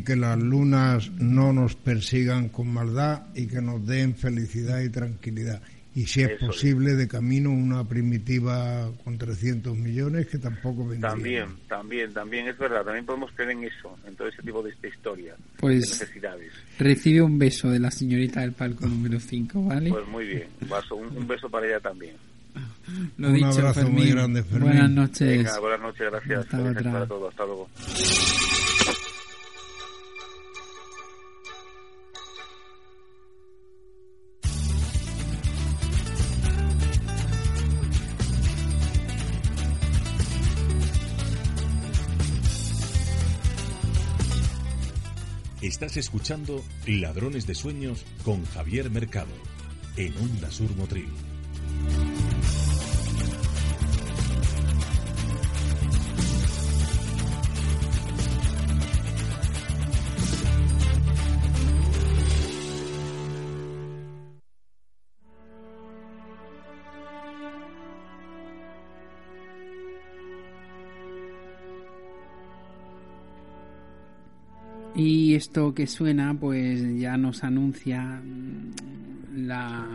que las lunas no nos persigan con maldad y que nos den felicidad y tranquilidad y si es posible de camino una primitiva con 300 millones que tampoco vendría. También, también, también es verdad, también podemos creer en eso, en todo ese tipo de, esta historia, pues necesidades. Recibe un beso de la señorita del palco número 5, ¿vale? Pues muy bien, un, beso para ella también. [laughs] un abrazo muy grande, Fermín. Buenas noches. buenas noches, gracias. Hasta. Hasta luego. Estás escuchando Ladrones de Sueños con Javier Mercado en Onda Sur Motril. Y esto que suena, pues ya nos anuncia mm, la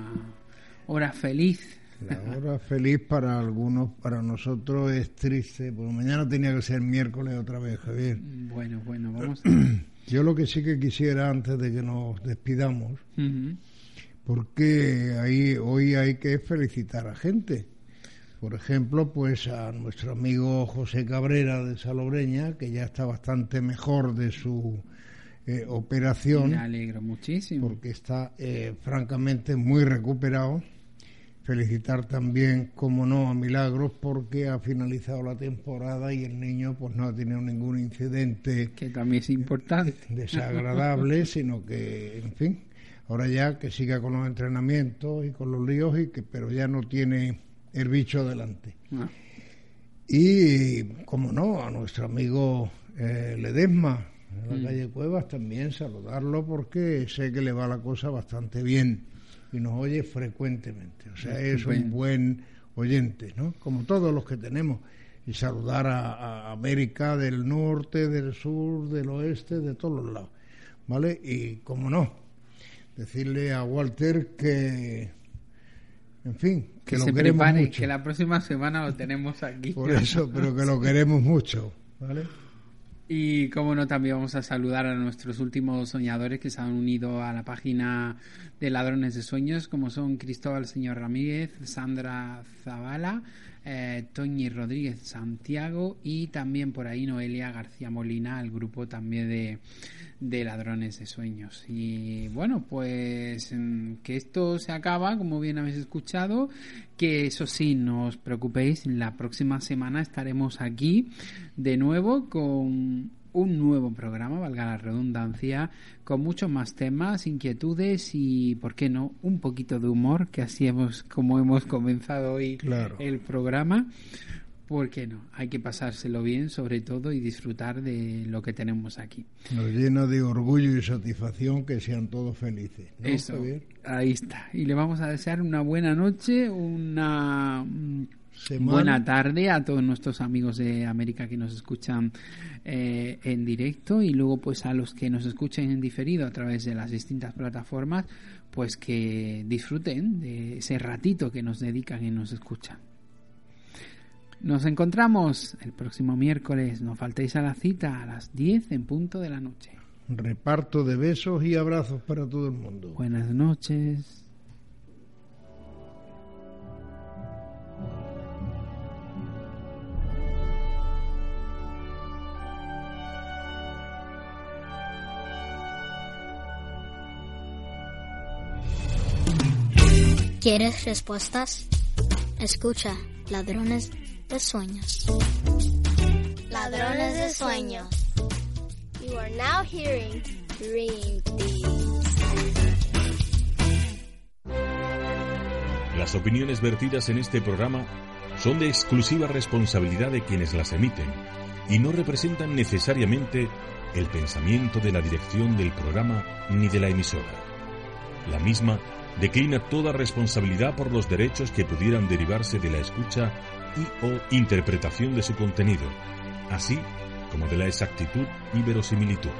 hora feliz. La hora feliz para algunos, para nosotros es triste, porque mañana tenía que ser miércoles otra vez, Javier. Bueno, bueno, vamos. [clears throat] Yo lo que sí que quisiera antes de que nos despidamos, porque ahí hoy hay que felicitar a gente. Por ejemplo, pues a nuestro amigo José Cabrera de Salobreña, que ya está bastante mejor de su eh, operación. Me alegro muchísimo. Porque está eh, francamente muy recuperado. Felicitar también, como no, a Milagros porque ha finalizado la temporada y el niño pues no ha tenido ningún incidente. Que también es importante. Desagradable, [laughs] sino que, en fin, ahora ya que siga con los entrenamientos y con los líos, y que, pero ya no tiene el bicho delante. Ah. Y, como no, a nuestro amigo eh, Ledesma, en la mm. calle Cuevas, también saludarlo porque sé que le va la cosa bastante bien y nos oye frecuentemente. O sea, es un buen oyente, ¿no? Como todos los que tenemos. Y saludar a, América del norte, del sur, del oeste, de todos los lados. ¿Vale? Y, como no, decirle a Walter que en fin, que, lo se queremos prepare, que la próxima semana lo tenemos aquí. Por eso, [laughs] pero que lo queremos mucho, ¿vale? Y como no, también vamos a saludar a nuestros últimos soñadores que se han unido a la página de Ladrones de Sueños, como son Cristóbal Señor Ramírez, Sandra Zavala, eh, Toñi Rodríguez Santiago y también por ahí Noelia García Molina, el grupo también de, de Ladrones de Sueños. Y bueno, pues mm, que esto se acaba, como bien habéis escuchado, que eso sí, no os preocupéis, la próxima semana estaremos aquí de nuevo con un nuevo programa, valga la redundancia, con muchos más temas, inquietudes y, ¿por qué no?, un poquito de humor, que así hemos, como hemos comenzado hoy el programa. ¿Por qué no? Hay que pasárselo bien, sobre todo, y disfrutar de lo que tenemos aquí. Nos llena de orgullo y satisfacción que sean todos felices. Eso, ahí está. Y le vamos a desear una buena noche, una buena tarde a todos nuestros amigos de América que nos escuchan eh, en directo y luego pues a los que nos escuchen en diferido a través de las distintas plataformas, pues que disfruten de ese ratito que nos dedican y nos escuchan. Nos encontramos el próximo miércoles. No faltéis a la cita a las 10 en punto de la noche. Reparto de besos y abrazos para todo el mundo. Buenas noches. ¿Quieres respuestas? Escucha, ladrones de sueños. Ladrones de sueños. You are now hearing Dream Las opiniones vertidas en este programa son de exclusiva responsabilidad de quienes las emiten y no representan necesariamente el pensamiento de la dirección del programa ni de la emisora. La misma declina toda responsabilidad por los derechos que pudieran derivarse de la escucha y o interpretación de su contenido, así como de la exactitud y verosimilitud.